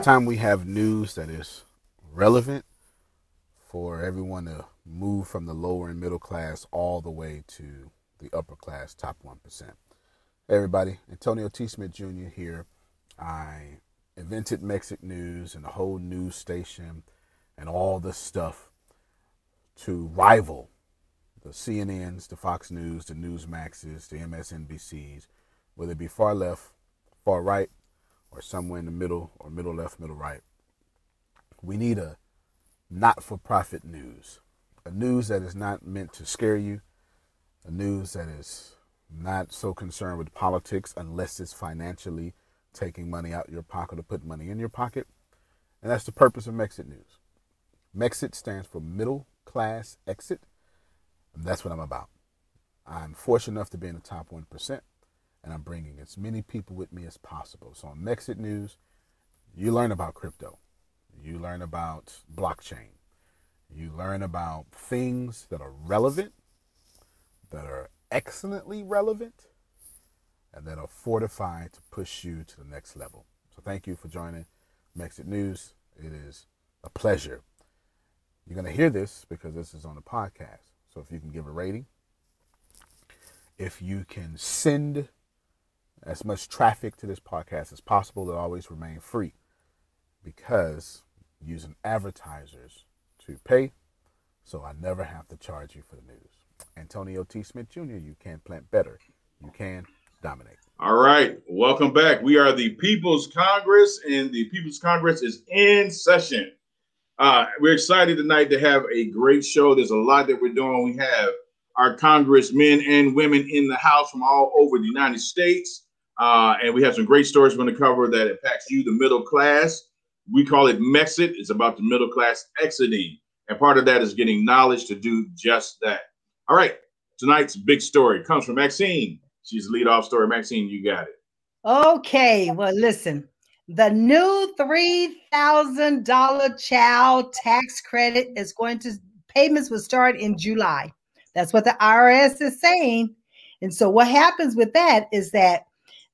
time we have news that is relevant for everyone to move from the lower and middle class all the way to the upper class, top 1%. Hey everybody, Antonio T. Smith Jr. here. I invented Mexit News and the whole news station and all this stuff to rival the CNNs, the Fox News, the Newsmaxes, the MSNBCs, whether it be far left, far right, or somewhere in the middle, or middle left, middle right. We need a not for profit news, a news that is not meant to scare you, a news that is not so concerned with politics unless it's financially taking money out your pocket or put money in your pocket. And that's the purpose of Mexit News. Mexit stands for Middle Class Exit. And that's what I'm about. I'm fortunate enough to be in the top 1%, and I'm bringing as many people with me as possible. So on Mexit News, you learn about crypto, you learn about blockchain, you learn about things that are relevant, that are excellently relevant, and that are fortified to push you to the next level. So thank you for joining Mexit News. It is a pleasure. You're going to hear this because this is on the podcast. So if you can give a rating, if you can send as much traffic to this podcast as possible, it'll always remain free because using advertisers to pay, so I never have to charge you for the news. Antonio T. Smith Jr., you can plant better. You can dominate. All right. Welcome back. We are the People's Congress, and the People's Congress is in session. Uh, we're excited tonight to have a great show. There's a lot that we're doing. We have our congressmen and women in the House from all over the United States. Uh, and we have some great stories we're going to cover that impacts you, the middle class. We call it Mexit. It's about the middle class exiting. And part of that is getting knowledge to do just that. All right. Tonight's big story comes from Maxine. She's the lead off story. Maxine, you got it. Okay. Well, listen, the new $3,000 child tax credit is going to, payments will start in July. That's what the IRS is saying. And so what happens with that is that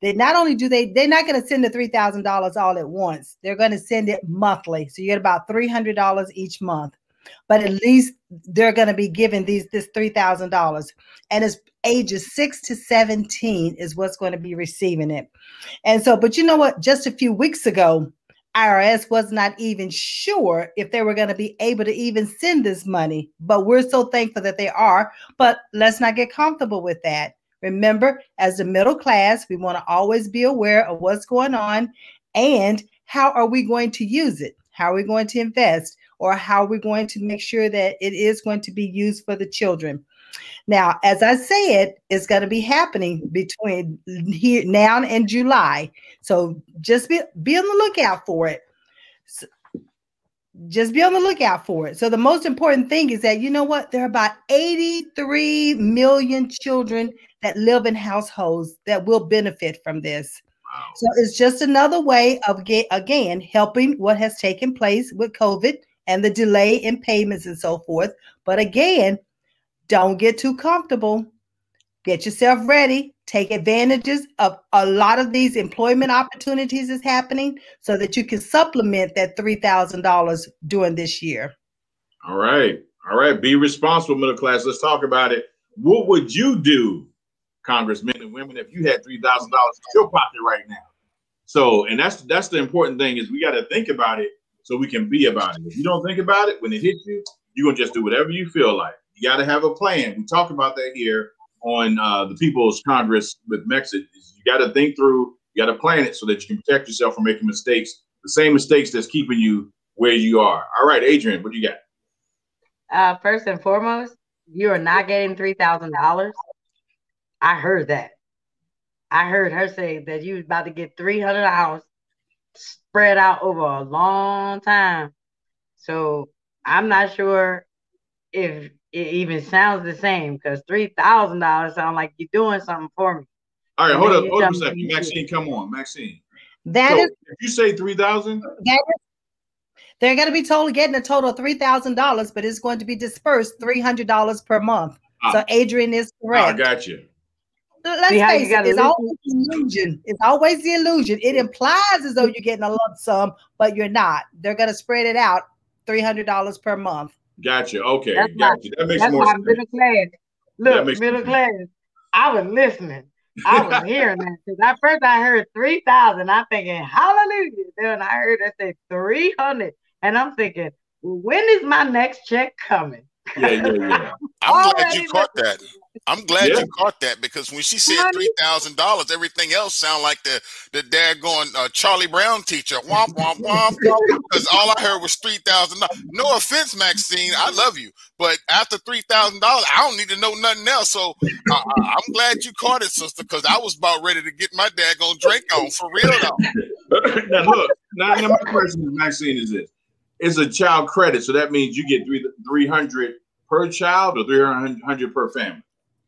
they not only do they, they're not going to send the $3,000 all at once. They're going to send it monthly. So you get about $300 each month but at least they're going to be given these this three thousand dollars, and it's ages six to seventeen is what's going to be receiving it. And so, but you know what? Just a few weeks ago, IRS was not even sure if they were going to be able to even send this money, but we're so thankful that they are. But let's not get comfortable with that. Remember, as the middle class, we want to always be aware of what's going on and how are we going to use it? How are we going to invest? or how are we're going to make sure that it is going to be used for the children. Now, as I said, it's going to be happening between here now and July. So just be, be on the lookout for it. So just be on the lookout for it. So the most important thing is that you know what? There are about 83 million children that live in households that will benefit from this. So it's just another way of get, again helping what has taken place with COVID and the delay in payments and so forth. But again, don't get too comfortable. Get yourself ready. Take advantages of a lot of these employment opportunities is happening so that you can supplement that $3,000 during this year. All right. All right. Be responsible, middle class. Let's talk about it. What would you do, congressmen and women, if you had $3,000 in your pocket right now? So, and that's that's the important thing is we got to think about it so we can be about it. If you don't think about it, when it hits you, you're gonna just do whatever you feel like. You got to have a plan. We talk about that here on uh, the People's Congress with Mexit. You got to think through. You got to plan it so that you can protect yourself from making mistakes. The same mistakes that's keeping you where you are. All right, Adrian, what do you got? Uh, first and foremost, you are not getting three thousand dollars. I heard that. I heard her say that you was about to get three hundred dollars spread out over a long time. So I'm not sure if it even sounds the same because three thousand dollars sound like you're doing something for me. All right, hold up, hold up a second, Maxine. Come on, Maxine. That so is, if you say three thousand. They're going to be totally getting a total of three thousand dollars, but it's going to be dispersed three hundred dollars per month. Ah. So Adrian is correct. I got you. Let's See face it, it's always the illusion. It's always the illusion. It implies as though you're getting a lump sum, but you're not. They're gonna spread it out three hundred dollars per month. Gotcha. Okay, That's why- gotcha. That makes That's more sense. middle class. Look, makes middle class. I was listening. I was hearing that because at first I heard three thousand. I'm thinking hallelujah. Then I heard it say three hundred, and I'm thinking, when is my next check coming? Yeah, yeah, yeah. I'm glad you caught that. I'm glad Yeah. you caught that because when she said three thousand dollars, everything else sound like the the daggone uh, Charlie Brown teacher. Womp womp womp. Because all I heard was three thousand dollars. No offense, Maxine, I love you, but after three thousand dollars, I don't need to know nothing else. So uh, I- I'm glad you caught it, sister, because I was about ready to get my dad daggone drink on for real though. now look, now, now my question to Maxine is this: It's a child credit, so that means you get three three hundred per child or three hundred per family.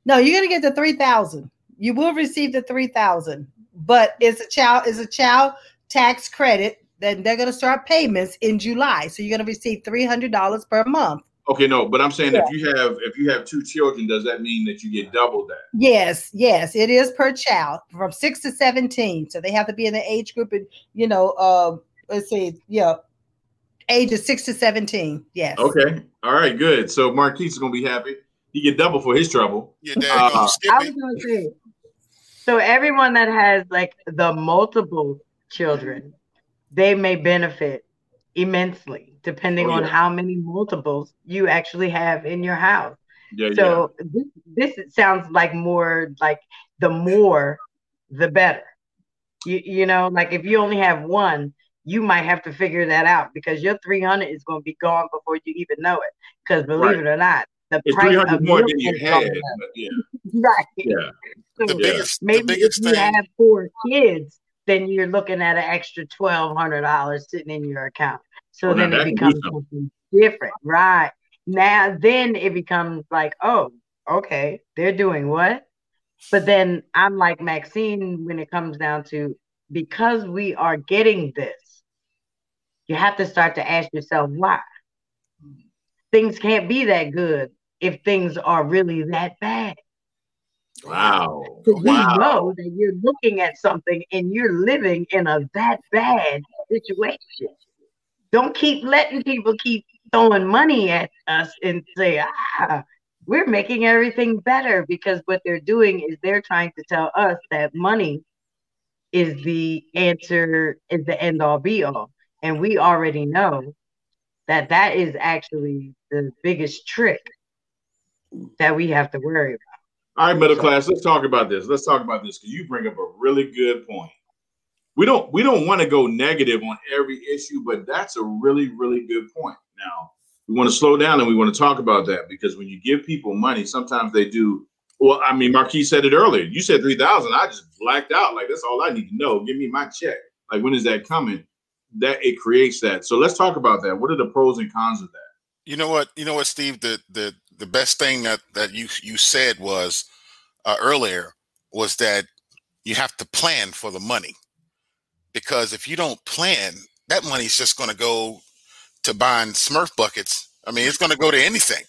No, you're gonna get the three thousand. You will receive the three thousand, but it's a child is a child tax credit. Then they're gonna start payments in July, so you're gonna receive three hundred dollars per month. Okay, no, but I'm saying if you have if you have two children, does that mean that you get double that? Yes, yes, it is per child from six to seventeen. So they have to be in the age group, and you know, um, let's see, yeah, ages six to seventeen. Yes. Okay, all right, good. So Marquise is gonna be happy. He get double for his trouble. You daggone Uh, I was gonna say. So everyone that has like the multiple children, they may benefit immensely depending Oh, on how many multiples you actually have in your house. Yeah, So this, this sounds like more like the more, the better. You you know, like if you only have one, you might have to figure that out because your 300 is going to be gone before you even know it. Because believe Right. it or not, the it's price of more than you is had. going up. But yeah, Right. yeah. So Yeah. biggest, the maybe if you thing. have four kids, then you're looking at an extra twelve hundred dollars sitting in your account. So Well, then it becomes something different, right? Now then it becomes like, oh, okay, they're doing what? But then I'm like Maxine when it comes down to because we are getting this, you have to start to ask yourself why. Things can't be that good if things are really that bad. Wow. Because we know that you're looking at something and you're living in a that bad situation. Don't keep letting people keep throwing money at us and say, ah, we're making everything better because what they're doing is they're trying to tell us that money is the answer, is the end all be all. And we already know that that is actually the biggest trick that we have to worry about. All right, middle class. Let's talk about this. Let's talk about this because you bring up a really good point. We don't we don't want to go negative on every issue, but that's a really really good point. Now we want to slow down and we want to talk about that because when you give people money, sometimes they do. Well, I mean, Marquis said it earlier. You said three thousand. I just blacked out. Like that's all I need to know. Give me my check. Like when is that coming? That it creates that. So let's talk about that. What are the pros and cons of that? You know what? You know what, Steve? The the the best thing that that you you said was uh, earlier was that you have to plan for the money because if you don't plan, that money's just going to go to buying Smurf buckets. I mean, it's going to go to anything.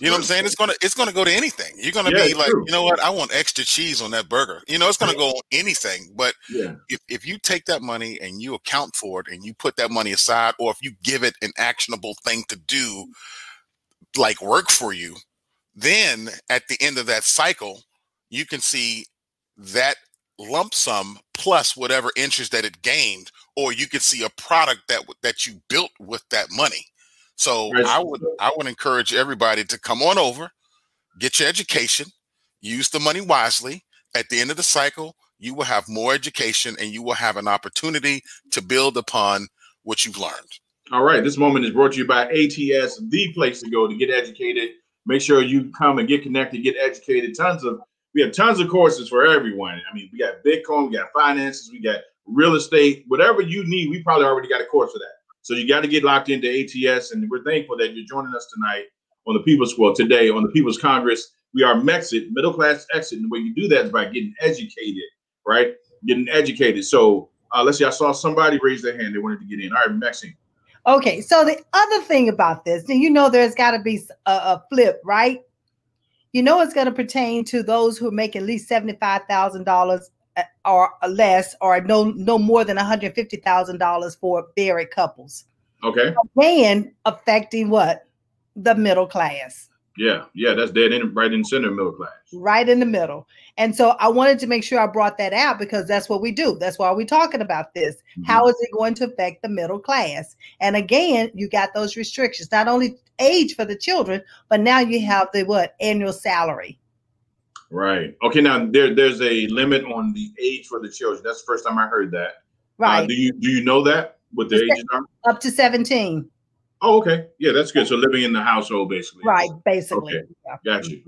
You know what I'm saying? It's gonna it's gonna go to anything. You're gonna Yeah, be like, true. you know what? I want extra cheese on that burger. You know, it's gonna go on anything. But Yeah. if, if you take that money and you account for it and you put that money aside, or if you give it an actionable thing to do, like work for you, then at the end of that cycle, you can see that lump sum plus whatever interest that it gained, or you could see a product that that you built with that money. So Right. I would I would encourage everybody to come on over, get your education, use the money wisely. At the end of the cycle, you will have more education and you will have an opportunity to build upon what you've learned. All right, this moment is brought to you by ATS, the place to go to get educated. Make sure you come and get connected, get educated. Tons of we have tons of courses for everyone. I mean, we got Bitcoin, we got finances, we got real estate, whatever you need. We probably already got a course for that. So you got to get locked into ATS, and we're thankful that you're joining us tonight on the People's well today on the People's Congress. We are Mexit, middle class exit, and the way you do that is by getting educated, right? Getting educated. So uh, let's see. I saw somebody raise their hand; they wanted to get in. All right, Maxine. Okay, so the other thing about this, you know, there's got to be a, a flip, right? you know it's going to pertain to those who make at least $75,000 uh, or less or no no more than $150,000 for married couples. Okay. And affecting what? The middle class. Yeah, yeah, that's dead in right in the center of middle class. Right in the middle. And so I wanted to make sure I brought that out because that's what we do. That's why we're talking about this. Mm-hmm. How is it going to affect the middle class? And again, you got those restrictions, not only age for the children, but now you have the what annual salary. Right. Okay. Now there, there's a limit on the age for the children. That's the first time I heard that. Right. Uh, do you do you know that what the ages are? Up to 17. Oh, okay. Yeah, that's good. So living in the household, basically. Right, basically. Okay. Yeah. Got you.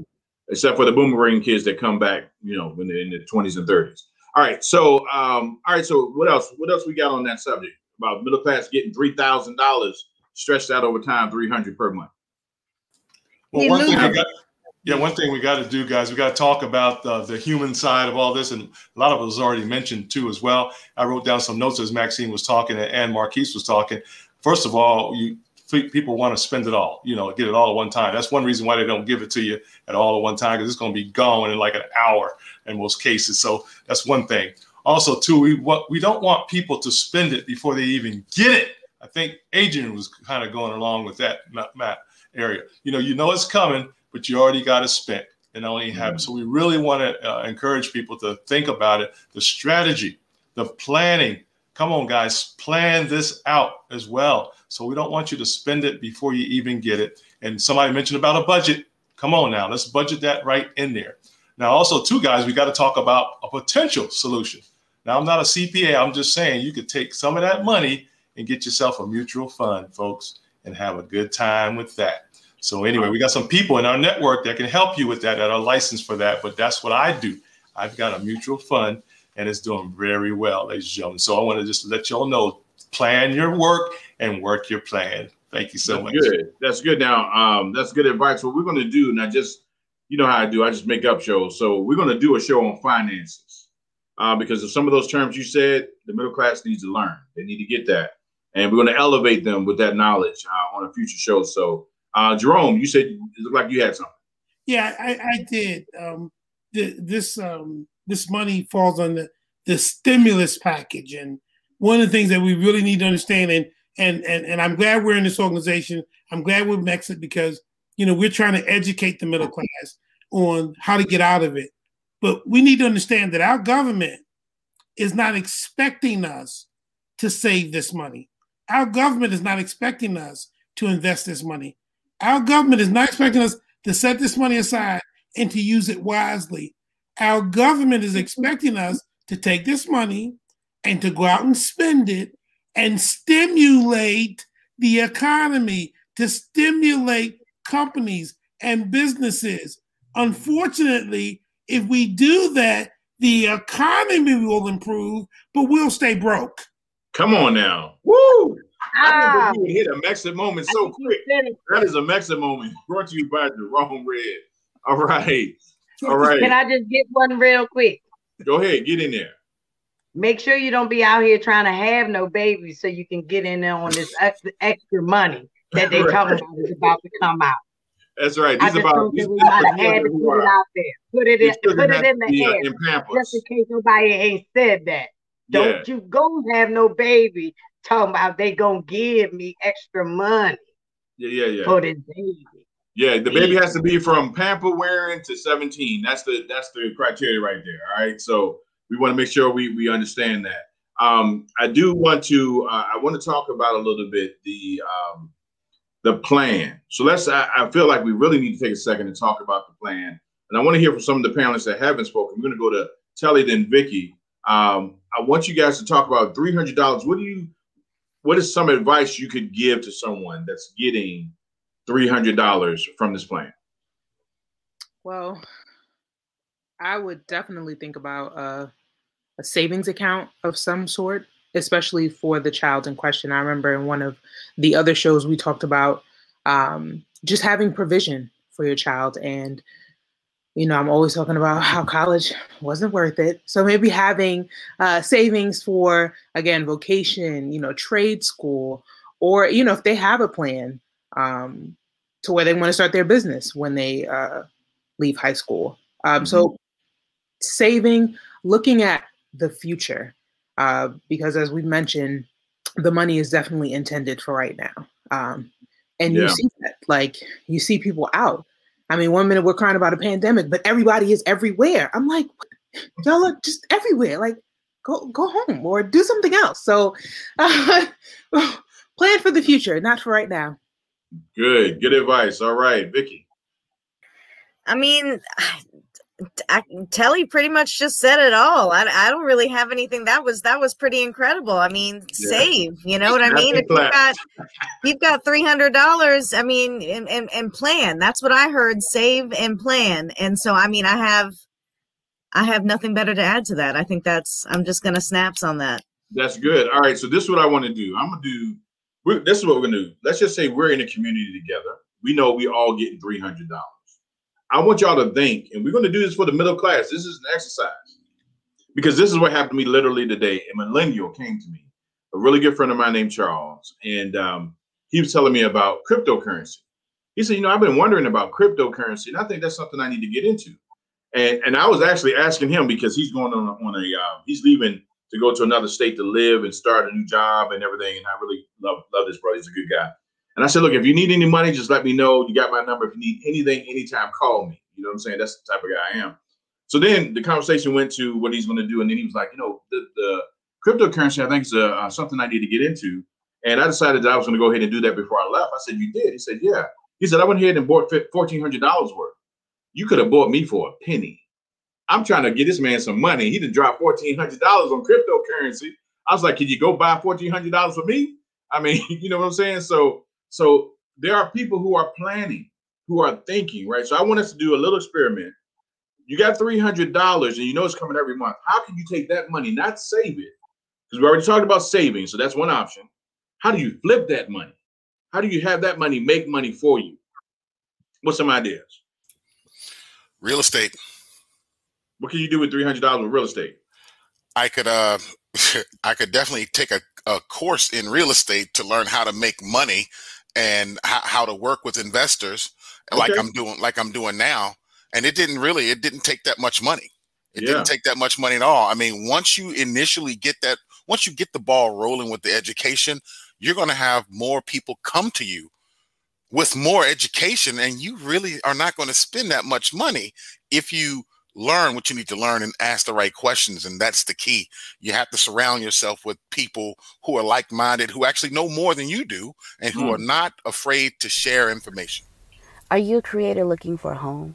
Except for the boomerang kids that come back, you know, when they're in the 20s and 30s. All right. So, um, all right. So, what else? What else we got on that subject about middle class getting three thousand dollars stretched out over time, three hundred per month? Well, one thing we got, yeah, one thing we got to do, guys, we got to talk about uh, the human side of all this, and a lot of it was already mentioned too as well. I wrote down some notes as Maxine was talking and Marquise was talking. First of all, you people want to spend it all, you know, get it all at one time. That's one reason why they don't give it to you at all at one time because it's going to be gone in like an hour in most cases. So that's one thing. Also, too, we what we don't want people to spend it before they even get it. I think Adrian was kind of going along with that Matt area. You know, you know it's coming, but you already got to spend and only have. Mm-hmm. So we really want to uh, encourage people to think about it, the strategy, the planning. Come on, guys, plan this out as well so we don't want you to spend it before you even get it. And somebody mentioned about a budget. Come on now, let's budget that right in there. Now, also, two guys, we got to talk about a potential solution. Now, I'm not a CPA. I'm just saying you could take some of that money and get yourself a mutual fund, folks, and have a good time with that. So, anyway, we got some people in our network that can help you with that, that are licensed for that. But that's what I do. I've got a mutual fund and it's doing very well, ladies and gentlemen. So, I want to just let y'all know plan your work and work your plan. Thank you so that's much. Good. That's good. Now, um, that's good advice. What we're going to do, now just, you know how I do, I just make up shows. So we're going to do a show on finances uh, because of some of those terms you said, the middle class needs to learn. They need to get that. And we're going to elevate them with that knowledge uh, on a future show. So, uh, Jerome, you said it looked like you had something. Yeah, I, I did. Um, this um, this money falls on the, the stimulus package, and one of the things that we really need to understand, and and and, and I'm glad we're in this organization. I'm glad we're Mexit because you know we're trying to educate the middle class on how to get out of it. But we need to understand that our government is not expecting us to save this money. Our government is not expecting us to invest this money. Our government is not expecting us to set this money aside and to use it wisely. Our government is expecting us to take this money and to go out and spend it and stimulate the economy, to stimulate companies and businesses. Unfortunately, if we do that, the economy will improve, but we'll stay broke. Come on now. Woo! Ah, you hit a Mexit moment so quick. That is a Mexit moment brought to you by Jerome Red. All right. All right. Can I just get one real quick? Go ahead, get in there. Make sure you don't be out here trying to have no babies so you can get in there on this extra, money that they right. talking about is about to come out. That's right. These I about these we might have had to put it out there. Put it in, put it in the air. In just in case nobody ain't said that. Don't yeah. you go have no baby talking about they gonna give me extra money. Yeah, yeah, yeah. For the baby. Yeah, the baby has to be from pamper wearing to 17. That's the that's the criteria right there. All right. So we want to make sure we, we understand that. Um, I do want to uh, I want to talk about a little bit the um, the plan. So let's I, I, feel like we really need to take a second and talk about the plan. And I want to hear from some of the panelists that haven't spoken. We're going to go to Telly then Vicky. Um, I want you guys to talk about three hundred dollars. What do you what is some advice you could give to someone that's getting three hundred dollars from this plan? Well, I would definitely think about uh, a savings account of some sort, especially for the child in question. I remember in one of the other shows we talked about um, just having provision for your child. And, you know, I'm always talking about how college wasn't worth it. So maybe having uh, savings for, again, vocation, you know, trade school, or, you know, if they have a plan um, to where they want to start their business when they, uh, leave high school. Um, mm-hmm. So saving, looking at the future, uh, because as we mentioned, the money is definitely intended for right now. Um, and yeah. you see that, like you see people out. I mean, one minute we're crying about a pandemic, but everybody is everywhere. I'm like, y'all are just everywhere. Like, go go home or do something else. So, uh, plan for the future, not for right now. Good, good advice. All right, Vicky. I mean, I, Telly pretty much just said it all. I, I don't really have anything. That was that was pretty incredible. I mean, yeah. save. You know what I mean? If you've got you've got three hundred dollars, I mean, and, and and plan. That's what I heard. Save and plan. And so, I mean, I have I have nothing better to add to that. I think that's. I'm just gonna snaps on that. That's good. All right. So this is what I want to do. I'm gonna do. This is what we're gonna do. Let's just say we're in a community together. We know we all get three hundred dollars I want y'all to think, and we're going to do this for the middle class. This is an exercise because this is what happened to me literally today. A millennial came to me, a really good friend of mine named Charles, and um, he was telling me about cryptocurrency. He said, "You know, I've been wondering about cryptocurrency, and I think that's something I need to get into." And and I was actually asking him because he's going on on a uh, he's leaving to go to another state to live and start a new job and everything. And I really love love this brother. He's a good guy. And I said, look, if you need any money, just let me know. You got my number. If you need anything, anytime, call me. You know what I'm saying? That's the type of guy I am. So then the conversation went to what he's going to do, and then he was like, you know, the, the cryptocurrency, I think is uh, uh, something I need to get into. And I decided that I was going to go ahead and do that before I left. I said, you did? He said, yeah. He said, I went ahead and bought fourteen hundred dollars worth. You could have bought me for a penny. I'm trying to get this man some money. He did drop fourteen hundred dollars on cryptocurrency. I was like, can you go buy fourteen hundred dollars for me? I mean, you know what I'm saying? So so there are people who are planning, who are thinking, right? So I want us to do a little experiment. You got $300 and you know it's coming every month. How can you take that money, not save it? Because we already talked about saving. So that's one option. How do you flip that money? How do you have that money make money for you? What's some ideas? Real estate. What can you do with $300 with real estate? I could uh I could definitely take a, a course in real estate to learn how to make money and how, how to work with investors okay. like I'm doing like I'm doing now. And it didn't really it didn't take that much money. It yeah. didn't take that much money at all. I mean, once you initially get that once you get the ball rolling with the education, you're going to have more people come to you with more education and you really are not going to spend that much money if you learn what you need to learn and ask the right questions. And that's the key. You have to surround yourself with people who are like minded, who actually know more than you do, and who mm. are not afraid to share information. Are you a creator looking for a home?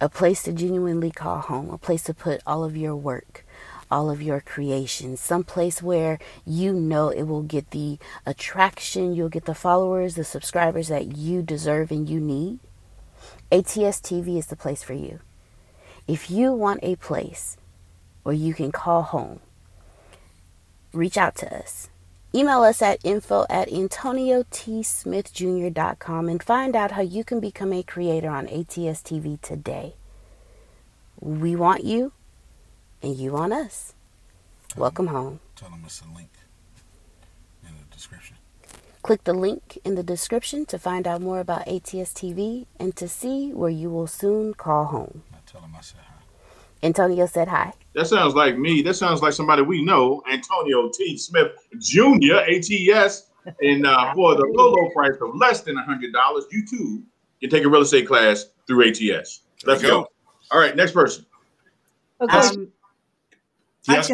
A place to genuinely call home, a place to put all of your work, all of your creations, some place where you know it will get the attraction, you'll get the followers, the subscribers that you deserve and you need. ATS TV is the place for you. If you want a place where you can call home, reach out to us. Email us at info at antoniotsmithjr.com and find out how you can become a creator on ATS TV today. We want you, and you want us. Welcome home. Tell them it's a link in the description. Click the link in the description to find out more about ATS TV and to see where you will soon call home. Tell him I said hi. Antonio said hi. That sounds like me. That sounds like somebody we know, Antonio T. Smith Jr., ATS. And uh, for the low, low price of less than $100, you too can take a real estate class through ATS. Let's go. go. All right, next person. Okay. Um, yes,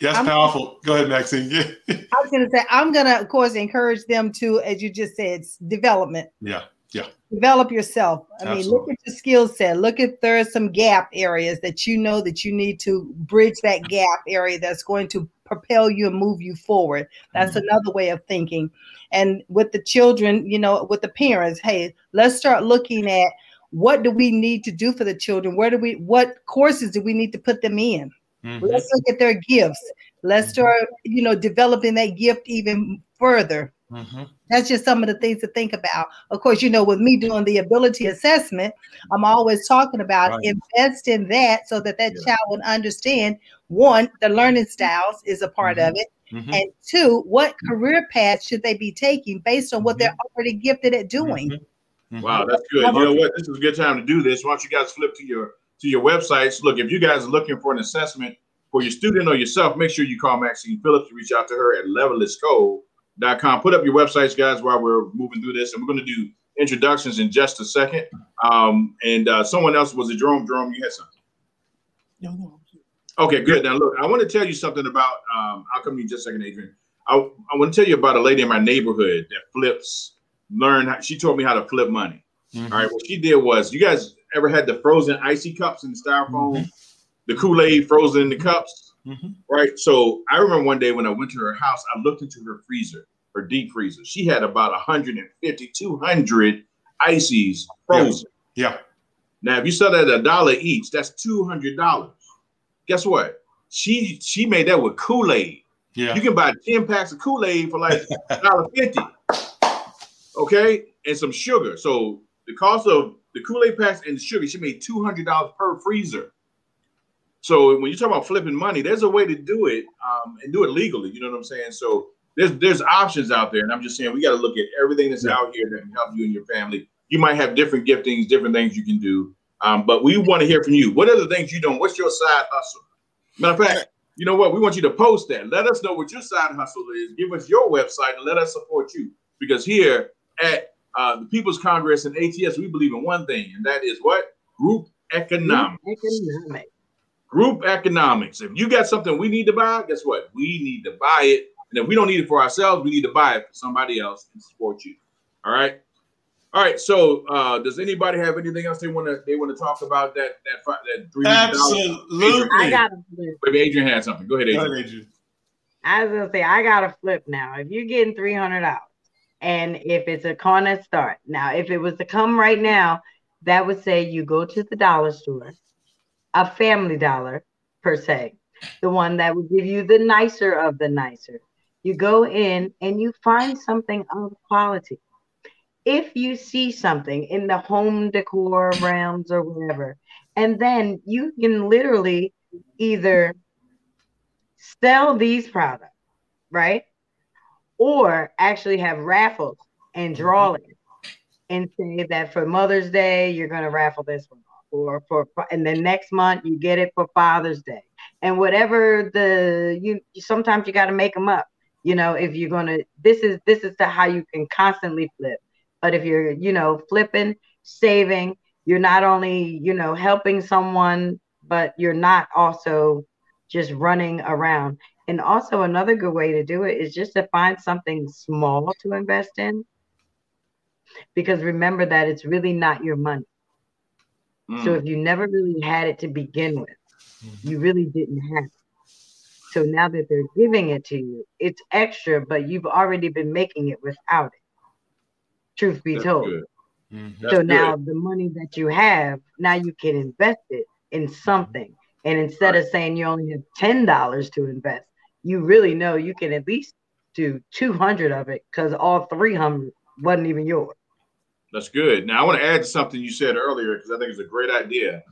yes, I'm, powerful. Go ahead, Maxine. I was going to say, I'm going to, of course, encourage them to, as you just said, development. Yeah. Develop yourself. I Absolutely. mean, look at your skill set. Look if there are some gap areas that you know that you need to bridge that gap area that's going to propel you and move you forward. That's mm-hmm. another way of thinking. And with the children, you know, with the parents, hey, let's start looking at what do we need to do for the children? Where do we what courses do we need to put them in? Mm-hmm. Let's look at their gifts. Let's mm-hmm. start, you know, developing that gift even further. Mm-hmm. That's just some of the things to think about. Of course, you know, with me doing the ability assessment, I'm always talking about right. invest in that so that that yeah. child would understand one, the learning styles is a part mm-hmm. of it. Mm-hmm. And two, what career path should they be taking based on what they're mm-hmm. already gifted at doing? Mm-hmm. Mm-hmm. Wow, that's good. You know what? This is a good time to do this. Why don't you guys flip to your to your websites? Look, if you guys are looking for an assessment for your student or yourself, make sure you call Maxine Phillips. Reach out to her at leveliscode.com. Put up your websites, guys, while we're moving through this. And we're going to do introductions in just a second. Um, and uh, someone else was a Jerome. Jerome, you had something. No, no. Okay, good. Now look, I want to tell you something about. Um, I'll come to you just a second, Adrian. I, I want to tell you about a lady in my neighborhood that flips. Learn. How, she taught me how to flip money. Mm-hmm. All right. What she did was, you guys ever had the frozen icy cups in the styrofoam, mm-hmm. the Kool Aid frozen in the cups, mm-hmm. right? So I remember one day when I went to her house, I looked into her freezer, her deep freezer. She had about 150, 200 ices frozen. Yeah. yeah. Now, if you sell that at a dollar each, that's two hundred dollars. Guess what? She she made that with Kool Aid. Yeah. You can buy 10 packs of Kool Aid for like $1.50. Okay. And some sugar. So the cost of the Kool Aid packs and the sugar, she made $200 per freezer. So when you talk about flipping money, there's a way to do it um, and do it legally. You know what I'm saying? So there's there's options out there, and I'm just saying we got to look at everything that's yeah. out here that can help you and your family. You might have different giftings, different things you can do, um, but we want to hear from you. What are the things you doing? What's your side hustle? Matter of fact, you know what? We want you to post that. Let us know what your side hustle is. Give us your website and let us support you. Because here at uh, the People's Congress and ATS, we believe in one thing, and that is what? Group economics. Group economics. Group economics. If you got something we need to buy, guess what? We need to buy it. And if we don't need it for ourselves, we need to buy it for somebody else and support you. All right. All right. So, uh, does anybody have anything else they want to they want to talk about that that that three? Absolutely. I got a flip. Maybe Adrian had something. Go ahead, Adrian. Go ahead, Adrian. I was gonna say I got a flip now. If you're getting three hundred dollars, and if it's a corner start, now if it was to come right now, that would say you go to the dollar store, a Family Dollar per se, the one that would give you the nicer of the nicer. You go in and you find something of quality if you see something in the home decor realms or whatever, and then you can literally either sell these products, right? Or actually have raffles and draw it and say that for Mother's Day, you're going to raffle this one or for, and then next month you get it for Father's Day. And whatever the, you sometimes you got to make them up. You know, if you're to, this is, this is the, how you can constantly flip but if you're, you know, flipping, saving, you're not only, you know, helping someone, but you're not also just running around. And also another good way to do it is just to find something small to invest in. Because remember that it's really not your money. Mm. So if you never really had it to begin with, mm-hmm. you really didn't have it. So now that they're giving it to you, it's extra, but you've already been making it without it truth be That's told. Mm-hmm. So now the money that you have, now you can invest it in something. And instead right. of saying you only have ten dollars to invest, you really know you can at least do two hundred of it because all three hundred wasn't even yours. That's good. Now I want to add something you said earlier because I think it's a great idea.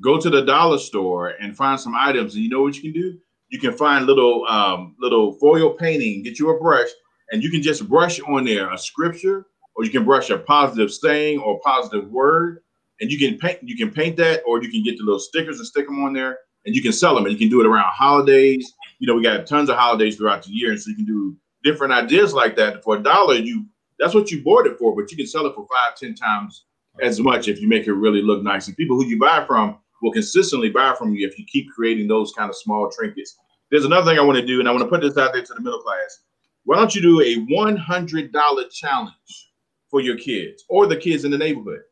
Go to the dollar store and find some items, and you know what you can do? You can find little um, little foil painting. Get you a brush, and you can just brush on there a scripture or you can brush a positive saying or positive word, and you can paint you can paint that, or you can get the little stickers and stick them on there, and you can sell them. And you can do it around holidays. You know, we got tons of holidays throughout the year, and so you can do different ideas like that for a dollar. You that's what you bought it for, but you can sell it for five, ten times as much if you make it really look nice. And people who you buy from will consistently buy from you if you keep creating those kind of small trinkets. There's another thing I want to do, and I want to put this out there to the middle class. Why don't you do a $100 challenge? for your kids or the kids in the neighborhood.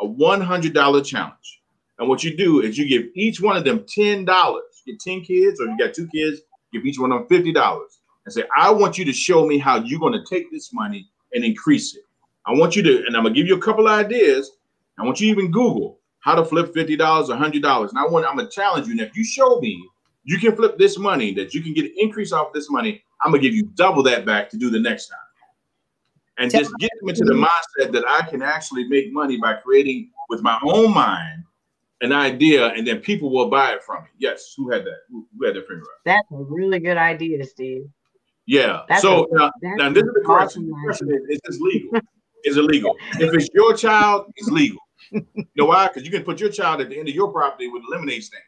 A $100 challenge. And what you do is you give each one of them $10. You get 10 kids, or you got two kids, give each one of them $50 and say, I want you to show me how you're going to take this money and increase it. I want you to, and I'm to give you a couple ideas. I want you to even Google how to flip $50 or $100. And I want, I'm to challenge you. And if you show me you can flip this money, that you can get an increase off this money, I'm to give you double that back to do the next time and just get them into the mindset that I can actually make money by creating with my own mind an idea, and then people will buy it from me. Yes, who had that? Who, had that finger up? That's a really good idea, Steve. Yeah. That's so a, now, now, this is the question. The question is, is this legal? it's illegal. If it's your child, it's legal. You know why? Because you can put your child at the end of your property with a lemonade stand.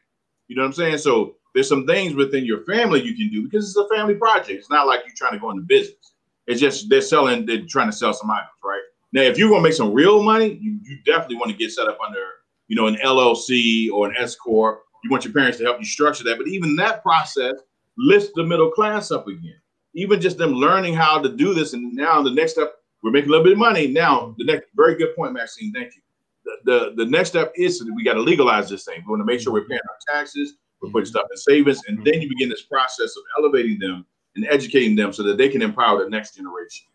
You know what I'm saying? So there's some things within your family you can do because it's a family project. It's not like you're trying to go into business. It's just they're selling, they're trying to sell some items, right? Now, if you're gonna make some real money, you, you definitely want to get set up under, you know, an LLC or an S corp. You want your parents to help you structure that. But even that process lifts the middle class up again. Even just them learning how to do this, and now the next step, we're making a little bit of money. Now, the next very good point, Maxine. Thank you. The, the, the next step is that we got to legalize this thing. We want to make sure we're paying our taxes, we're putting stuff in savings, and then you begin this process of elevating them and educating them so that they can empower the next generation.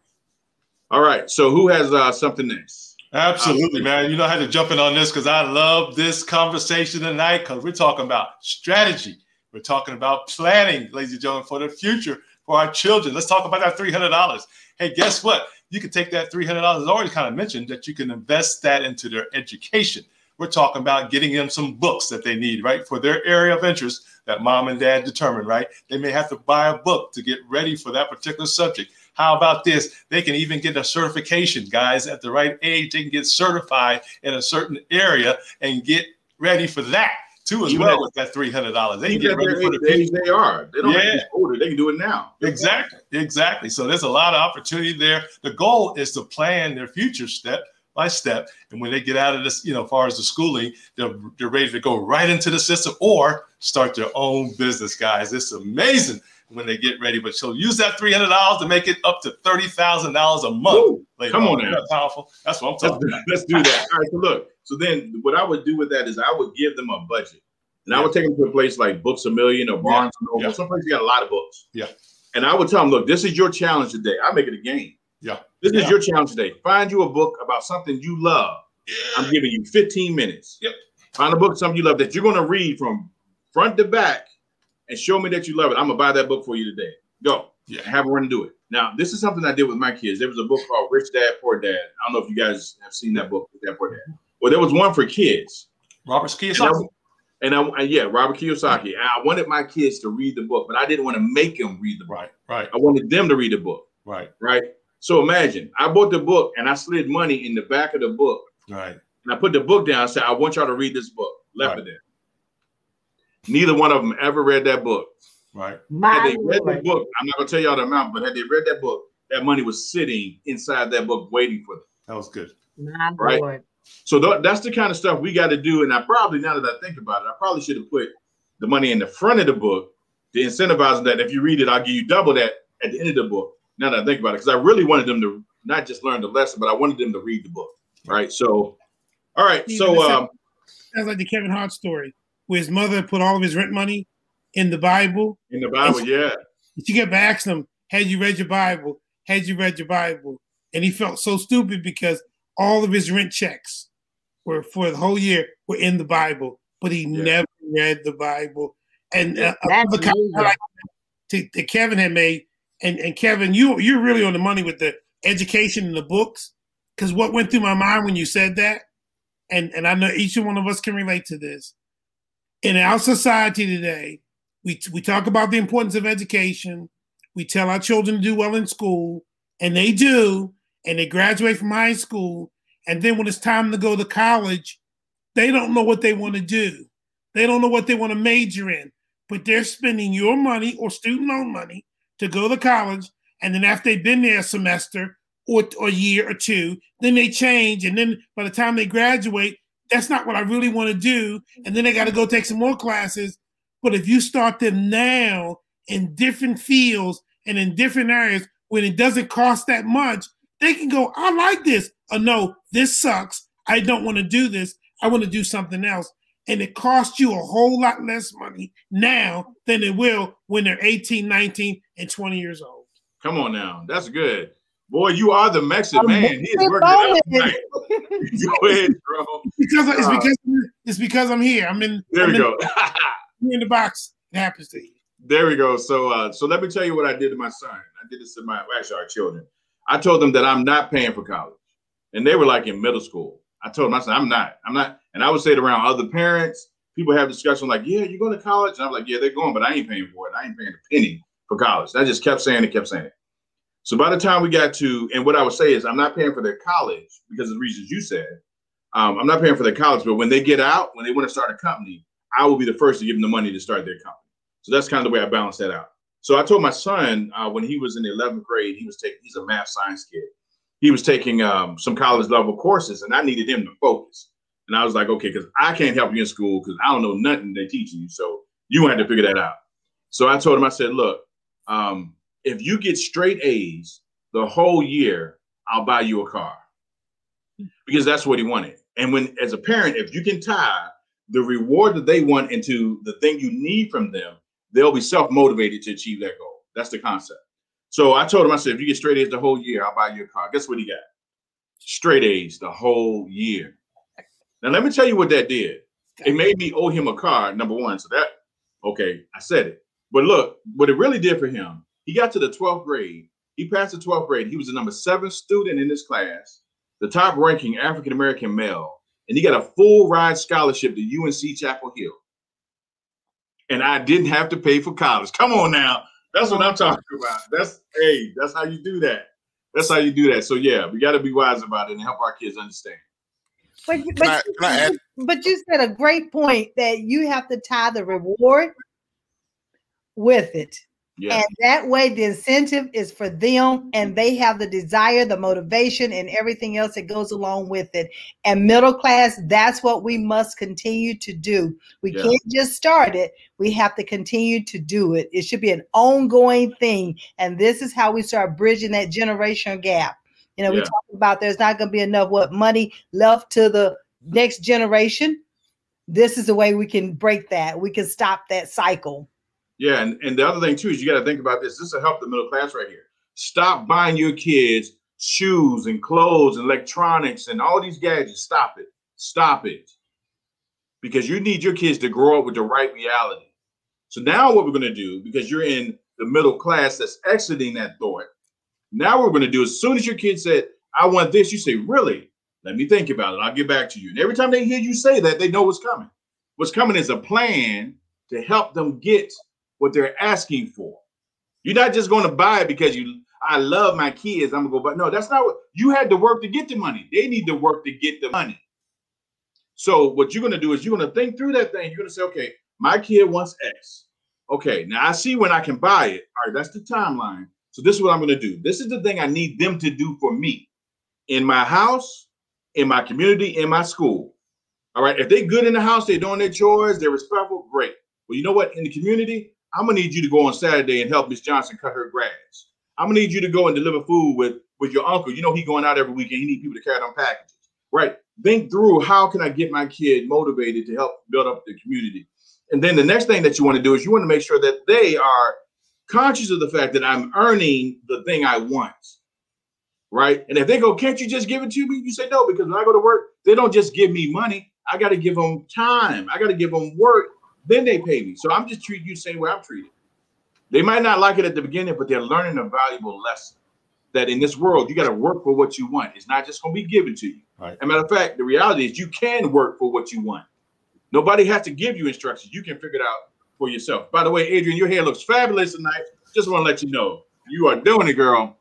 All right. So who has uh, something next? Absolutely, man. You know, had to jump in on this because I love this conversation tonight because we're talking about strategy. We're talking about planning, ladies and gentlemen, for the future for our children. Let's talk about that $300. Hey, guess what? You can take that $300, already kind of mentioned that you can invest that into their education. We're talking about getting them some books that they need, right? For their area of interest that mom and dad determine, right? They may have to buy a book to get ready for that particular subject. How about this? They can even get a certification, guys, at the right age. They can get certified in a certain area and get ready for that too, as even well, with that three hundred dollars. They can get ready for the age they are. They don't yeah. have to older. They can do it now. Exactly, exactly. So there's a lot of opportunity there. The goal is to plan their future step by step. And when they get out of this, you know, as far as the schooling, they're, they're ready to go right into the system or start their own business, guys. It's amazing when they get ready. But she'll use that three hundred dollars to make it up to thirty thousand dollars a month. come oh, on, on now. powerful. That's what I'm talking let's, about. Let's do that. All right. So look. So then, what I would do with that is I would give them a budget, and yeah. I would take them to a place like Books a Million or Barnes yeah. and Noble. Yeah. Someplace you got a lot of books. Yeah. And I would tell them, look, this is your challenge today. I make it a game. Yeah. This is your challenge today. Find you a book about something you love. Yeah. I'm giving you 15 minutes. Yep. Find a book, something you love that you're going to read from front to back and show me that you love it. I'm going to buy that book for you today. Go. Yeah. Have a run and do it. Now, this is something I did with my kids. There was a book called Rich Dad, Poor Dad. I don't know if you guys have seen that book, Rich Dad, Poor Dad. Well, there was one for kids. Robert Kiyosaki. And I, and I, yeah, Robert Kiyosaki. And I wanted my kids to read the book, but I didn't want to make them read the book. Right, right. I wanted them to read the book. Right. Right. So imagine I bought the book and I slid money in the back of the book. Right. And I put the book down and said, I want y'all to read this book. Left right. it there. Neither one of them ever read that book. Right. My had they read the book, I'm not gonna tell y'all the amount, but had they read that book, that money was sitting inside that book waiting for them. That was good. My right. Lord. So th- that's the kind of stuff we got to do. And I probably, now that I think about it, I probably should have put the money in the front of the book to incentivize that. If you read it, I'll give you double that at the end of the book. Now that I think about it, because I really wanted them to not just learn the lesson, but I wanted them to read the book. Right. So, all right. So, um, sounds like the Kevin Hart story where his mother put all of his rent money in the Bible. In the Bible, she, yeah. She kept asking him, Had you read your Bible? Had you read your Bible? And he felt so stupid because all of his rent checks were for the whole year were in the Bible, but he yeah. never read the Bible. And uh, the comment like that Kevin had made, and, and Kevin, you you're really on the money with the education and the books, because what went through my mind when you said that, and and I know each and one of us can relate to this. In our society today, we we talk about the importance of education. We tell our children to do well in school, and they do, and they graduate from high school, and then when it's time to go to college, they don't know what they want to do. They don't know what they want to major in, but they're spending your money or student loan money to go to college. And then after they've been there a semester or, a year or two, then they change. And then by the time they graduate, that's not what I really want to do. And then they got to go take some more classes. But if you start them now in different fields and in different areas when it doesn't cost that much, they can go, I like this. Or no, this sucks. I don't want to do this. I want to do something else. And it costs you a whole lot less money now than it will when they're 18, 19, and 20 years old. Come on now. That's good. Boy, you are the Mexit man. He is working it out. Go ahead, bro. Because it's uh, because it's because I'm here. I'm in. There I'm we in, go. you're in the box. It happens to you. There we go. So, uh, so let me tell you what I did to my son. I did this to my actually our children. I told them that I'm not paying for college, and they were like in middle school. I told them I said I'm not. I'm not. And I would say it around other parents. People have discussion like, "Yeah, you're going to college," and I'm like, "Yeah, they're going, but I ain't paying for it. I ain't paying a penny for college." And I just kept saying it, kept saying it. So by the time we got to, and what I would say is, I'm not paying for their college because of the reasons you said. Um, I'm not paying for their college, but when they get out, when they want to start a company, I will be the first to give them the money to start their company. So that's kind of the way I balance that out. So I told my son uh, when he was in the 11th grade, he was taking, he's a math science kid. He was taking um, some college level courses, and I needed him to focus. And I was like, okay, because I can't help you in school because I don't know nothing they're teaching you. So you have to figure that out. So I told him, I said, look, um, if you get straight A's the whole year, I'll buy you a car because that's what he wanted. And when, as a parent, if you can tie the reward that they want into the thing you need from them, they'll be self motivated to achieve that goal. That's the concept. So I told him, I said, if you get straight A's the whole year, I'll buy you a car. Guess what he got? Straight A's the whole year. Now, let me tell you what that did. It made me owe him a car, number one. So that, okay, I said it. But look, what it really did for him, he got to the 12th grade. He passed the 12th grade. He was the number seven student in his class, the top ranking African American male, and he got a full ride scholarship to UNC Chapel Hill. And I didn't have to pay for college. Come on now. That's what I'm talking about. That's hey, that's how you do that. That's how you do that. So yeah, we got to be wise about it and help our kids understand. But, but, I, you, but you said a great point that you have to tie the reward with it. Yeah. And that way, the incentive is for them, and they have the desire, the motivation, and everything else that goes along with it. And middle class, that's what we must continue to do. We yeah. can't just start it, we have to continue to do it. It should be an ongoing thing. And this is how we start bridging that generation gap. You know, yeah. we talk about there's not going to be enough what money left to the next generation. This is the way we can break that. We can stop that cycle. Yeah, and, and the other thing too is you got to think about this. This will help the middle class right here. Stop buying your kids shoes and clothes and electronics and all these gadgets. Stop it. Stop it. Because you need your kids to grow up with the right reality. So now what we're going to do, because you're in the middle class that's exiting that thought, now what we're going to do as soon as your kid said, I want this, you say, really? Let me think about it. I'll get back to you. And every time they hear you say that, they know what's coming. What's coming is a plan to help them get what they're asking for. You're not just going to buy it because you I love my kids. I'm gonna go buy. No, that's not what you had to work to get the money. They need to work to get the money. So what you're gonna do is you're gonna think through that thing. You're gonna say, okay, my kid wants X. Okay, now I see when I can buy it. All right, that's the timeline. So this is what I'm gonna do. This is the thing I need them to do for me in my house, in my community, in my school. All right, if they're good in the house, they're doing their chores, they're respectful, great. Well, you know what? In the community, I'm gonna need you to go on Saturday and help Miss Johnson cut her grass. I'm gonna need you to go and deliver food with with your uncle. You know he going out every weekend. He need people to carry them packages, right? Think through how can I get my kid motivated to help build up the community. And then the next thing that you want to do is you want to make sure that they are conscious of the fact that I'm earning the thing I want. Right. And if they go, can't you just give it to me? You say no, because when I go to work, they don't just give me money. I got to give them time. I got to give them work then they pay me. So I'm just treating you the same way I'm treated. They might not like it at the beginning, but they're learning a valuable lesson that in this world, you got to work for what you want. It's not just going to be given to you. Right. As a matter of fact, the reality is you can work for what you want. Nobody has to give you instructions. You can figure it out for yourself. By the way, Adrian, your hair looks fabulous tonight. Just want to let you know you are doing it, girl.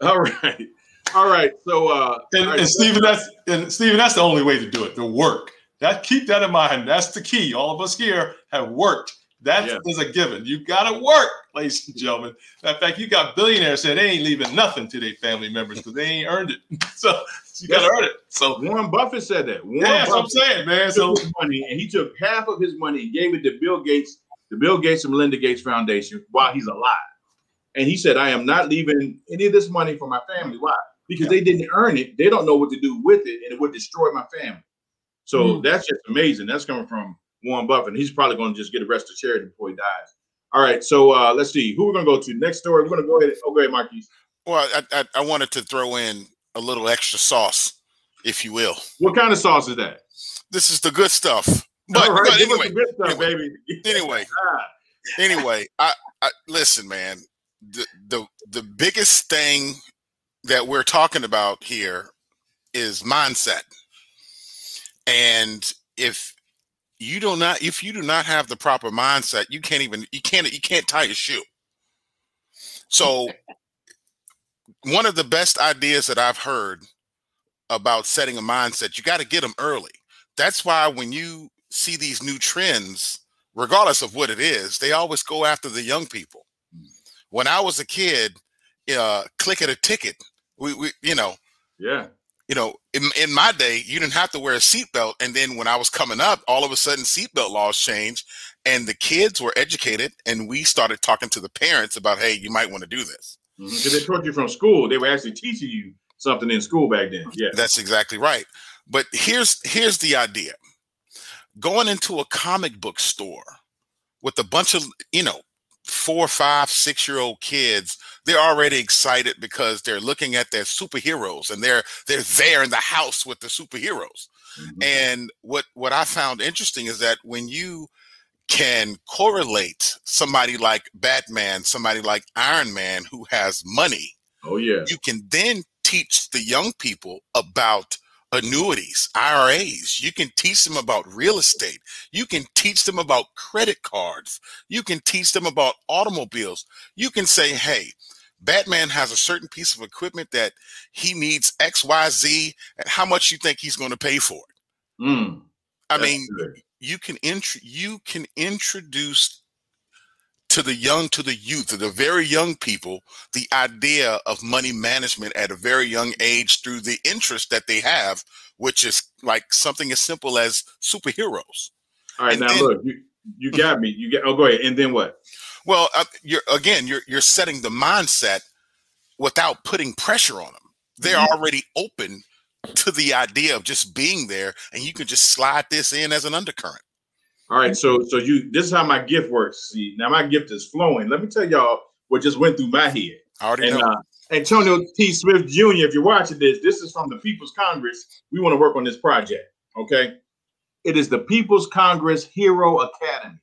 All right. All right. So uh and, right. and Stephen, that's and Stephen, that's the only way to do it, the work. That keep that in mind. That's the key. All of us here have worked. That yeah. is a given. You got to work, ladies and gentlemen. In fact, you got billionaires that they ain't leaving nothing to their family members because they ain't earned it. so you got to earn it. So Warren Buffett said that. Warren yeah, that's what I'm saying, man. So money and he took half of his money and gave it to Bill Gates, the Bill Gates and Melinda Gates Foundation while he's alive. And he said, I am not leaving any of this money for my family. Why? Because yeah. they didn't earn it. They don't know what to do with it, and it would destroy my family. So mm. that's just amazing. That's coming from Warren Buffett. He's probably going to just get arrested charity before he dies. All right. So uh, let's see who we're going to go to next story. We're going to go ahead. Oh, go ahead, Marquis. Well, I, I, I wanted to throw in a little extra sauce, if you will. What kind of sauce is that? This is the good stuff. But, All right, but anyway, good stuff, anyway, baby. anyway, anyway, I, I listen, man. The the the biggest thing that we're talking about here is mindset. And if you do not if you do not have the proper mindset, you can't even you can't you can't tie your shoe. So one of the best ideas that I've heard about setting a mindset, you got to get them early. That's why when you see these new trends, regardless of what it is, they always go after the young people. When I was a kid, uh, Click It or Ticket. We, we, you know, yeah, you know, in, in my day, you didn't have to wear a seatbelt. And then when I was coming up, all of a sudden seatbelt laws changed and the kids were educated and we started talking to the parents about, hey, you might want to do this. Because mm-hmm. they taught you from school. They were actually teaching you something in school back then. Yeah. That's exactly right. But here's here's the idea. Going into a comic book store with a bunch of, you know, four, five, six year old kids they're already excited because they're looking at their superheroes and they're they're there in the house with the superheroes. Mm-hmm. And what what I found interesting is that when you can correlate somebody like Batman, somebody like Iron Man who has money. Oh yeah. You can then teach the young people about annuities, IRAs. You can teach them about real estate. You can teach them about credit cards. You can teach them about automobiles. You can say, hey, Batman has a certain piece of equipment that he needs X, Y, Z, and how much you think he's going to pay for it. Mm, I mean, good. you can int- you can introduce to the young, to the youth, to the very young people, the idea of money management at a very young age through the interest that they have, which is like something as simple as superheroes. All right, and now then, look, you, you got me. You get. Oh, go ahead. And then what? Well, uh, you're again, you're you're setting the mindset without putting pressure on them. They're mm-hmm. already open to the idea of just being there, and you can just slide this in as an undercurrent. All right, so so you this is how my gift works. See, now my gift is flowing. Let me tell y'all what just went through my head. I already and, know. Uh, Antonio T. Smith Jr., if you're watching this, this is from the People's Congress. We want to work on this project. Okay. It is the People's Congress Hero Academy.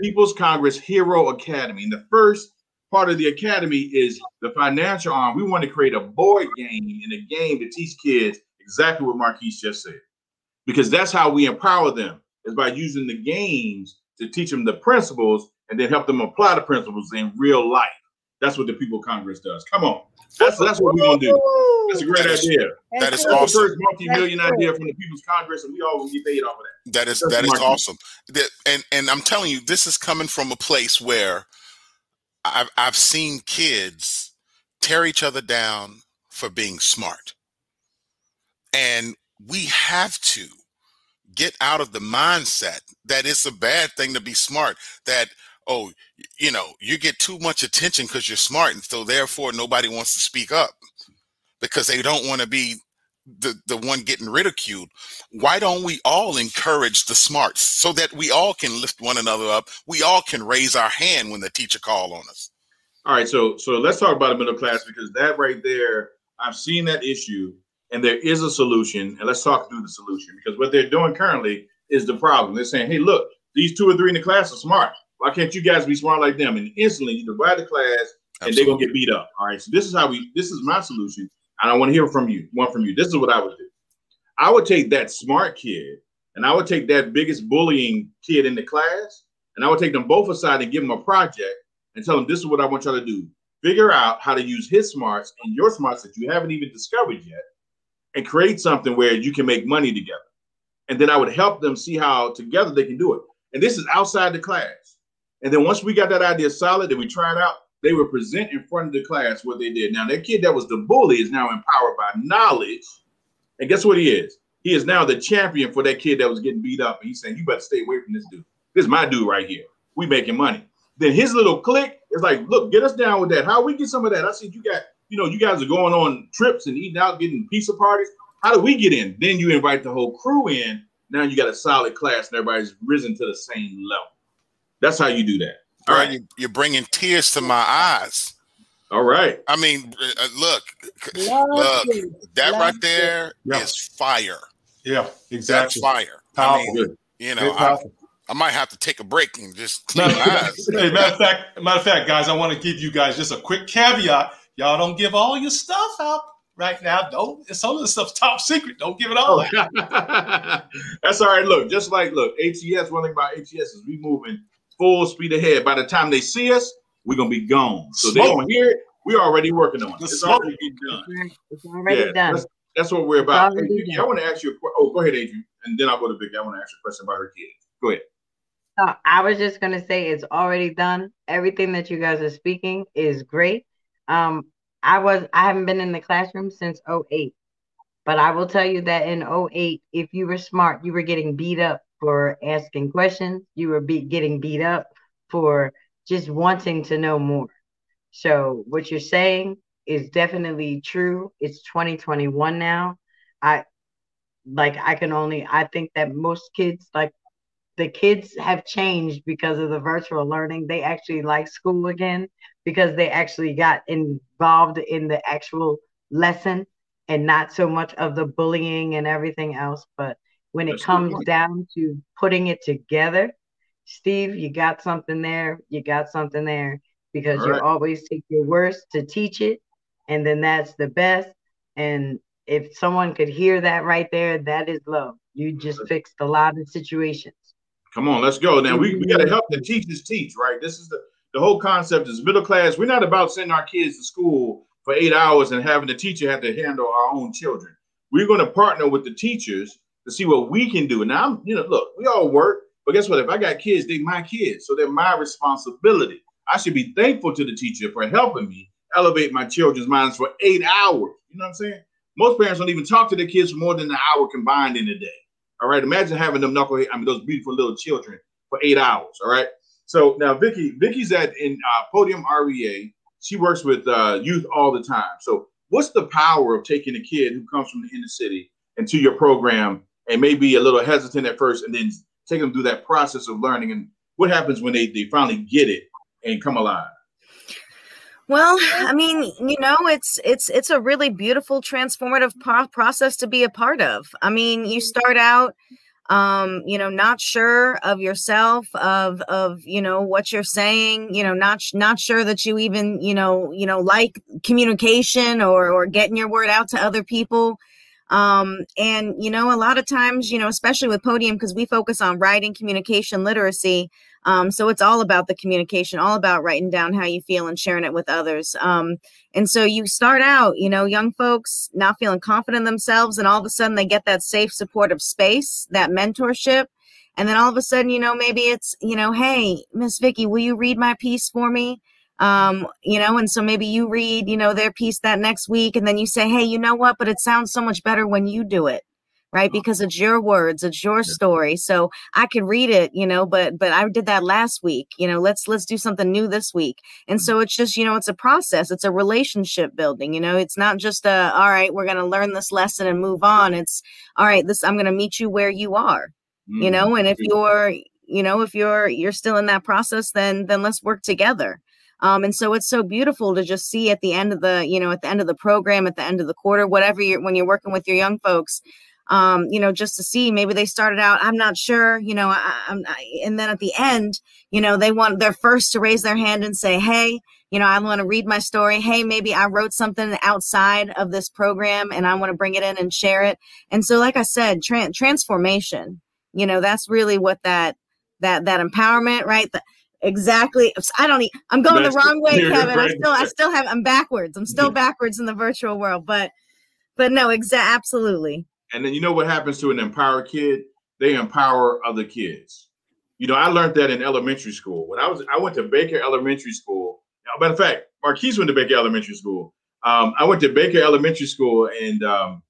People's Congress Hero Academy. And the first part of the academy is the financial arm. We want to create a board game and a game to teach kids exactly what Marquise just said. Because that's how we empower them is by using the games to teach them the principles and then help them apply the principles in real life. That's what the People Congress does. Come on. That's that's what we're gonna do. That's a great that is, idea. That is that's awesome. The first multi-million idea from the People's Congress, and we all will get paid off of that. That is that's that is awesome. That, and and I'm telling you, this is coming from a place where I've I've seen kids tear each other down for being smart, and we have to get out of the mindset that it's a bad thing to be smart. That oh, you know, you get too much attention because you're smart, and so therefore nobody wants to speak up because they don't want to be the the one getting ridiculed. Why don't we all encourage the smarts so that we all can lift one another up? We all can raise our hand when the teacher call on us. All right, so so let's talk about the middle class because that right there, I've seen that issue, and there is a solution. And let's talk through the solution because what they're doing currently is the problem. They're saying, "Hey, look, these two or three in the class are smart. Why can't you guys be smart like them? And instantly you divide the class and they're gonna get beat up. All right. So this is how we this is my solution. And I want to hear from you, one from you. This is what I would do. I would take that smart kid and I would take that biggest bullying kid in the class, and I would take them both aside and give them a project and tell them this is what I want y'all to do. Figure out how to use his smarts and your smarts that you haven't even discovered yet, and create something where you can make money together. And then I would help them see how together they can do it. And this is outside the class. And then once we got that idea solid and we tried out, they would present in front of the class what they did. Now, that kid that was the bully is now empowered by knowledge. And guess what he is? He is now the champion for that kid that was getting beat up. And he's saying, You better stay away from this dude. This is my dude right here. We making money. Then his little clique is like, Look, get us down with that. How we get some of that? I said, you got, you know, you guys are going on trips and eating out, getting pizza parties. How do we get in? Then you invite the whole crew in. Now you got a solid class and everybody's risen to the same level. That's how you do that. All right, you, you're bringing tears to my eyes. All right. I mean, uh, look, Love look, it. that Love right there yeah. is fire. Yeah, exactly. That's fire. Powerful. I mean, you know, I, I, might have to take a break and just clean my hey, matter of fact, matter of fact, guys, I want to give you guys just a quick caveat. Y'all don't give all your stuff out right now. Don't. Some of the stuff's top secret. Don't give it all. That's all right. Look, just like look, ATS. One thing about ATS is we moving full speed ahead. By the time they see us, we're gonna be gone. So they're gonna hear it. We're already working on it. It's already done. It's already yeah, done. That's, that's, what we're about. Hey, I want to ask you a question. Oh, go ahead, Adrian. And then I'll go to Vicky. I want to ask you a question about her kids. Go ahead. Uh, I was just going to say it's already done. Everything that you guys are speaking is great. Um, I was I haven't been in the classroom since 08. But I will tell you that in 08, if you were smart, you were getting beat up for asking questions. You were be- getting beat up for just wanting to know more. So what you're saying is definitely true. It's 2021 now. I like I can only I think that most kids like the kids have changed because of the virtual learning. They actually like school again because they actually got involved in the actual lesson and not so much of the bullying and everything else. But when it comes down to putting it together, Steve, you got something there. You got something there because you always take your worst to teach it, and then that's the best. And if someone could hear that right there, that is love. You just fixed a lot of situations. Come on, let's go. Now we, we got to help the teachers teach, right? This is the the whole concept is middle class. We're not about sending our kids to school for eight hours and having the teacher have to handle our own children. We're going to partner with the teachers to see what we can do. Now, I'm, you know, look, we all work, but guess what? If I got kids, they're my kids, so they're my responsibility. I should be thankful to the teacher for helping me elevate my children's minds for eight hours. You know what I'm saying? Most parents don't even talk to their kids for more than an hour combined in a day. All right. Imagine having them knucklehead, I mean, those beautiful little children for eight hours. All right. So now Vicky, Vicky's at in uh, Podium RVA. She works with uh, youth all the time. So what's the power of taking a kid who comes from the inner city into your program and maybe a little hesitant at first, and then take them through that process of learning? And what happens when they they finally get it and come alive? Well, I mean, you know, it's it's it's a really beautiful transformative pro- process to be a part of. I mean, you start out um you know not sure of yourself of of you know what you're saying you know not not sure that you even you know you know like communication or or getting your word out to other people um and you know a lot of times you know especially with podium because we focus on writing communication literacy um, so it's all about the communication, all about writing down how you feel and sharing it with others. Um, and so you start out, you know, young folks not feeling confident in themselves, and all of a sudden they get that safe, supportive space, that mentorship. And then all of a sudden, you know, maybe it's, you know, hey, Miss Vicky, will you read my piece for me? Um, you know, and so maybe you read, you know, their piece that next week, and then you say, hey, you know what? But it sounds so much better when you do it right? Because it's your words it's your story so i could read it you know but but i did that last week you know let's let's do something new this week. And so it's just you know it's a process it's a relationship building you know? It's not just a all right we're going to learn this lesson and move on it's all right this i'm going to meet you where you are mm-hmm. you know? And if you're you know if you're you're still in that process then then let's work together um, and so it's so beautiful to just see at the end of the you know at the end of the program at the end of the quarter whatever you're when you're working with your young folks um, you know, just to see maybe they started out, I'm not sure, you know, I, I, and then at the end, you know, they want, they're first to raise their hand and say, Hey, you know, I want to read my story. Hey, maybe I wrote something outside of this program and I want to bring it in and share it. And so, like I said, tra- transformation, you know, that's really what that, that, that empowerment, right? The, exactly. I don't, I'm going that's the wrong way, Kevin. I still, I still have, I'm backwards. I'm still backwards in the virtual world, but, but no, exactly. Absolutely. And then you know what happens to an empowered kid? They empower other kids. You know, I learned that in elementary school. When I was, I went to Baker Elementary School. Matter of fact, Marquise went to Baker Elementary School. Um, I went to Baker Elementary School, and um,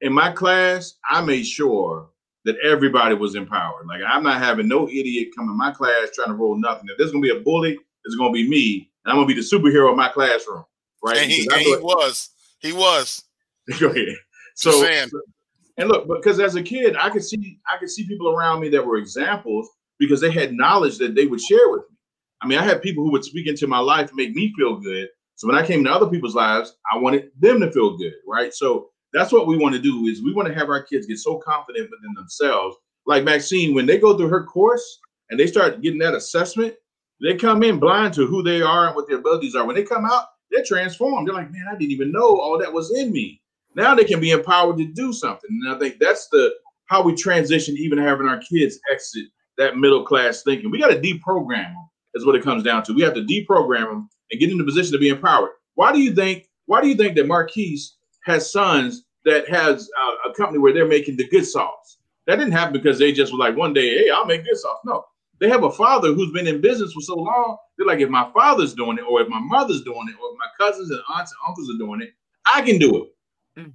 in my class, I made sure that everybody was empowered. Like I'm not having no idiot come in my class trying to roll nothing. If there's gonna be a bully, it's gonna be me, and I'm gonna be the superhero of my classroom, right? And he, and he was, he was. Go ahead. So, and look, because as a kid, I could see I could see people around me that were examples because they had knowledge that they would share with me. I mean, I had people who would speak into my life and make me feel good. So when I came to other people's lives, I wanted them to feel good, right? So that's what we want to do is we want to have our kids get so confident within themselves. Like Maxine, when they go through her course and they start getting that assessment, they come in blind to who they are and what their abilities are. When they come out, they're transformed. They're like, man, I didn't even know all that was in me. Now they can be empowered to do something. And I think that's the how we transition, even having our kids exit that middle class thinking. We got to deprogram them, is what it comes down to. We have to deprogram them and get in the position to be empowered. Why do you think? Why do you think that Marquise has sons that has uh, a company where they're making the good sauce? That didn't happen because they just were like one day, hey, I'll make good sauce. No, they have a father who's been in business for so long. They're like, if my father's doing it, or if my mother's doing it, or if my cousins and aunts and uncles are doing it, I can do it. Mm.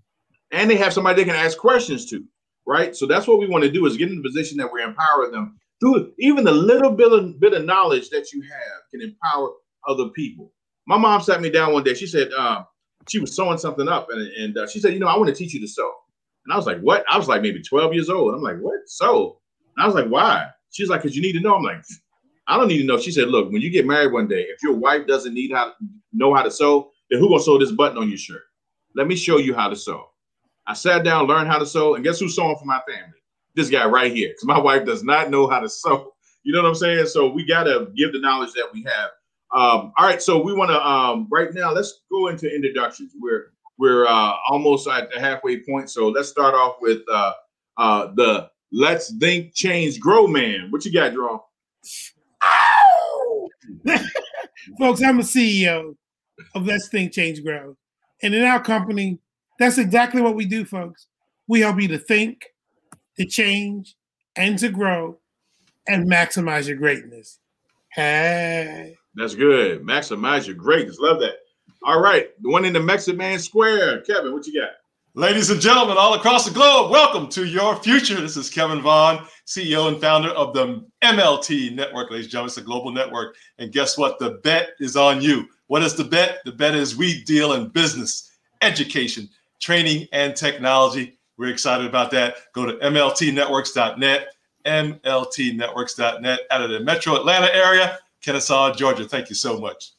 And they have somebody they can ask questions to, right? So that's what we want to do is get in the position that we empower them through even the little bit of, bit of knowledge that you have can empower other people. My mom sat me down one day. She said uh, she was sewing something up, and, and uh, she said, "You know, I want to teach you to sew." And I was like, "What?" I was like maybe 12 years old. I'm like, "What? Sew?" I was like, "Why?" She's like, "Cause you need to know." I'm like, "I don't need to know." She said, "Look, when you get married one day, if your wife doesn't need how know how to sew, then who gonna sew this button on your shirt? Let me show you how to sew." I sat down, learned how to sew, and guess who's sewing for my family? This guy right here, because my wife does not know how to sew. You know what I'm saying? So we gotta give the knowledge that we have. Um, all right, so we want to um, right now. Let's go into introductions. We're we're uh, almost at the halfway point, so let's start off with uh, uh, the Let's Think Change Grow Man. What you got, Draw? Folks, I'm a CEO of Let's Think Change Grow, and in our company, that's exactly what we do, folks. We help you to think, to change, and to grow and maximize your greatness. Hey. That's good. Maximize your greatness. Love that. All right. The one in the Mexican Square. Kevin, what you got? Ladies and gentlemen, all across the globe, welcome to your future. This is Kevin Vaughn, CEO and founder of the MLT Network. Ladies and gentlemen, it's a global network. And guess what? The bet is on you. What is the bet? The bet is we deal in business, education, training, and technology. We're excited about that. Go to mltnetworks.net mltnetworks.net out of the metro Atlanta area, Kennesaw, Georgia. Thank you so much.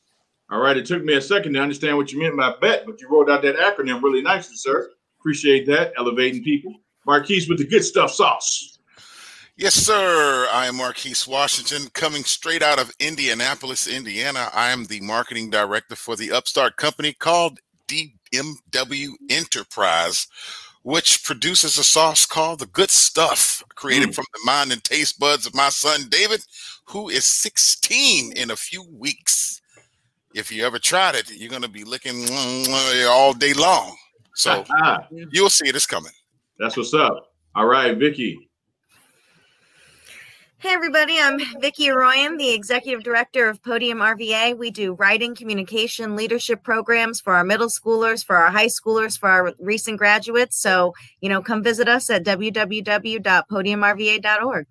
All right. It took me a second to understand what you meant by bet, but you wrote out that acronym really nicely, sir. Appreciate that. Elevating people. Marquise with the good stuff sauce. Yes, sir. I am Marquise Washington, coming straight out of Indianapolis, Indiana. I am the marketing director for the upstart company called DMW Enterprise which produces a sauce called the Good Stuff, created mm. from the mind and taste buds of my son David, who is 16 in a few weeks. If you ever tried it, you're going to be licking all day long. So you'll see it is coming. That's what's up. All right, Vicky. Hey, everybody, I'm Vicki Arroyan, the Executive Director of Podium RVA. We do writing, communication, leadership programs for our middle schoolers, for our high schoolers, for our recent graduates. So, you know, come visit us at www.podiumrva.org.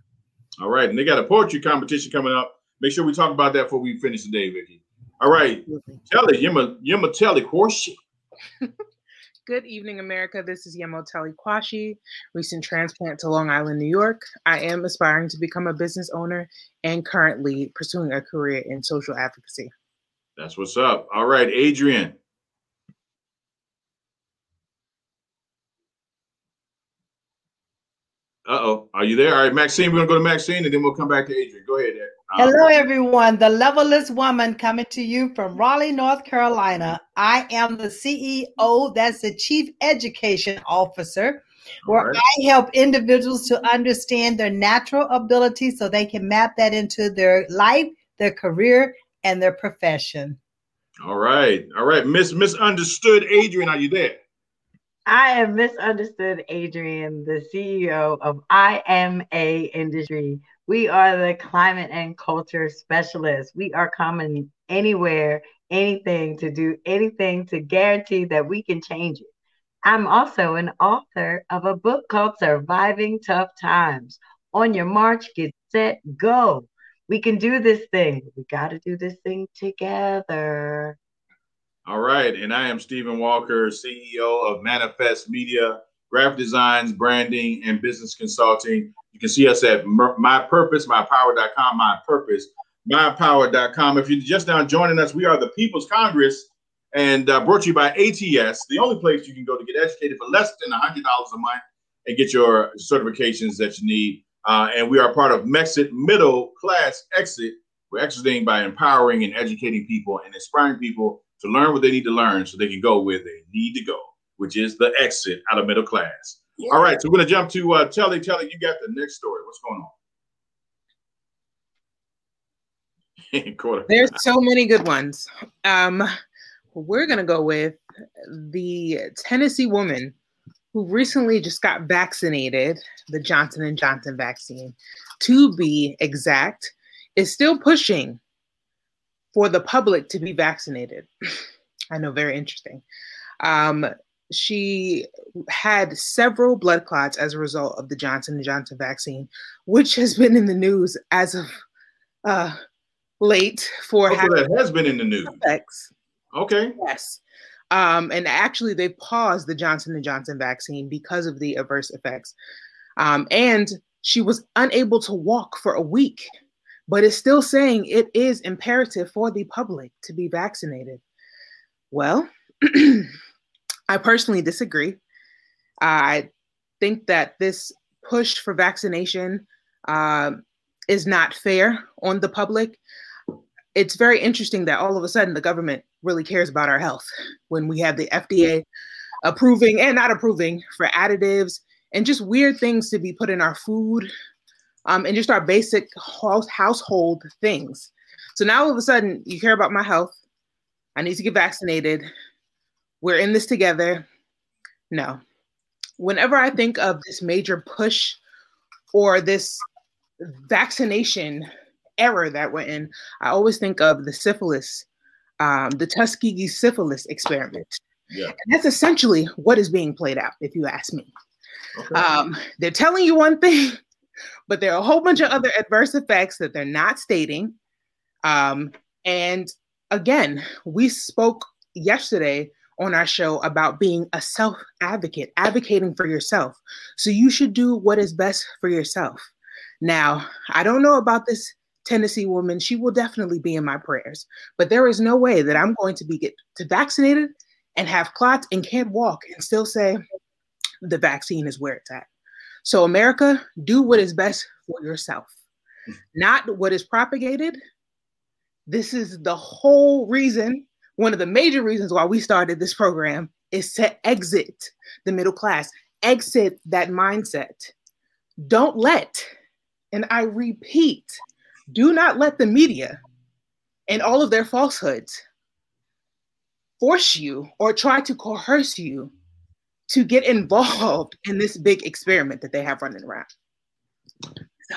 All right. And they got a poetry competition coming up. Make sure we talk about that before we finish the day, Vicki. All right. Telly, Yima, Yima Telly, course. Good evening, America. This is Yemoteli Kwashi, recent transplant to Long Island, New York. I am aspiring to become a business owner and currently pursuing a career in social advocacy. That's what's up. All right, Adrian. Uh oh. Are you there? All right, Maxine, we're going to go to Maxine and then we'll come back to Adrian. Go ahead, Ed. Um, Hello, everyone. The Levelist Woman coming to you from Raleigh, North Carolina. I am the CEO, that's the Chief Education Officer, where right. I help individuals to understand their natural abilities so they can map that into their life, their career, and their profession. All right. All right. Miss Misunderstood Adrian, are you there? I am misunderstood, Adrian, the CEO of IMA Industry. We are the climate and culture specialists. We are coming anywhere, anything to do anything to guarantee that we can change it. I'm also an author of a book called Surviving Tough Times. On your march, get set, go. We can do this thing. We got to do this thing together. All right. And I am Stephen Walker, CEO of Manifest Media, graphic designs, branding, and business consulting. You can see us at My Purpose, mypower.com, My Purpose, mypower.com. If you're just now joining us, we are the People's Congress and uh, brought to you by ATS, the only place you can go to get educated for less than $100 a month and get your certifications that you need. Uh, and we are part of Mexit Middle Class Exit. We're exiting by empowering and educating people and inspiring people to learn what they need to learn so they can go where they need to go, which is the exit out of middle class. Yeah. All right, so we're going to jump to uh, Telly. Telly, you got the next story. What's going on? There's so many good ones. Um, we're going to go with the Tennessee woman who recently just got vaccinated, the Johnson and Johnson vaccine, to be exact, is still pushing for the public to be vaccinated. I know, very interesting. Um, she had several blood clots as a result of the Johnson and Johnson vaccine, which has been in the news as of uh, late for okay, that has been in the news. Effects. Okay. Yes. Um, and actually, they paused the Johnson and Johnson vaccine because of the adverse effects. Um, and she was unable to walk for a week, but it's still saying it is imperative for the public to be vaccinated. Well, I personally disagree. I think that this push for vaccination uh, is not fair on the public. It's very interesting that all of a sudden the government really cares about our health when we have the FDA approving and not approving for additives and just weird things to be put in our food um, and just our basic house, household things. So now all of a sudden you care about my health. I need to get vaccinated. We're in this together. No. Whenever I think of this major push or this vaccination error that we're in, I always think of the syphilis, um, the Tuskegee syphilis experiment. Yeah. And that's essentially what is being played out, if you ask me. Okay. Um, they're telling you one thing, but there are a whole bunch of other adverse effects that they're not stating. Um, and again, we spoke yesterday on our show about being a self advocate, advocating for yourself. So you should do what is best for yourself. Now, I don't know about this Tennessee woman. She will definitely be in my prayers, but there is no way that I'm going to be get to vaccinated and have clots and can't walk and still say the vaccine is where it's at. So, America, do what is best for yourself, hmm. not what is propagated. This is the whole reason, one of the major reasons why we started this program is to exit the middle class, exit that mindset. Don't let, and I repeat, do not let the media and all of their falsehoods force you or try to coerce you to get involved in this big experiment that they have running around.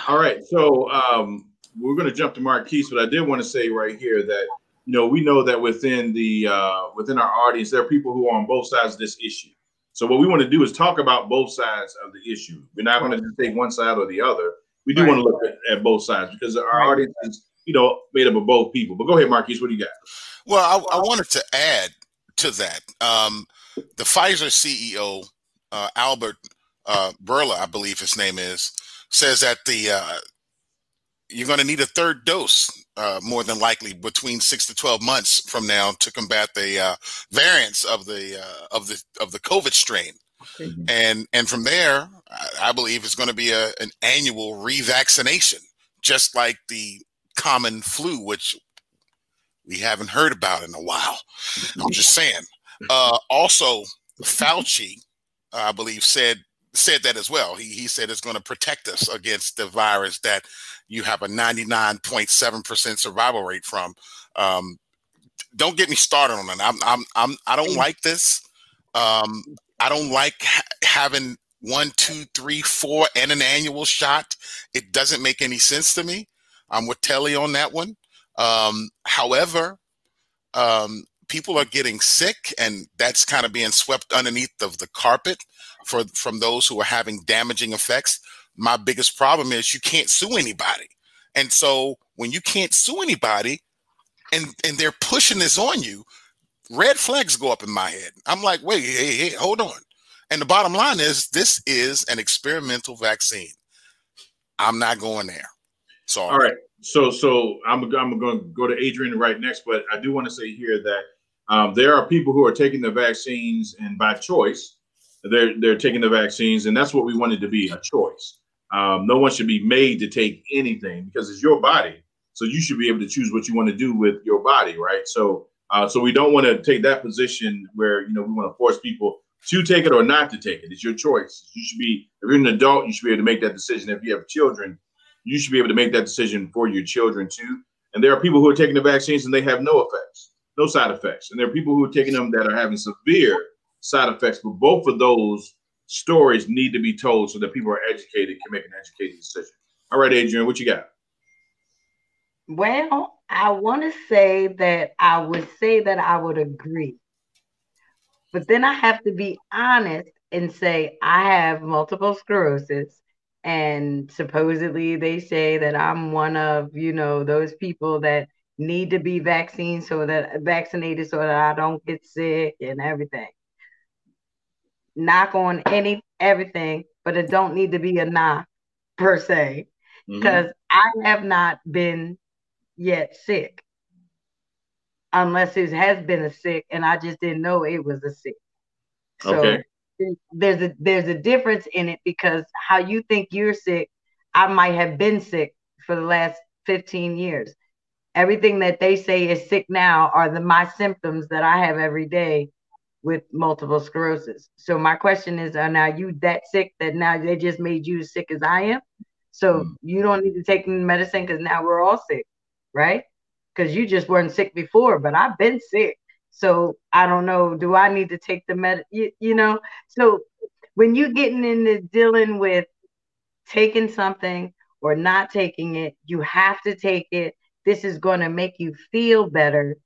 All right, so um, we're going to jump to Marquise, but I did want to say right here that you know we know that within the uh, within our audience there are people who are on both sides of this issue. So what we want to do is talk about both sides of the issue. We're not going to just take one side or the other. We do right. want to look at, at, both sides because our right. audience is you know made up of both people. But go ahead, Marquise. What do you got? Well, I, I wanted to add to that. Um, the Pfizer CEO, uh, Albert uh, Bourla, I believe his name is, says that the uh, you're going to need a third dose uh, more than likely between six to 12 months from now to combat the uh, variants of the uh, of the of the COVID strain. Mm-hmm. And and from there, I, I believe it's going to be a, an annual revaccination, just like the common flu, which we haven't heard about in a while. I'm just saying. Uh, also, Fauci, I believe, said said that as well. He he said it's going to protect us against the virus that you have a 99.7% survival rate from. Um, don't get me started on it. I'm I'm, I'm I don't like this. Um, I don't like ha- having one, two, three, four, and an annual shot. It doesn't make any sense to me. I'm with Telly on that one. Um, however, um, people are getting sick, and that's kind of being swept underneath of the carpet for from those who are having damaging effects. My biggest problem is you can't sue anybody, and so when you can't sue anybody, and and they're pushing this on you, red flags go up in my head. I'm like, wait, hey, hey, hold on. And the bottom line is, this is an experimental vaccine. I'm not going there. So all right. So so I'm I'm going to go to Adrian right next, but I do want to say here that um, there are people who are taking the vaccines and by choice, they're they're taking the vaccines, and that's what we wanted to be a choice. Um, no one should be made to take anything because it's your body, so you should be able to choose what you want to do with your body, right? So uh, so we don't want to take that position where you know we want to force people to take it or not to take it. It's your choice. You should be if you're an adult, you should be able to make that decision. If you have children, you should be able to make that decision for your children too. And there are people who are taking the vaccines and they have no effects no side effects. And there are people who are taking them that are having severe side effects. But both of those stories need to be told so that people are educated, can make an educated decision. All right, Adrian, what you got? Well, I want to say that I would say that I would agree. But then I have to be honest and say I have multiple sclerosis. And supposedly they say that I'm one of, you know, those people that need to be vaccinated so that vaccinated so that I don't get sick and everything. Knock on any everything, but it don't need to be a knock per se. Because mm-hmm. I have not been yet sick. Unless it has been a sick and I just didn't know it was a sick. So okay. there's a there's a difference in it because how you think you're sick, I might have been sick for the last 15 years. Everything that they say is sick now are the my symptoms that I have every day with multiple sclerosis. So my question is, are now you that sick that now they just made you as sick as I am? So mm. you don't need to take the medicine because now we're all sick right? Because you just weren't sick before, but I've been sick. So I don't know. Do I need to take the med? You, you know. So when you're getting into dealing with taking something or not taking it, you have to take it. This is going to make you feel better.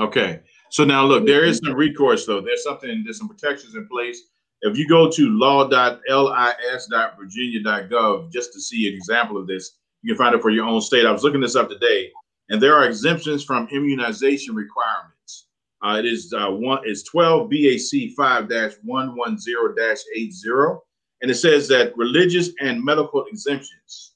Okay. So now look, there is some recourse though. There's something, there's some protections in place. If you go to law.lis.virginia.gov just to see an example of this, you can find it for your own state. I was looking this up today, and there are exemptions from immunization requirements. Uh, it is uh, one is 12 VAC 5-110-80, and it says that religious and medical exemptions.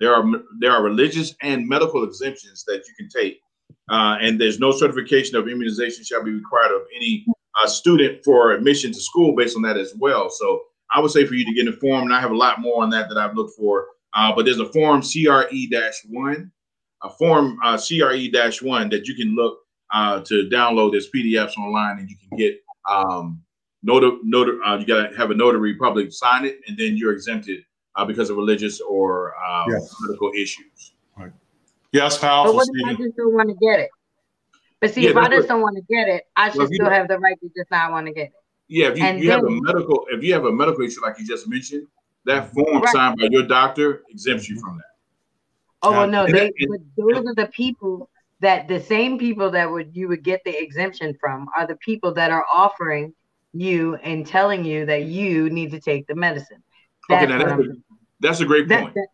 There are there are religious and medical exemptions that you can take, uh, and there's no certification of immunization shall be required of any uh, student for admission to school based on that as well. So I would say for you to get informed, and I have a lot more on that that I've looked for uh, but there's a form CRE-1, a form uh, CRE-1 that you can look uh, to download. There's PDFs online, and you can get um, notary. Uh, you got to have a notary public sign it, and then you're exempted uh, because of religious or yes. medical issues. Right. Yes, powerful. But what if I just don't want to get it? But see, yeah, if I just don't want to get it, I should well, still have the right to just not want to get it. Yeah, if you, you then, have a medical, if you have a medical issue like you just mentioned, that form right. signed by your doctor exempts you from that. Oh well, no, they, those are the people that the same people that would you would get the exemption from are the people that are offering you and telling you that you need to take the medicine. That's okay, now that's a, that's a great point. That, that,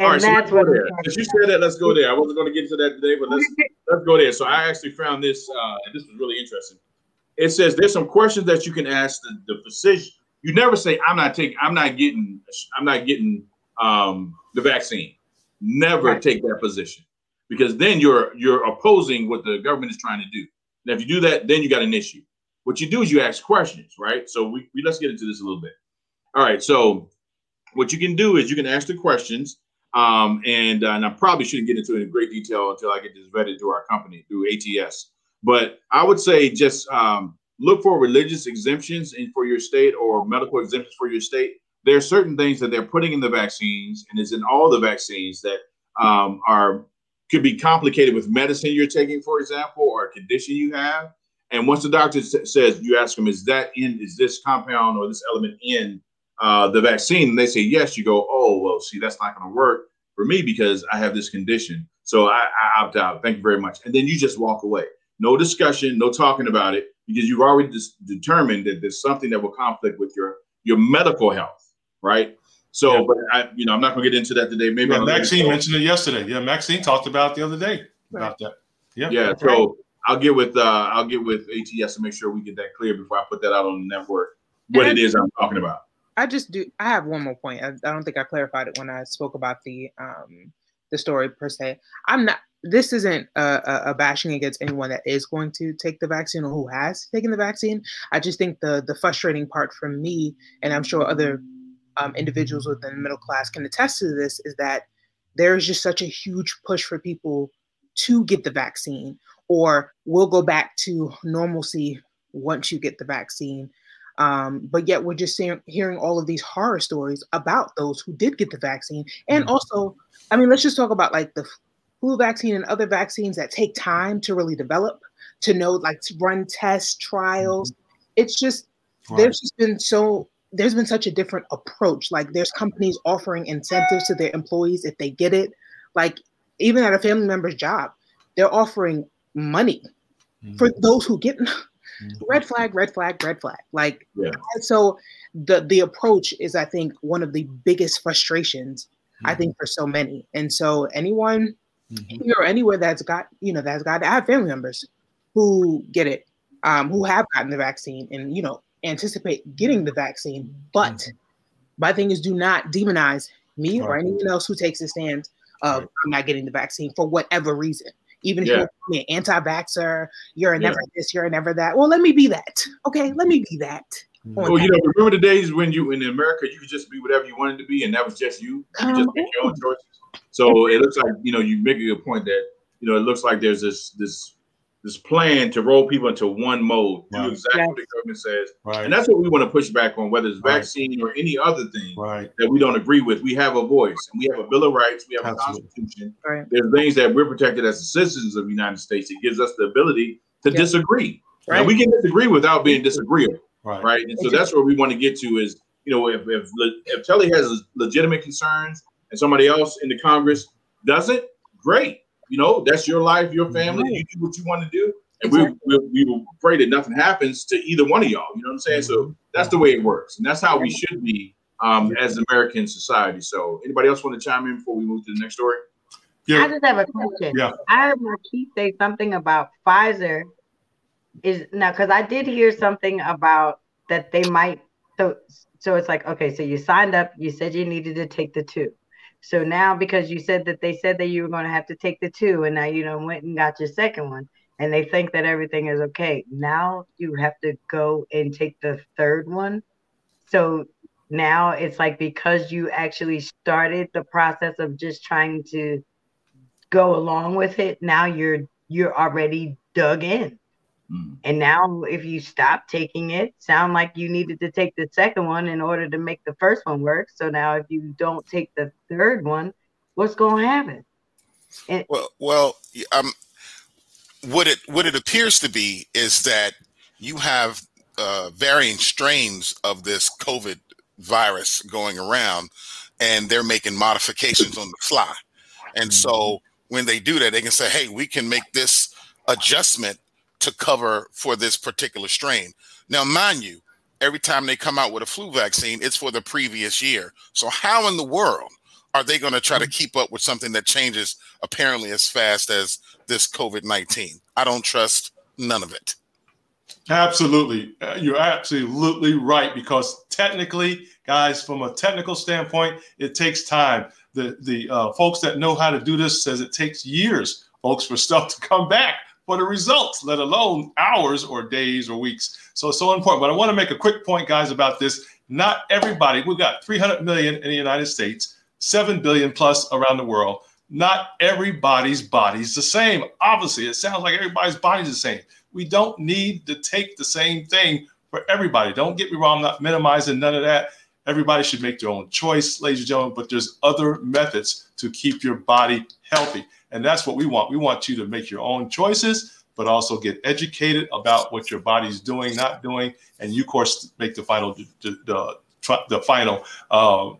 All right, so let's go there. Since you said that, let's go there. I wasn't going to get into that today, but let's let's go there. So I actually found this, uh, and this was really interesting. It says there's some questions that you can ask the, the physician you never say I'm not taking I'm not getting I'm not getting um, the vaccine. Never right. take that position because then you're you're opposing what the government is trying to do. Now, if you do that, then you got an issue. What you do is you ask questions, right? So we, we let's get into this a little bit. All right. So what you can do is you can ask the questions, um, and, uh, and I probably shouldn't get into it in great detail until I get this vetted through our company through ATS. But I would say just um, look for religious exemptions in, for your state or medical exemptions for your state. There are certain things that they're putting in the vaccines, and it's in all the vaccines that um, are could be complicated with medicine you're taking, for example, or a condition you have. And once the doctor says, you ask them, is that in, is this compound or this element in uh, the vaccine? And they say yes. You go, oh well, see, that's not going to work for me because I have this condition. So I, I opt out. Thank you very much. And then you just walk away. No discussion, no talking about it because you've already dis- determined that there's something that will conflict with your your medical health, right? So, yeah. but I, you know, I'm not going to get into that today. Maybe yeah, Maxine mentioned it yesterday. Yeah, Maxine talked about the other day about that. Yeah, yeah. So right. I'll get with uh, I'll get with ATS to make sure we get that clear before I put that out on the network. What and it is I'm talking about. I just do. I have one more point. I, I don't think I clarified it when I spoke about the um the story per se. I'm not this isn't a, a, bashing against anyone that is going to take the vaccine or who has taken the vaccine. I just think the the frustrating part for me, and I'm sure other um, individuals within the middle class can attest to this, is that there is just such a huge push for people to get the vaccine, or we'll go back to normalcy once you get the vaccine. Um, but yet we're just seeing, hearing all of these horror stories about those who did get the vaccine, and mm-hmm. also, I mean, let's just talk about like the flu vaccine and other vaccines that take time to really develop, to know, like to run tests, trials. Mm-hmm. It's just, right. there's just been so, there's been such a different approach. Like there's companies offering incentives to their employees if they get it. Like even at a family member's job, they're offering money mm-hmm. for those who get. red flag, red flag, red flag. Like yeah. so the the approach is I think one of the biggest frustrations mm-hmm. I think for so many. And so anyone mm-hmm. here or anywhere that's got, you know, that's got I have family members who get it, um, who have gotten the vaccine and you know anticipate getting the vaccine. But mm-hmm. my thing is do not demonize me or anyone else who takes a stand of right. I'm not getting the vaccine for whatever reason. Even if yeah. you're an anti-vaxxer, you're a never yeah. this, you're a never that. Well, let me be that. Okay, let me be that. Mm. Well, that. you know, remember the days when you in America you could just be whatever you wanted to be, and that was just you. You just make your own choices. So it looks like you know you make a good point that you know it looks like there's this this this plan to roll people into one mode, right. do exactly yes. what the government says. Right. And that's what we want to push back on, whether it's right. vaccine or any other thing that we don't agree with. We have a voice and we have a Bill of Rights, we have Absolutely. a constitution. There's things that we're protected as citizens of the United States. It gives us the ability to yes. disagree. And we can disagree without being disagreeable. Right. And so that's where we want to get to is, you know, if if, if Telly has legitimate concerns and somebody else in the Congress doesn't, great you know, that's your life, your family. Right. You do what you want to do. And exactly. we, we, we will pray that nothing happens to either one of y'all. You know what I'm saying? So mm-hmm. that's the way it works. And that's how we should be um, as American society. So anybody else want to chime in before we move to the next story? Yeah. I just have a question. Yeah. I heard Marquise say something about Pfizer is now because I did hear something about that they might so so it's like okay, so you signed up, you said you needed to take the two. So now, because you said that they said that you were going to have to take the two, and now you know went and got your second one, and they think that everything is okay. Now you have to go and take the third one. So now it's like because you actually started the process of just trying to go along with it. Now you're you're already dug in. Mm. And now, if you stop taking it, sound like you needed to take the second one in order to make the first one work. So now, if you don't take the third one, what's going to happen? And- well, well, um, what it what it appears to be is that you have uh, varying strains of this COVID virus going around, and they're making modifications on the fly. And so, mm-hmm. when they do that, they can say, "Hey, we can make this adjustment to cover for this particular strain. Now, mind you, every time they come out with a flu vaccine, it's for the previous year. So, how in the world are they going to try to mm. keep up with something that changes apparently as fast as this COVID 19? I don't trust none of it. Absolutely. Uh, you're absolutely right because technically, guys, from a technical standpoint, it takes time. The, the uh, folks that know how to do this says it takes years, folks, for stuff to come back for the results, let alone hours or days or weeks. So it's so important. But I want to make a quick point, guys, about this. Not everybody, we've got 300 million in the United States, 7 billion plus around the world. Not everybody's body's the same. Obviously, it sounds like everybody's body's the same. We don't need to take the same thing for everybody. Don't get me wrong, I'm not minimizing none of that. Everybody should make their own choice, ladies and gentlemen, but there's other methods to keep your body healthy. And that's what we want. We want you to make your own choices, but also get educated about what your body's doing, not doing, and you, of course, make the final the, the, the final uh,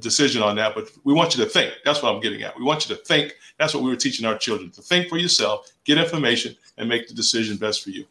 decision on that. But we want you to think. That's what I'm getting at. We want you to think. That's what we were teaching our children to think for yourself, get information, and make the decision best for you.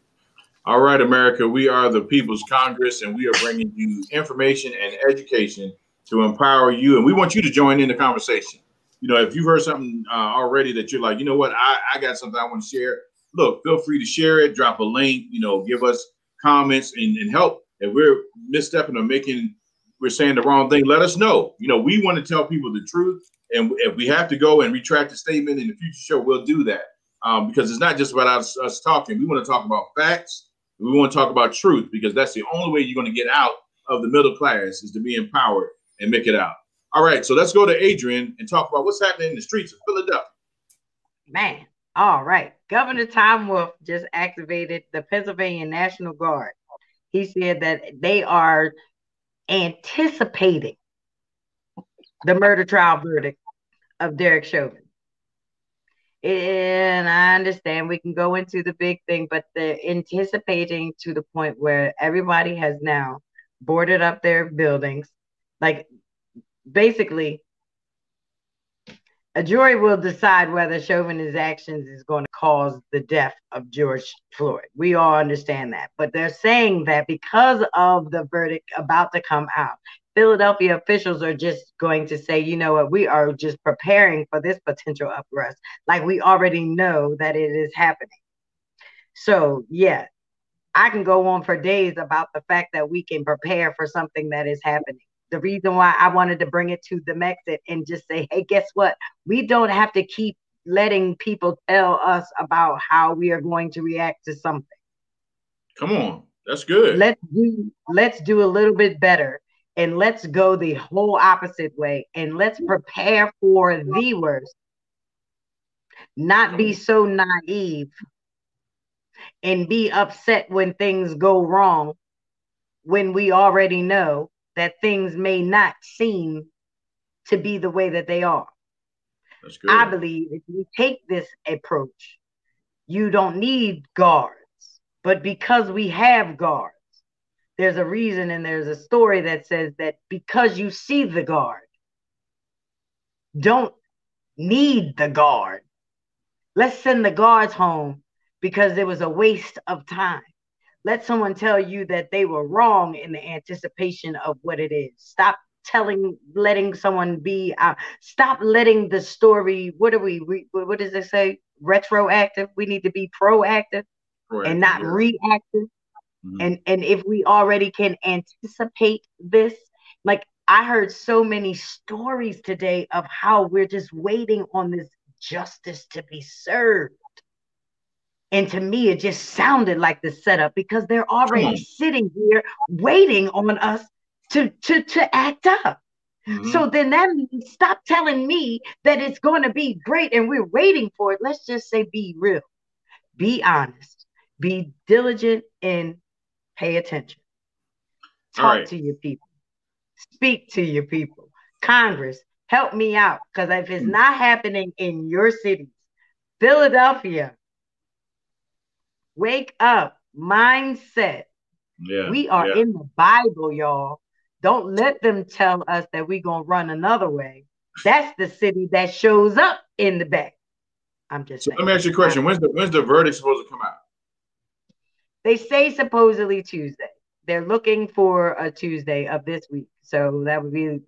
All right, America, we are the People's Congress, and we are bringing you information and education to empower you. And we want you to join in the conversation you know, if you've heard something uh, already that you're like, you know what, I, I got something I want to share, look, feel free to share it, drop a link, you know, give us comments and, and help. If we're misstepping or making, we're saying the wrong thing, let us know. You know, we want to tell people the truth. And if we have to go and retract the statement in the future show, we'll do that. Um, because it's not just about us, us talking. We want to talk about facts. We want to talk about truth because that's the only way you're going to get out of the middle class is to be empowered and make it out. All right, so let's go to Adrian and talk about what's happening in the streets of Philadelphia. Man, all right. Governor Tom Wolf just activated the Pennsylvania National Guard. He said that they are anticipating the murder trial verdict of Derek Chauvin. and I understand we can go into the big thing, but the anticipating to the point where everybody has now boarded up their buildings, like basically a jury will decide whether Chauvin's actions is going to cause the death of George Floyd. We all understand that. But they're saying that because of the verdict about to come out, Philadelphia officials are just going to say, you know what, we are just preparing for this potential arrest. Like we already know that it is happening. So, yeah, I can go on for days about the fact that we can prepare for something that is happening the reason why I wanted to bring it to the Mexit and just say, hey, guess what? We don't have to keep letting people tell us about how we are going to react to something. Come on, that's good. Let's do let's do a little bit better and let's go the whole opposite way and let's prepare for the worst. Not be so naive and be upset when things go wrong when we already know that things may not seem to be the way that they are. I believe if you take this approach, you don't need guards. But because we have guards, there's a reason and there's a story that says that because you see the guard, don't need the guard. Let's send the guards home because it was a waste of time let someone tell you that they were wrong in the anticipation of what it is. Stop telling, letting someone be. Uh, stop letting the story. What are we? we what does it say? Retroactive. We need to be proactive, proactive and not yeah. reactive. Mm-hmm. And and if we already can anticipate this, like I heard so many stories today of how we're just waiting on this justice to be served. And to me, it just sounded like the setup because they're already sitting here waiting on us to, to, to act up. Mm-hmm. So then that means stop telling me that it's going to be great and we're waiting for it. Let's just say be real, be honest, be diligent, and pay attention. Talk right. to your people, speak to your people. Congress, help me out because if it's mm. not happening in your cities, Philadelphia, Wake up, mindset. Yeah, we are yeah. in the Bible, y'all. Don't let them tell us that we're gonna run another way. That's the city that shows up in the back. I'm just so let me ask you a question. When's the when's the verdict supposed to come out? They say supposedly Tuesday. They're looking for a Tuesday of this week. So that would be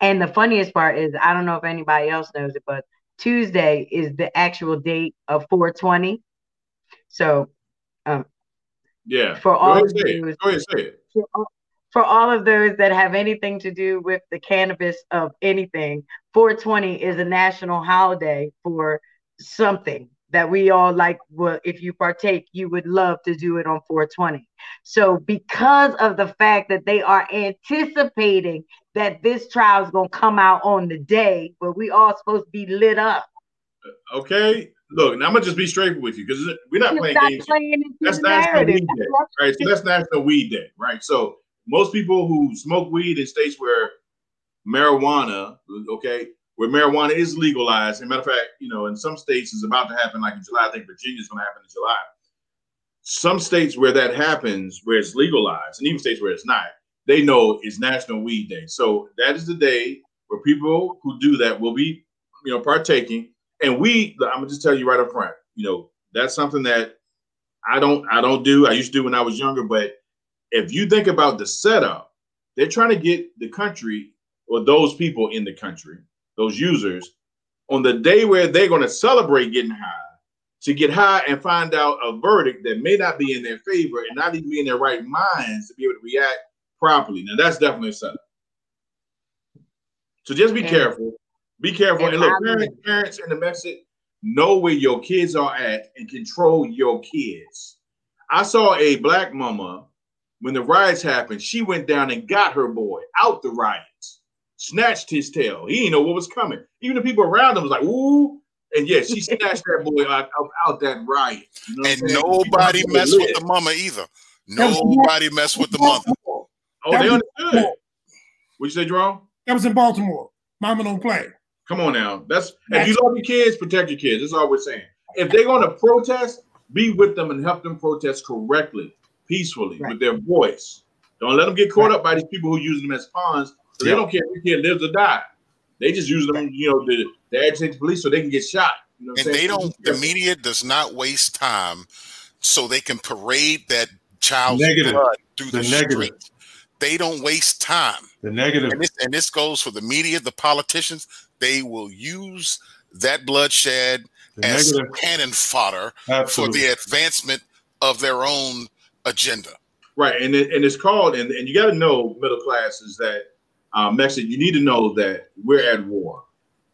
and the funniest part is I don't know if anybody else knows it, but Tuesday is the actual date of 420. So um, yeah. For all of those, for, for all of those that have anything to do with the cannabis of anything, 420 is a national holiday for something that we all like. Well if you partake you would love to do it on 420 so because of the fact that they are anticipating that this trial is going to come out on the day but we all supposed to be lit up. Okay look, now I'm gonna just be straight with you because we're not playing games. Playing that's National Weed Day, right? So that's National Weed Day, right? So most people who smoke weed in states where marijuana, okay, where marijuana is legalized. As a matter of fact, you know, in some states it's about to happen, like in July. I think Virginia is going to happen in July. Some states where that happens, where it's legalized, and even states where it's not, they know it's National Weed Day. So that is the day where people who do that will be, you know, partaking and we i'm gonna just tell you right up front you know that's something that i don't i don't do. I used to do when i was younger but if you think about the setup they're trying to get the country or those people in the country those users on the day where they're going to celebrate getting high to get high and find out a verdict that may not be in their favor and not even be in their right minds to be able to react properly. Now that's definitely a setup. So just be careful be careful. And, and look, parents, parents in the message know where your kids are at and control your kids. I saw a black mama when the riots happened. She went down and got her boy out the riots, snatched his tail. He didn't know what was coming. Even the people around him was like, "Ooh." And yes, she snatched that boy out, out, out that riot. You know and nobody messed with the mama either. Nobody messed with the mother. Oh, they understood. What you say, Jerome? That was in Baltimore. Mama don't play. Come on now. That's, That's if you love your kids, protect your kids. That's all we're saying. If they're going to protest, be with them and help them protest correctly, peacefully, right. with their voice. Don't let them get caught right. up by these people who use them as pawns. So yep. they don't care if your kid lives or die. They just use them, you know, to, to agitate the police so they can get shot. You know and they don't. The media does not waste time so they can parade that child negative. blood through the, the negative. street. They don't waste time. The negative. And this, and this goes for the media, the politicians. They will use that bloodshed the as negative. cannon fodder Absolutely. for the advancement of their own agenda. Right, and it, and it's called, and, and you got to know, middle class, is that um, Mexit. You need to know that we're at war.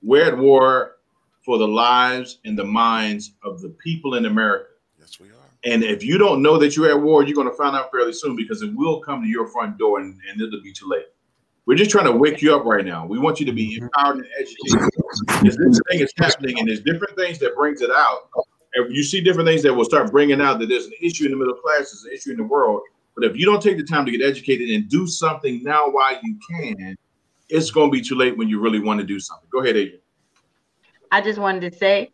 We're at war for the lives and the minds of the people in America. Yes, we are. And if you don't know that you're at war, you're going to find out fairly soon because it will come to your front door and, and it'll be too late. We're just trying to wake you up right now. We want you to be mm-hmm. empowered and educated. Because this thing is happening, and there's different things that brings it out. And you see different things that will start bringing out that there's an issue in the middle class, there's an issue in the world. But if you don't take the time to get educated and do something now while you can, it's going to be too late when you really want to do something. Go ahead, Adrian. I just wanted to say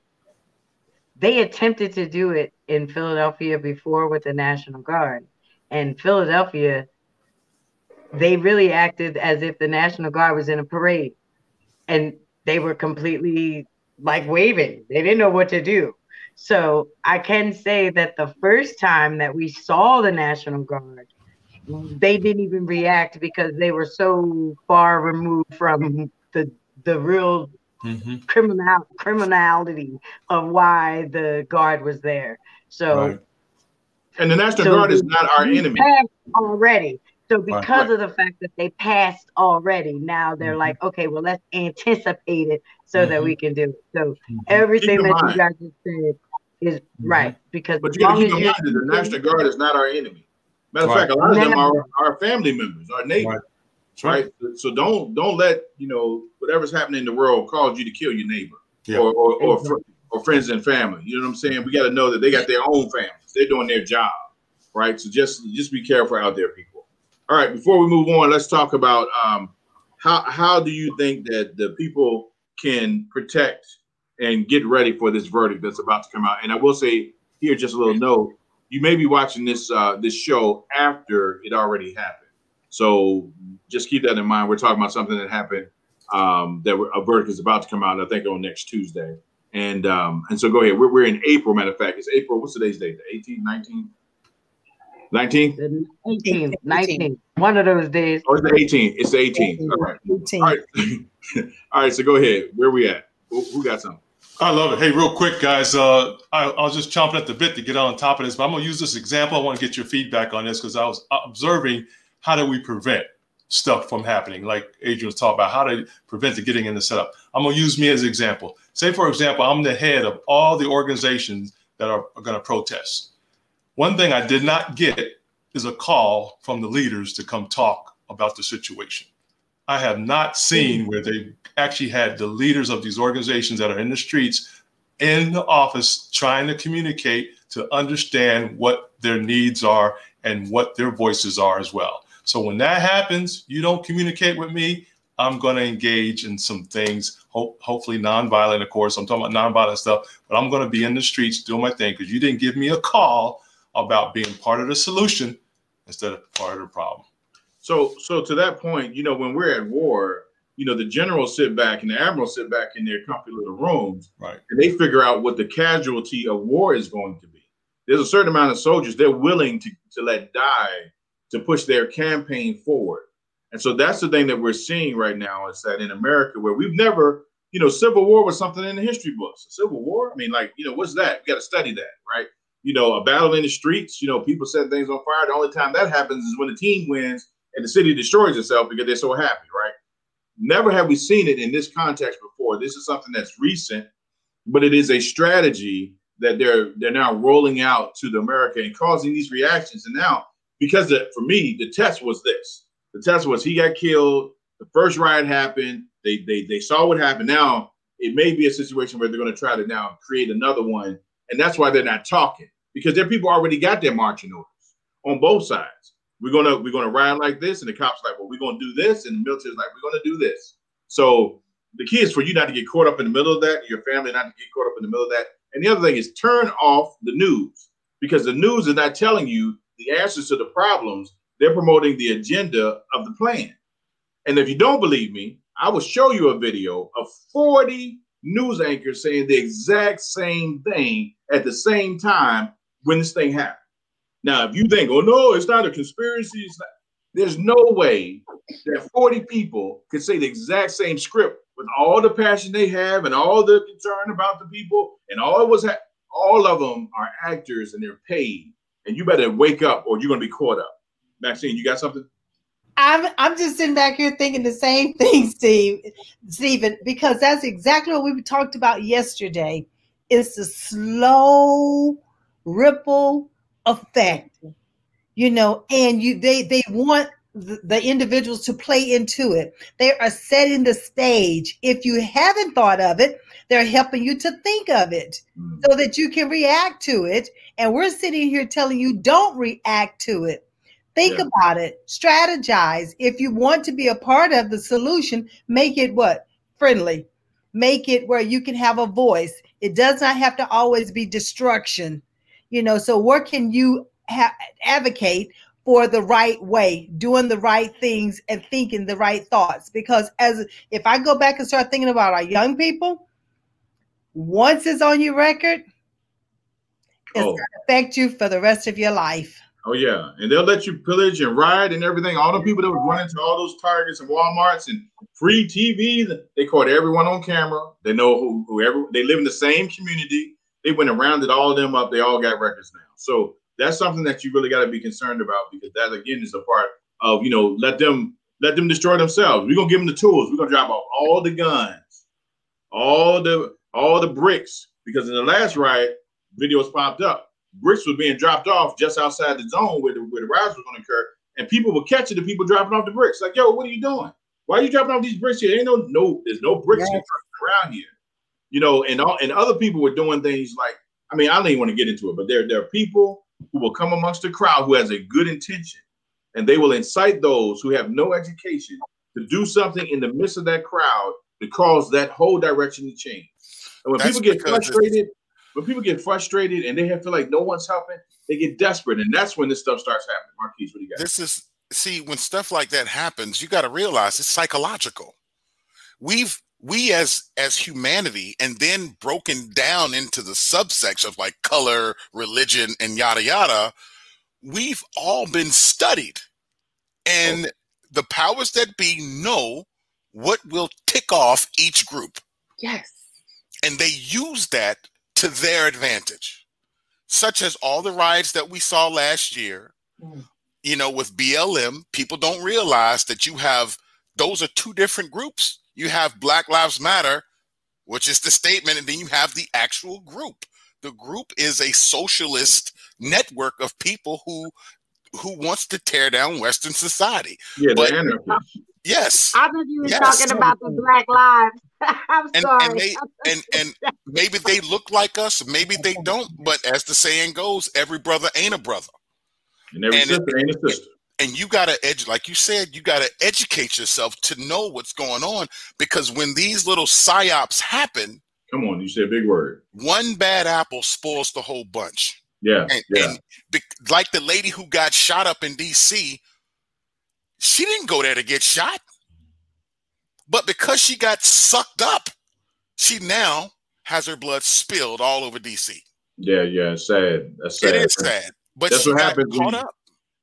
they attempted to do it in Philadelphia before with the National Guard. And Philadelphia, they really acted as if the National Guard was in a parade. And they were completely like waving. They didn't know what to do. So I can say that the first time that we saw the National Guard, they didn't even react because they were so far removed from the the real mm-hmm. criminal criminality of why the guard was there. So, right. and the National so Guard is not our enemy already. So because right. of the fact that they passed already, now they're mm-hmm. like, okay, well, let's anticipate it so mm-hmm. that we can do it. So mm-hmm. everything that mind. you guys just said is mm-hmm. right because but you gotta keep in mind that the National Guard is not our enemy. Matter of right. fact, a lot of them are our family members, our neighbors. Right. right. So don't don't let you know whatever's happening in the world cause you to kill your neighbor yeah. or or, or, fr- or, friends and family. You know what I'm saying? We got to know that they got their own families. They're doing their job, right? So just just be careful out there, people. All right. Before we move on, let's talk about um, how how do you think that the people can protect and get ready for this verdict that's about to come out? And I will say here, just a little note: you may be watching this uh, this show after it already happened. So just keep that in mind. We're talking about something that happened um, that a verdict is about to come out, I think, on next Tuesday. And um, and so go ahead. We're, we're in April, matter of fact. It's April. What's today's date? The 18th, 19th? 19th? 18th, 19th. One of those days. Oh, it's the 18th. It's the 18th. All right. 18th. All right. All right. So go ahead. Where we at? Who, who got something? I love it. Hey, real quick, guys. Uh, I, I, was just chomping at the bit to get on top of this, but I'm going to use this example. I want to get your feedback on this because I was observing how do we prevent stuff from happening, like Adrian was talking about, how to prevent the getting in the setup. I'm going to use me as an example. Say, for example, I'm the head of all the organizations that are, are going to protest. One thing I did not get is a call from the leaders to come talk about the situation. I have not seen where they actually had the leaders of these organizations that are in the streets in the office trying to communicate to understand what their needs are and what their voices are as well. So when that happens, you don't communicate with me. I'm going to engage in some things, hope, hopefully nonviolent, of course. I'm talking about nonviolent stuff, but I'm going to be in the streets doing my thing because you didn't give me a call about being part of the solution instead of part of the problem. So, so to that point, you know, when we're at war, you know, the generals sit back and the admirals sit back in their comfy little rooms, right? And they figure out what the casualty of war is going to be. There's a certain amount of soldiers they're willing to, to let die to push their campaign forward. And so that's the thing that we're seeing right now is that in America, where we've never, you know, Civil War was something in the history books. Civil War, I mean, like, you know, what's that? We got to study that, right? You know, a battle in the streets, you know, people set things on fire. The only time that happens is when the team wins and the city destroys itself because they're so happy, right? Never have we seen it in this context before. This is something that's recent, but it is a strategy that they're they're now rolling out to the America and causing these reactions. And now because the, for me, the test was this. The test was he got killed. The first riot happened. They they they saw what happened. Now it may be a situation where they're going to try to now create another one, and that's why they're not talking because their people already got their marching orders on both sides. We're gonna we're gonna ride like this, and the cops like, well, we're gonna do this, and the military's like, we're gonna do this. So the key is for you not to get caught up in the middle of that, and your family not to get caught up in the middle of that. And the other thing is turn off the news because the news is not telling you the answers to the problems. They're promoting the agenda of the plan. And if you don't believe me, I will show you a video of 40 news anchors saying the exact same thing at the same time when this thing happened. Now, if you think, oh no, it's not a conspiracy, it's not, there's no way that 40 people could say the exact same script with all the passion they have and all the concern about the people and all it was ha- all of them are actors and they're paid. And you better wake up or you're gonna be caught up. Maxine, you got something? I'm I'm just sitting back here thinking the same thing, Steve, Stephen, because that's exactly what we talked about yesterday. It's the slow ripple effect, you know, and you they they want the individuals to play into it. They are setting the stage. If you haven't thought of it, they're helping you to think of it mm. so that you can react to it. And we're sitting here telling you don't react to it. Think yeah. about it, strategize. If you want to be a part of the solution, make it what? Friendly. Make it where you can have a voice. It does not have to always be destruction. You know, so where can you ha- advocate for the right way, doing the right things and thinking the right thoughts. Because as if I go back and start thinking about our young people, once it's on your record, it's oh. gonna affect you for the rest of your life. Oh yeah, and they'll let you pillage and riot and everything. All the people that were running to all those Targets and WalMarts and free TV, they caught everyone on camera. They know who whoever they live in the same community. They went and rounded all of them up. They all got records now. So that's something that you really got to be concerned about because that again is a part of you know let them let them destroy themselves. We're gonna give them the tools. We're gonna drop off all the guns, all the all the bricks because in the last riot, videos popped up. Bricks were being dropped off just outside the zone where the where the riots were gonna occur, and people were catching the people dropping off the bricks. Like, yo, what are you doing? Why are you dropping off these bricks here? Ain't no no, there's no bricks yes. around here. You know, and all and other people were doing things like, I mean, I don't even want to get into it, but there there are people who will come amongst the crowd who has a good intention, and they will incite those who have no education to do something in the midst of that crowd to cause that whole direction to change. And when That's people get frustrated, when people get frustrated and they have feel like no one's helping, they get desperate, and that's when this stuff starts happening. Marquise, what do you got? This is see when stuff like that happens, you got to realize it's psychological. We've we as as humanity and then broken down into the subsection of like color religion and yada yada we've all been studied. And oh. the powers that be know what will tick off each group. Yes. And they use that to their advantage. Such as all the riots that we saw last year mm. you know with blm people don't realize that you have those are two different groups you have Black Lives Matter, which is the statement, and then you have the actual group. The group is a socialist network of people who who wants to tear down Western society. Yeah, but, the Yes. I thought you were yes. talking about the Black Lives. I'm and, sorry. And, they, and and maybe they look like us, maybe they don't. But as the saying goes, every brother ain't a brother. And every and sister it, ain't a sister and you got to edge like you said you got to educate yourself to know what's going on because when these little psyops happen come on you said a big word. one bad apple spoils the whole bunch. Yeah and, yeah. and like the lady who got shot up in dc she didn't go there to get shot. But because she got sucked up she now has her blood spilled all over dc yeah yeah sad. That's sad it is sad but that's what happens caught up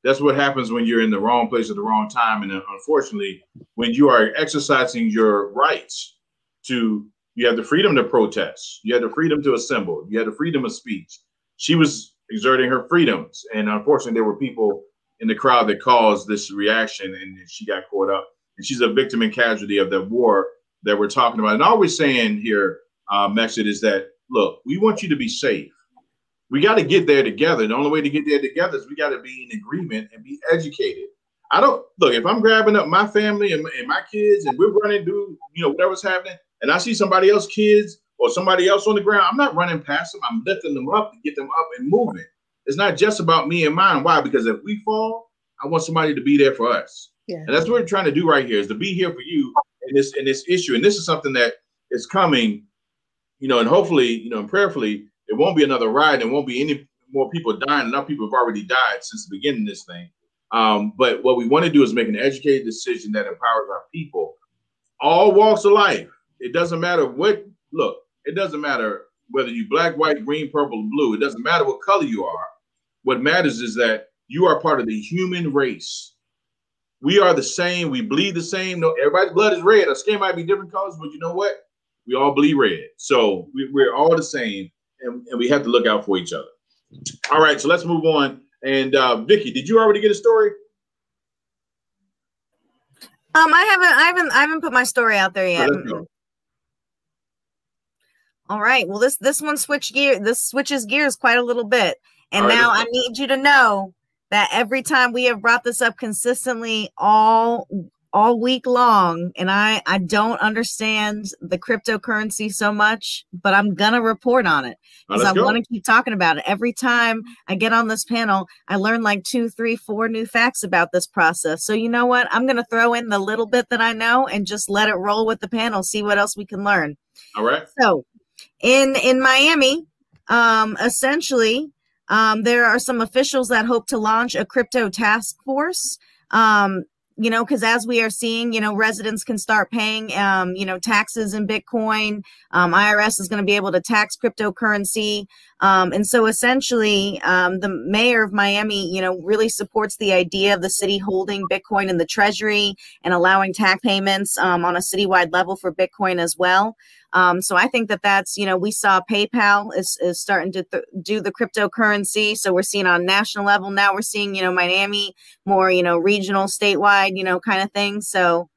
that's what happens when you're in the wrong place at the wrong time. And unfortunately, when you are exercising your rights to, you have the freedom to protest, you have the freedom to assemble, you have the freedom of speech. She was exerting her freedoms. And unfortunately, there were people in the crowd that caused this reaction and she got caught up. And she's a victim and casualty of the war that we're talking about. And all we're saying here, uh, Mexit, is that look, we want you to be safe we got to get there together. The only way to get there together is we got to be in agreement and be educated. I don't look if I'm grabbing up my family and, and my kids and we're running through, you know, whatever's happening, and I see somebody else kids or somebody else on the ground, I'm not running past them. I'm lifting them up to get them up and moving. It's not just about me and mine. Why? Because if we fall, I want somebody to be there for us. Yeah. And that's what we're trying to do right here is to be here for you in this in this issue, and this is something that is coming, you know, and hopefully, you know, and prayerfully, it won't be another ride, It won't be any more people dying. Enough people have already died since the beginning of this thing. Um, but what we want to do is make an educated decision that empowers our people, all walks of life. It doesn't matter what look. It doesn't matter whether you black, white, green, purple, blue. It doesn't matter what color you are. What matters is that you are part of the human race. We are the same. We bleed the same. No, everybody's blood is red. Our skin might be different colors, but you know what? We all bleed red. So we, are all the same, and, and we have to look out for each other. All right, so let's move on. And uh, Vicky, did you already get a story? Um, I haven't, I haven't, I haven't put my story out there yet. All right. Well, this this one switch gear. This switches gears quite a little bit, and right, now I need you to know that every time we have brought this up consistently all all week long and i i don't understand the cryptocurrency so much but i'm gonna report on it because i want to keep talking about it. Every time i get on this panel i learn like two three four new facts about this process. So you know what? I'm gonna throw in the little bit that i know and just let it roll with the panel see what else we can learn. All right. So in in miami um essentially um, there are some officials that hope to launch a crypto task force. Um, you know, because as we are seeing, you know, residents can start paying, um, you know, taxes in Bitcoin. Um, IRS is going to be able to tax cryptocurrency. Um, and so essentially, um, the mayor of Miami, you know, really supports the idea of the city holding Bitcoin in the treasury and allowing tax payments um, on a citywide level for Bitcoin as well. Um, so I think that that's, you know, we saw PayPal is, is starting to th- do the cryptocurrency. So we're seeing on national level now we're seeing, you know, Miami more, you know, regional, statewide, you know, kind of thing. So,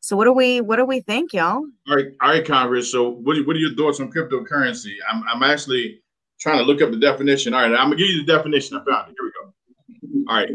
so what do we what do we think, y'all? All right, all right, Congress. So what are, what are your thoughts on cryptocurrency? I'm I'm actually trying to look up the definition. All right, I'm gonna give you the definition. I found it. Here we go. All right.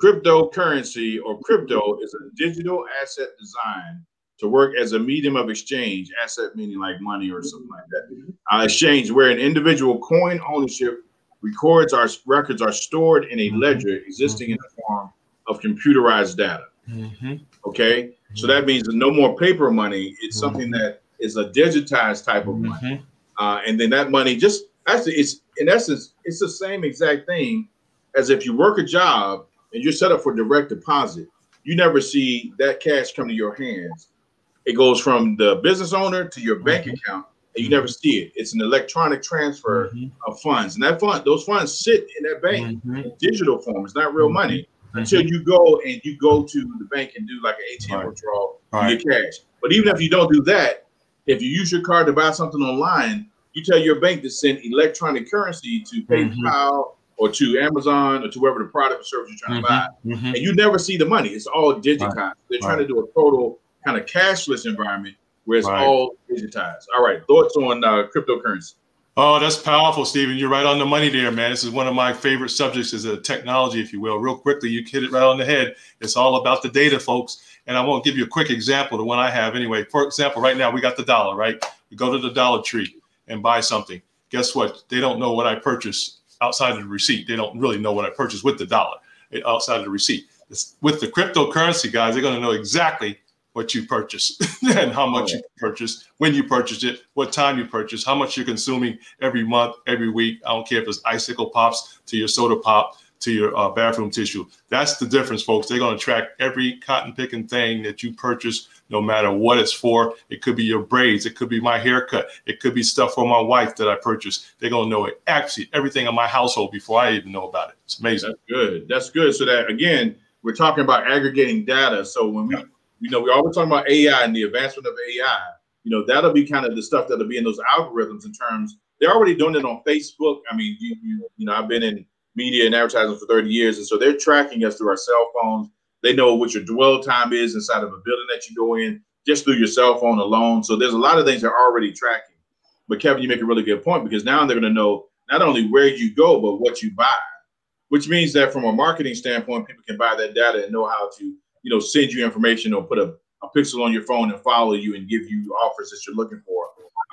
Cryptocurrency or crypto is a digital asset designed to work as a medium of exchange, asset meaning like money or something like that. Uh, exchange where an individual coin ownership records our records are stored in a mm-hmm. ledger existing in the form of computerized data. Mm-hmm. Okay, so that means no more paper money. It's mm-hmm. something that is a digitized type of money, mm-hmm. uh, and then that money just actually it's in essence it's the same exact thing as if you work a job and you're set up for direct deposit. You never see that cash come to your hands it goes from the business owner to your bank mm-hmm. account, and you never see it. It's an electronic transfer mm-hmm. of funds, and that fund, those funds sit in that bank mm-hmm. in digital form. It's not real mm-hmm. money mm-hmm. until you go and you go to the bank and do like an ATM right. withdrawal, right. you get cash. But even if you don't do that, if you use your card to buy something online, you tell your bank to send electronic currency to mm-hmm. PayPal or to Amazon or to wherever the product or service you're trying to buy, and you never see the money. It's all digitized. Right. They're trying to do a total kind of cashless environment where it's right. all digitized. All right, thoughts on uh, cryptocurrency? Oh, that's powerful, Stephen. You're right on the money there, man. This is one of my favorite subjects is a technology, if you will. Real quickly, you hit it right on the head. It's all about the data, folks. And I won't give you a quick example, the one I have anyway. For example, right now we got the dollar, right? We go to the Dollar Tree and buy something. Guess what? They don't know what I purchased outside of the receipt. They don't really know what I purchased with the dollar eh, outside of the receipt. It's, with the cryptocurrency guys, they're going to know exactly what you purchased and how much you purchased, when you purchased it, what time you purchased, how much you're consuming every month, every week. I don't care if it's icicle pops to your soda pop to your uh, bathroom tissue. That's the difference, folks. They're going to track every cotton picking thing that you purchase, no matter what it's for. It could be your braids, it could be my haircut, it could be stuff for my wife that I purchased. They're going to know it, actually everything in my household before I even know about it. It's amazing. That's good. That's good. So that again, we're talking about aggregating data. So when we you know, we always talking about AI and the advancement of AI. You know, that'll be kind of the stuff that'll be in those algorithms in terms. They're already doing it on Facebook. I mean, you you, you know, I've been in media and advertising for 30 years, and so they're tracking us through our cell phones. They know what your dwell time is inside of a building that you go in just through your cell phone alone. So there's a lot of things they're already tracking. But Kevin, you make a really good point because now they're going to know not only where you go, but what you buy, which means that from a marketing standpoint, people can buy that data and know how to you know, send you information or put a, a pixel on your phone and follow you and give you offers that you're looking for.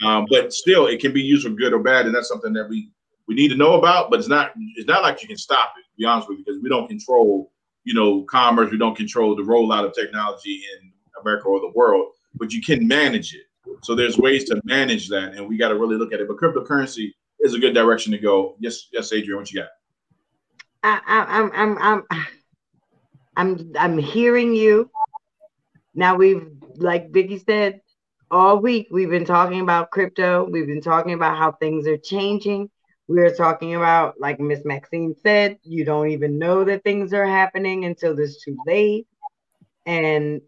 Um, but still, it can be used for good or bad, and that's something that we we need to know about. But it's not it's not like you can stop it. To be honest with you, because we don't control you know commerce, we don't control the rollout of technology in America or the world. but you can manage it. So there's ways to manage that, and we got to really look at it. But cryptocurrency is a good direction to go. Yes, yes, Adrian, what you got? I, I, I'm, I'm, I'm, I'm, I'm hearing you. Now we've, like Vicky said, all week we've been talking about crypto. We've been talking about how things are changing. We are talking about, like Miss Maxine said, you don't even know that things are happening until it's too late. And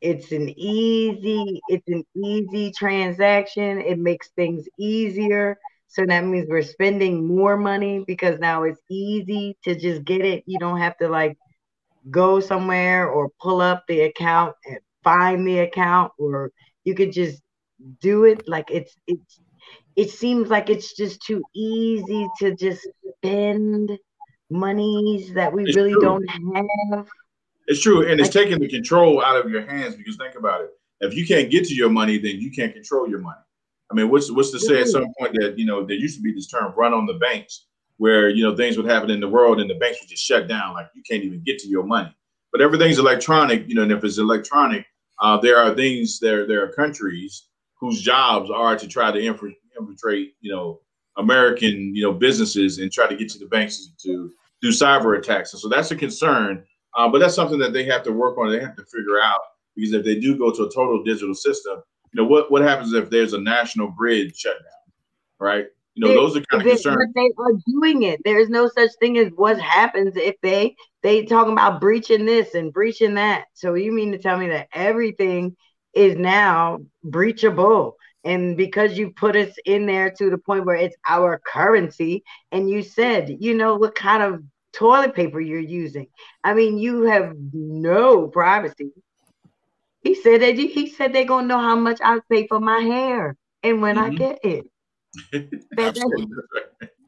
it's an easy, it's an easy transaction. It makes things easier. So that means we're spending more money because now it's easy to just get it. You don't have to like go somewhere or pull up the account and find the account, or you could just do it. Like it's it's it seems like it's just too easy to just spend monies that we it's really true. don't have. It's true, and it's taking the control out of your hands because think about it. If you can't get to your money, then you can't control your money. I mean, what's what's to say at some point that you know there used to be this term "run on the banks," where you know things would happen in the world and the banks would just shut down, like you can't even get to your money. But everything's electronic, you know, and if it's electronic, uh, there are things there. There are countries whose jobs are to try to infra- infiltrate, you know, American, you know, businesses and try to get to the banks to do cyber attacks. And so that's a concern. Uh, but that's something that they have to work on. They have to figure out because if they do go to a total digital system, you know, what what happens if there's a national grid shutdown, right? You know, They- those are kind of they- concerns. But they are doing it. There is no such thing as what happens if they they talking about breaching this and breaching that. So you mean to tell me that everything is now breachable? And because you put us in there to the point where it's our currency, and you said, you know, what kind of toilet paper you're using. I mean, you have no privacy. He said that he said they're gonna know how much I pay for my hair and when I Mhm. get it.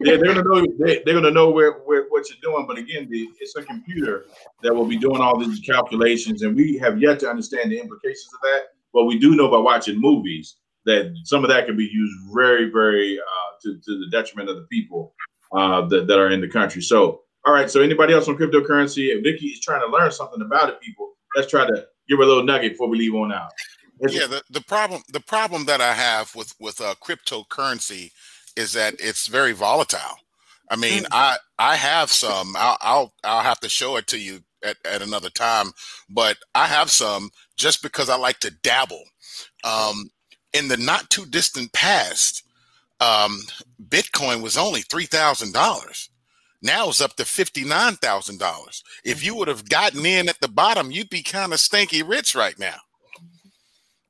Yeah, they're gonna know they, they're gonna know where, where what you're doing. But again, the, it's a computer that will be doing all these calculations, and we have yet to understand the implications of that. But we do know by watching movies that some of that can be used very, very uh, to, to the detriment of the people uh, that, that are in the country. So, all right. So, anybody else on cryptocurrency? If Vicky is trying to learn something about it, people, let's try to give her a little nugget before we leave on out. yeah the, the problem the problem that i have with with uh, cryptocurrency is that it's very volatile i mean i i have some I'll, I'll i'll have to show it to you at, at another time but i have some just because i like to dabble. Um in the not too distant past um bitcoin was only $3000 now it's up to $59000 if you would have gotten in at the bottom you'd be kind of stinky rich right now.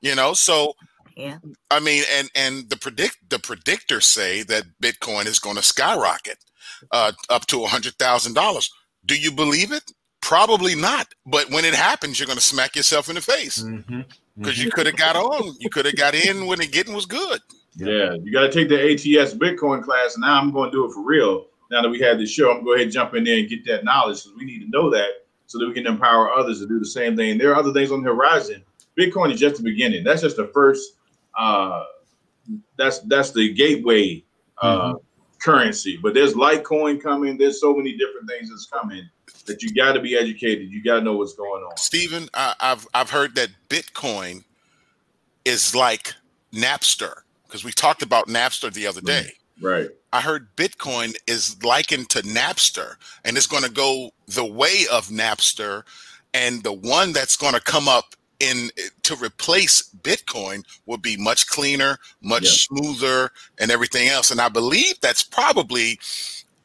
You know so Yeah. i mean and and the predict the predictors say that bitcoin is going to skyrocket uh, up to a hundred thousand dollars. Do you believe it probably not but when it happens you're going to smack yourself in the face Mm-hmm. because you could have got on you could have got in when the getting was good Yeah, you got to take the ATS Bitcoin class. Now I'm going to do it for real. Now that we had this show, I'm going to go ahead and jump in there and get that knowledge because we need to know that so that we can empower others to do the same thing. There are other things on the horizon. Bitcoin is just the beginning. That's just the first. Uh, that's that's the gateway uh, currency. But there's Litecoin coming. There's so many different things that's coming that you got to be educated. You got to know what's going on. Stephen, I, I've I've heard that Bitcoin is like Napster because we talked about Napster the other day. Right. I heard Bitcoin is likened to Napster and it's going to go the way of Napster, and the one that's going to come up in to replace Bitcoin would be much cleaner, much Yeah. smoother, and everything else. And I believe that's probably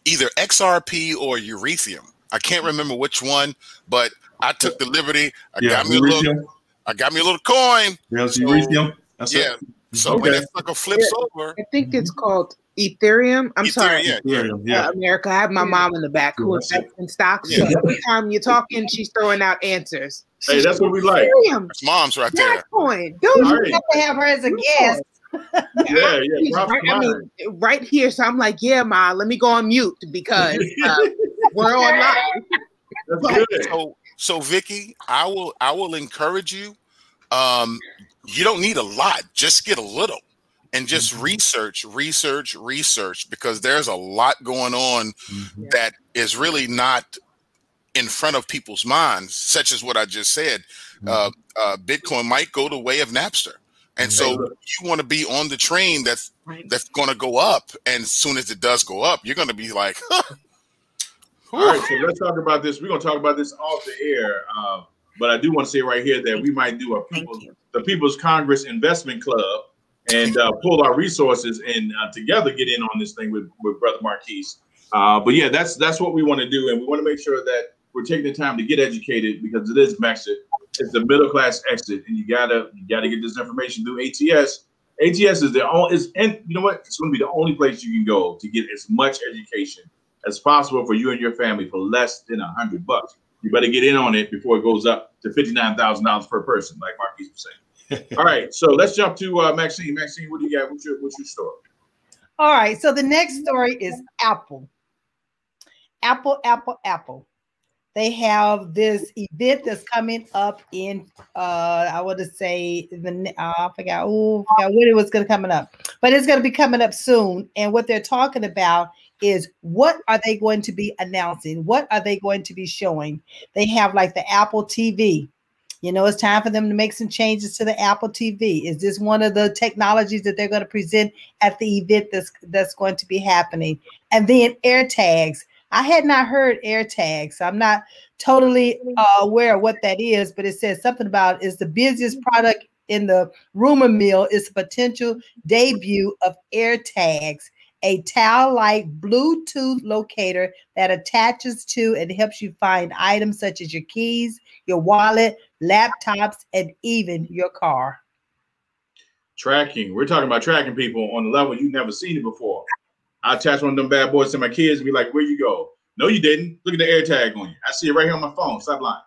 either XRP or Ethereum. I can't mm-hmm. remember which one, but I took the liberty. I Yeah, got me a little. I got me a little coin. Yeah, So- Ethereum. That's yeah. it. So when that sucker flips over, I think it's mm-hmm. called Ethereum. I'm Ethereum, sorry. yeah, Ethereum, Uh, yeah. America, I have my mom in the back who invests in stocks. Yeah. So every time you're talking, she's throwing out answers. Hey, that's what we like. That's mom's right there. Bitcoin. Don't All you have to have her as a guest. Yeah, yeah. She's props right, I mean, right here. So I'm like, yeah, ma, let me go on mute because uh, we're online. That's good. So so Vicky, I will I will encourage you. Um, you don't need a lot, just get a little and just Mm-hmm. research, research, research, because there's a lot going on Mhm. that is really not in front of people's minds, such as what I just said. Uh, uh, Bitcoin might go the way of Napster. And so you want to be on the train that's right. that's going to go up, and as soon as it does go up, you're going to be like, huh. All right, so let's talk about this. We're going to talk about this off the air, uh, but I do want to say right here that we might do a people, the People's Congress Investment Club and uh, pull our resources and uh, together get in on this thing with, with Brother Marquise. Uh, but yeah, that's that's what we want to do, and we want to make sure that we're taking the time to get educated because it is exit. It's the middle class exit, and you gotta you gotta get this information through ATS. ATS is the only is and you know what? It's going to be the only place you can go to get as much education as possible for you and your family for less than a hundred bucks. You better get in on it before it goes up to fifty nine thousand dollars per person, like Marquise was saying. All right, so let's jump to uh, Maxine. Maxine, what do you got? What's your what's your story? All right, so the next story is Apple. Apple, Apple, Apple. They have this event that's coming up in uh I want to say the uh, I forgot oh I forgot when it was going to coming up, but it's going to be coming up soon. And what they're talking about is what are they going to be announcing? What are they going to be showing? They have like the Apple TV. You know, it's time for them to make some changes to the Apple TV. Is this one of the technologies that they're going to present at the event that's that's going to be happening? And then AirTags. I had not heard AirTag, so I'm not totally uh, aware of what that is, but it says something about it's the busiest product in the rumor mill is the potential debut of AirTags, a Tile-like Bluetooth locator that attaches to and helps you find items such as your keys, your wallet, laptops, and even your car. Tracking. We're talking about tracking people on the level you've never seen it before. I attach one of them bad boys to my kids and be like, where you go? No, you didn't. Look at the air tag on you. I see it right here on my phone. Stop lying.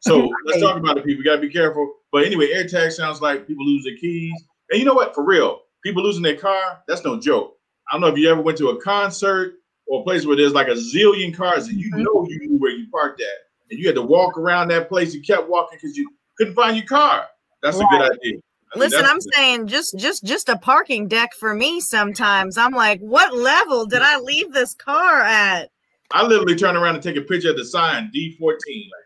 So let's talk about it, people. You gotta be careful. But anyway, air tag sounds like people lose their keys. And you know what? For real, people losing their car, that's no joke. I don't know if you ever went to a concert or a place where there's like a zillion cars and you mm-hmm. know you knew where you parked at. And you had to walk around that place. You kept walking because you couldn't find your car. That's right. a good idea. Listen, I'm saying just just just a parking deck for me sometimes. I'm like, what level did I leave this car at? I literally turn around and take a picture of the sign D14.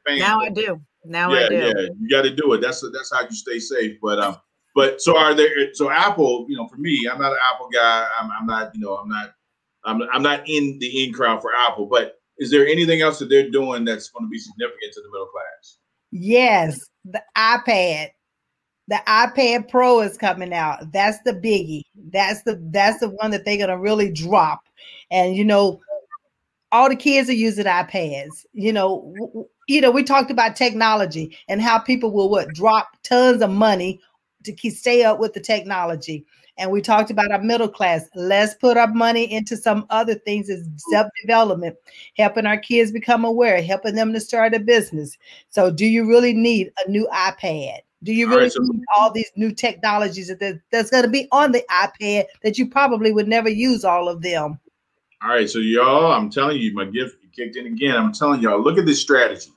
Like, now I do. Now yeah, I do. Yeah, you got to do it. That's that's how you stay safe. But um, but so are there? So Apple, you know, for me, I'm not an Apple guy. I'm, I'm not, you know, I'm not, I'm I'm not in the in crowd for Apple. But is there anything else that they're doing that's going to be significant to the middle class? Yes, the iPad the iPad Pro is coming out. That's the biggie. That's the that's the one that they're gonna really drop. And you know, all the kids are using iPads. You know, w- you know, we talked about technology and how people will what drop tons of money to keep stay up with the technology. And we talked about our middle class. Let's put our money into some other things as self-development, helping our kids become aware, helping them to start a business. So do you really need a new iPad? Do you really right, so- need all these new technologies that that's going to be on the iPad that you probably would never use all of them? All right, so y'all, I'm telling you, my gift kicked in again. I'm telling y'all, look at this strategy.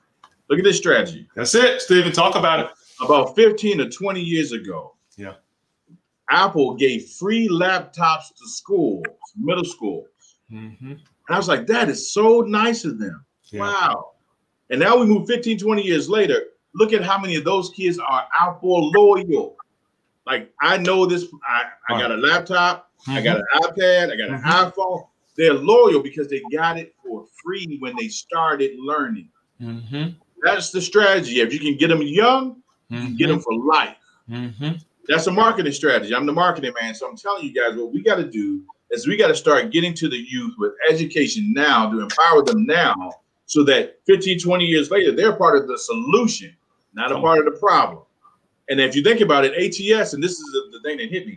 Look at this strategy. That's it, Stephen. Talk about it. About 15 or 20 years ago, yeah, Apple gave free laptops to schools, middle schools. Mm-hmm. And I was like, that is so nice of them. Yeah. Wow. And now we move 15, 20 years later look at how many of those kids are Apple loyal. Like I know this. I, I got a laptop. Mm-hmm. I got an mm-hmm. iPad. I got an mm-hmm. iPhone. They're loyal because they got it for free when they started learning. Mm-hmm. That's the strategy. If you can get them young, you get them for life. Mm-hmm. That's a marketing strategy. I'm the marketing man, so I'm telling you guys what we got to do is we got to start getting to the youth with education now to empower them now so that 15, 20 years later, they're part of the solution not a part of the problem. And if you think about it, ATS, and this is the, the thing that hit me,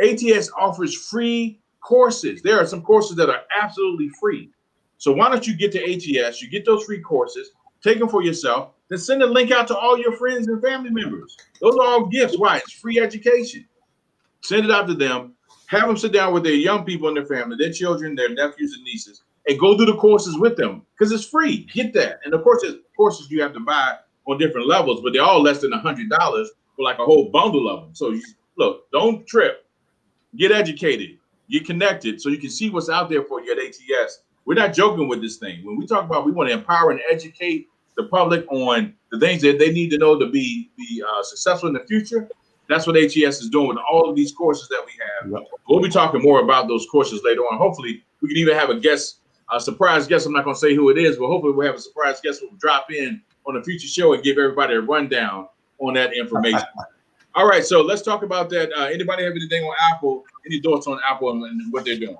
ATS offers free courses. There are some courses that are absolutely free. So why don't you get to ATS? You get those free courses, take them for yourself, then send a link out to all your friends and family members. Those are all gifts. Why? It's free education. Send it out to them. Have them sit down with their young people in their family, their children, their nephews and nieces, and go through the courses with them because it's free. Get that. And of course, there's courses you have to buy on different levels, but they're all less than a hundred dollars for like a whole bundle of them. So you, look, don't trip. Get educated. Get connected so you can see what's out there for you at ATS. We're not joking with this thing. When we talk about we want to empower and educate the public on the things that they need to know to be be uh, successful in the future. That's what HES is doing with all of these courses that we have. Yep. We'll be talking more about those courses later on. Hopefully, we can even have a guest, a surprise guest. I'm not going to say who it is, but hopefully, we'll have a surprise guest who will drop in on a future show and give everybody a rundown on that information. All right, so let's talk about that. Uh, anybody have anything on Apple? Any thoughts on Apple and what they're doing?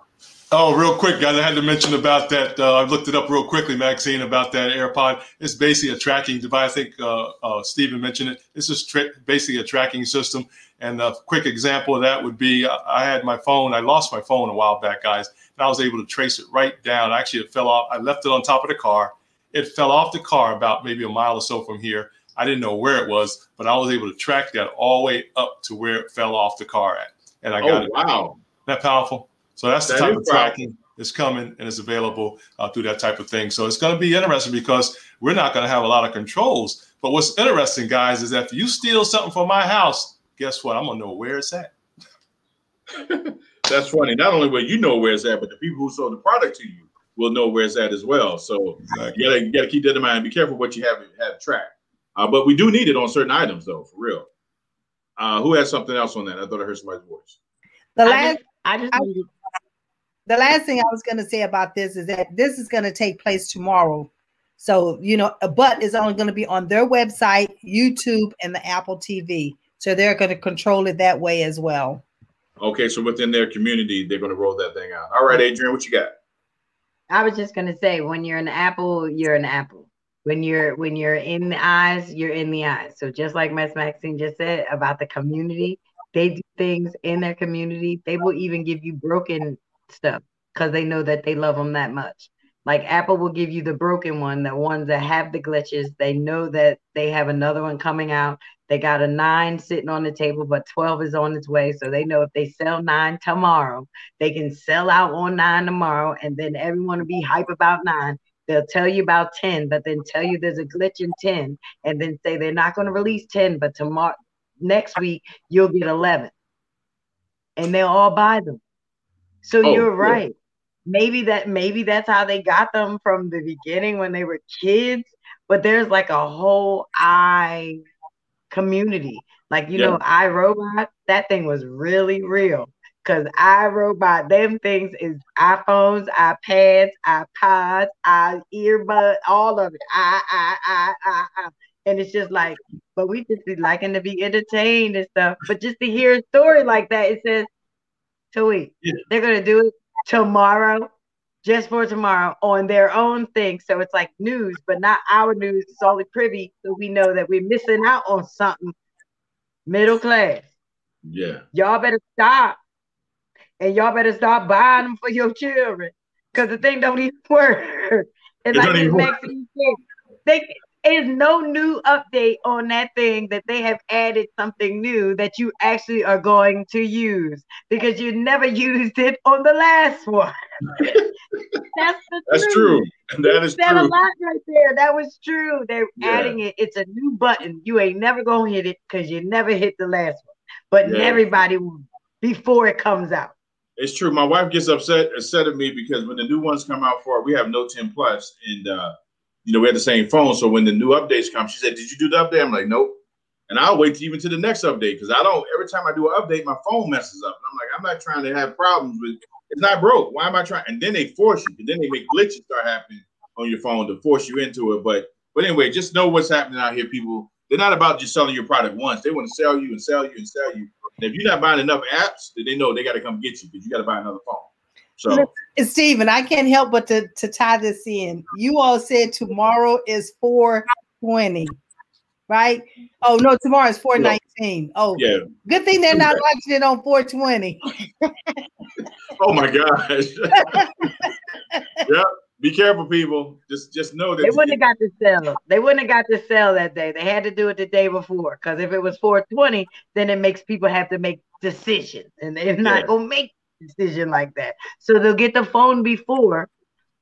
Oh, real quick, guys, I had to mention about that. Uh, I looked it up real quickly, Maxine, about that AirPod. It's basically a tracking device. I think uh, uh, Stephen mentioned it. It's just tra- basically a tracking system. And a quick example of that would be uh, I had my phone, I lost my phone a while back, guys, and I was able to trace it right down. Actually, it fell off. I left it on top of the car. It fell off the car about maybe a mile or so from here. I didn't know where it was, but I was able to track that all the way up to where it fell off the car at. And I got oh, it. Wow. That powerful. So that's the that type of tracking that's coming and is available uh, through that type of thing. So it's going to be interesting because we're not going to have a lot of controls. But what's interesting, guys, is that if you steal something from my house, guess what? I'm going to know where it's at. that's funny. Not only will you know where it's at, but the people who sold the product to you will know where it's at as well. So exactly. you gotta, you gotta keep that in mind. Be careful what you have have tracked. Uh, but we do need it on certain items, though, for real. Uh, who has something else on that? I thought I heard somebody's voice. The last, I just, I just I, the last thing I was going to say about this is that this is going to take place tomorrow. So, you know, a but is only going to be on their website, YouTube, and the Apple TV. So they're going to control it that way as well. Okay, so within their community, they're going to roll that thing out. All right, Adrian, what you got? I was just to say, when you're an Apple, you're an Apple. When you're when you're in the eyes, you're in the eyes. So just like Miss Maxine just said about the community, they do things in their community. They will even give you broken stuff because they know that they love them that much. Like Apple will give you the broken one, the ones that have the glitches. They know that they have another one coming out. They got a nine sitting on the table, but 12 is on its way. So they know if they sell nine tomorrow, they can sell out on nine tomorrow, and then everyone will be hype about nine. They'll tell you about 10, but then tell you there's a glitch in 10, and then say they're not going to release 10, but tomorrow next week you'll get 11. And they'll all buy them. So oh, you're right. Yeah. Maybe that maybe that's how they got them from the beginning when they were kids, but there's like a whole i community. Like you yeah. know, iRobot, that thing was really real. Cause iRobot, them things is iPhones, iPads, iPods, i earbud, all of it. I, I, I, I, I. And it's just like, but we just be liking to be entertained and stuff. But just to hear a story like that, it says to. Yeah. They're gonna do it tomorrow, just for tomorrow on their own thing. So it's like news, but not our news. It's only privy, so we know that we're missing out on something. Middle class. Yeah. Y'all better stop. And y'all better stop buying them for your children. Cause the thing don't even work. It's it like it makes they is no new update on that thing that they have added something new that you actually are going to use because you never used it on the last one. That's the That's true. And that is that true. a lot right there. That was true. They're yeah. adding it. It's a new button. You ain't never gonna hit it because you never hit the last one. But yeah. everybody before it comes out. It's true. My wife gets upset upset at me because when the new ones come out for it, we have no 10 plus and uh you know, we had the same phone. So when the new updates come, she said, Did you do the update? I'm like, Nope. And I'll wait even to the next update because I don't every time I do an update, my phone messes up. And I'm like, I'm not trying to have problems with it's not broke. Why am I trying? And then they force you, and then they make glitches start happening on your phone to force you into it. But but anyway, just know what's happening out here, people. They're not about just selling your product once. They want to sell you and sell you and sell you. And if you're not buying enough apps, then they know they got to come get you because you got to buy another phone. So, Stephen, I can't help but to, to tie this in. You all said tomorrow is 420, right? Oh, no, tomorrow is 419. Oh, yeah. Good thing they're not watching it on 420. oh, my gosh. yep. Be careful, people. Just just know that they wouldn't have got to sell. They wouldn't have got to sell that day. They had to do it the day before. Because if it was 420, then it makes people have to make decisions, and they're not yeah. gonna make decision like that. So they'll get the phone before,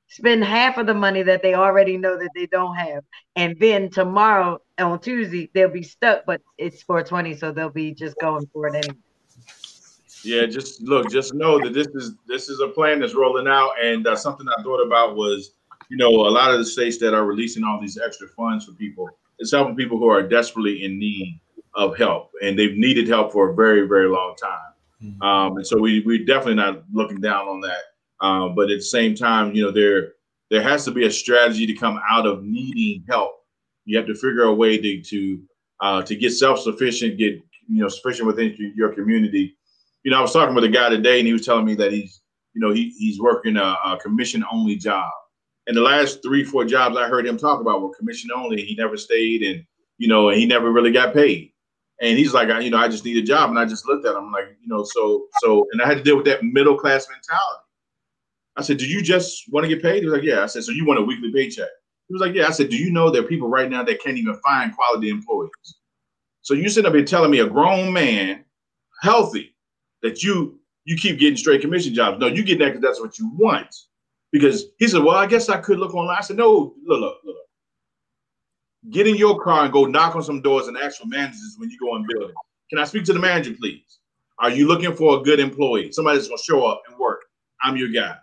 spend half of the money that they already know that they don't have, and then tomorrow on Tuesday they'll be stuck, but it's 420, so they'll be just going for it anyway. Yeah, just look, just know that this is this is a plan that's rolling out, and uh, something I thought about was you know, a lot of the states that are releasing all these extra funds for people, it's helping people who are desperately in need of help, and they've needed help for a very, very long time. Mm-hmm. Um, and so we we're definitely not looking down on that. Um, but at the same time, you know, there there has to be a strategy to come out of needing help. You have to figure a way to to uh, to get self sufficient, get you know sufficient within your community. You know, I was talking with a guy today, and he was telling me that he's you know he he's working a, a commission only job. And the last three four jobs I heard him talk about were commission only. He never stayed, and you know, he never really got paid. And he's like, you know, I just need a job. And I just looked at him like, you know, so, so, and I had to deal with that middle class mentality. I said, do you just want to get paid? He was like, yeah. I said, so you want a weekly paycheck? He was like, yeah. I said, do you know there are people right now that can't even find quality employees? So you sit up here telling me a grown man, healthy, that you you keep getting straight commission jobs. No, you get that because that's what you want. Because he said, well, I guess I could look online. I said, no, look, look, look get in your car and go knock on some doors and ask for managers when you go in building. Can I speak to the manager, please? Are you looking for a good employee? Somebody that's gonna show up and work. I'm your guy.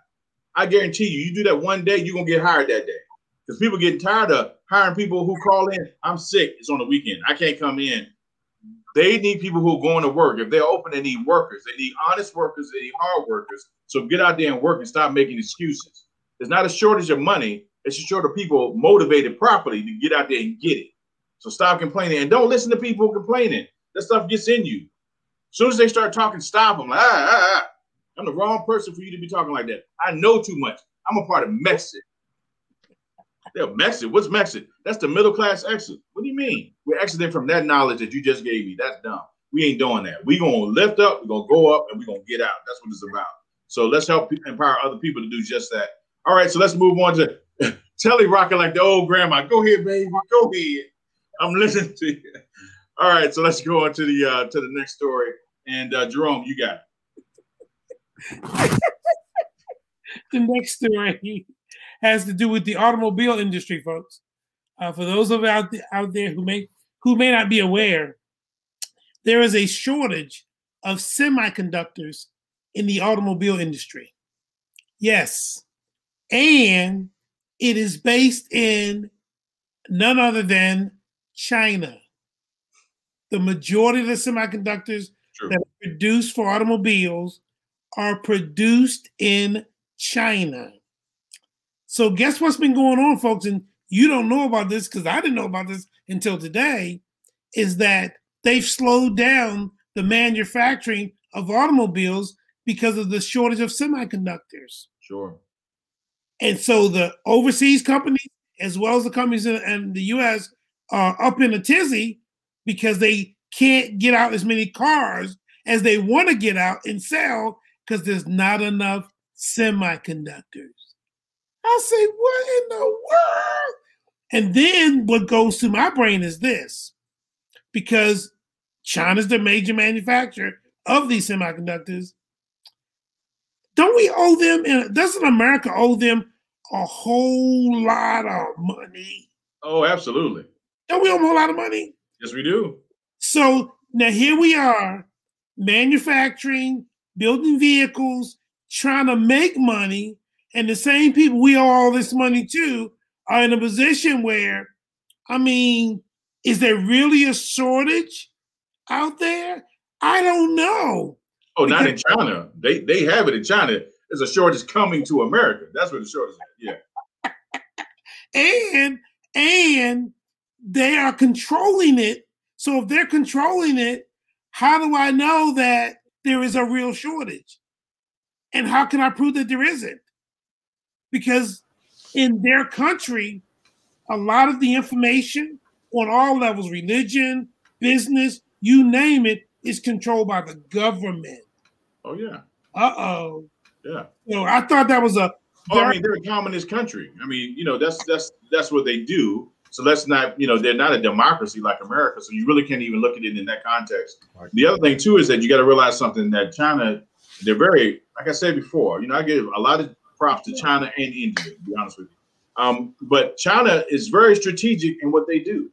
I guarantee you, you do that one day, you're gonna get hired that day. Because people getting tired of hiring people who call in, I'm sick, it's on the weekend. I can't come in. They need people who are going to work. If they're open, they need workers. They need honest workers, they need hard workers. So get out there and work and stop making excuses. There's not a shortage of money. It should show the people motivated properly to get out there and get it. So stop complaining and don't listen to people complaining. That stuff gets in you. As soon as they start talking, stop them. Like, ah, ah, ah. I'm the wrong person for you to be talking like that. I know too much. I'm a part of Mexit. They're Mexit. What's Mexit? That's the middle class exit. What do you mean? We're exiting from that knowledge that you just gave me. That's dumb. We ain't doing that. We're gonna lift up, we're gonna go up, and we're gonna get out. That's what it's about. So let's help empower other people to do just that. All right, so let's move on to Telly rocking like the old grandma. Go ahead, baby. Go ahead. I'm listening to you. All right, so let's go on to the uh, to the next story. And uh, Jerome, you got it. the next story has to do with the automobile industry, folks. Uh, for those of out out there who may who may not be aware, there is a shortage of semiconductors in the automobile industry. Yes, and it is based in none other than China. The majority of the semiconductors True. that are produced for automobiles are produced in China. So, guess what's been going on, folks? And you don't know about this because I didn't know about this until today. Is that they've slowed down the manufacturing of automobiles because of the shortage of semiconductors. Sure. And so the overseas companies, as well as the companies in, in the US, are up in a tizzy because they can't get out as many cars as they want to get out and sell because there's not enough semiconductors. I say, what in the world? And then what goes through my brain is this because China's the major manufacturer of these semiconductors, don't we owe them? And doesn't America owe them a whole lot of money? Oh, absolutely. Don't we owe them a whole lot of money? Yes, we do. So now here we are, manufacturing, building vehicles, trying to make money, and the same people we owe all this money to are in a position where, I mean, is there really a shortage out there? I don't know. Oh, not in China. They they have it in China. There's a shortage coming to America. That's where the shortage is. Yeah. and and they are controlling it. So if they're controlling it, how do I know that there is a real shortage? And how can I prove that there isn't? Because in their country, a lot of the information on all levels religion, business, you name it is controlled by the government. Oh yeah. Uh oh. Yeah. You know, I thought that was a. Oh, I mean, they're a communist country. I mean, you know, that's that's that's what they do. So let's not, you know, they're not a democracy like America. So you really can't even look at it in that context. The other thing too is that you got to realize something that China, they're very, like I said before, you know, I give a lot of props to China and India, to be honest with you. Um, but China is very strategic in what they do.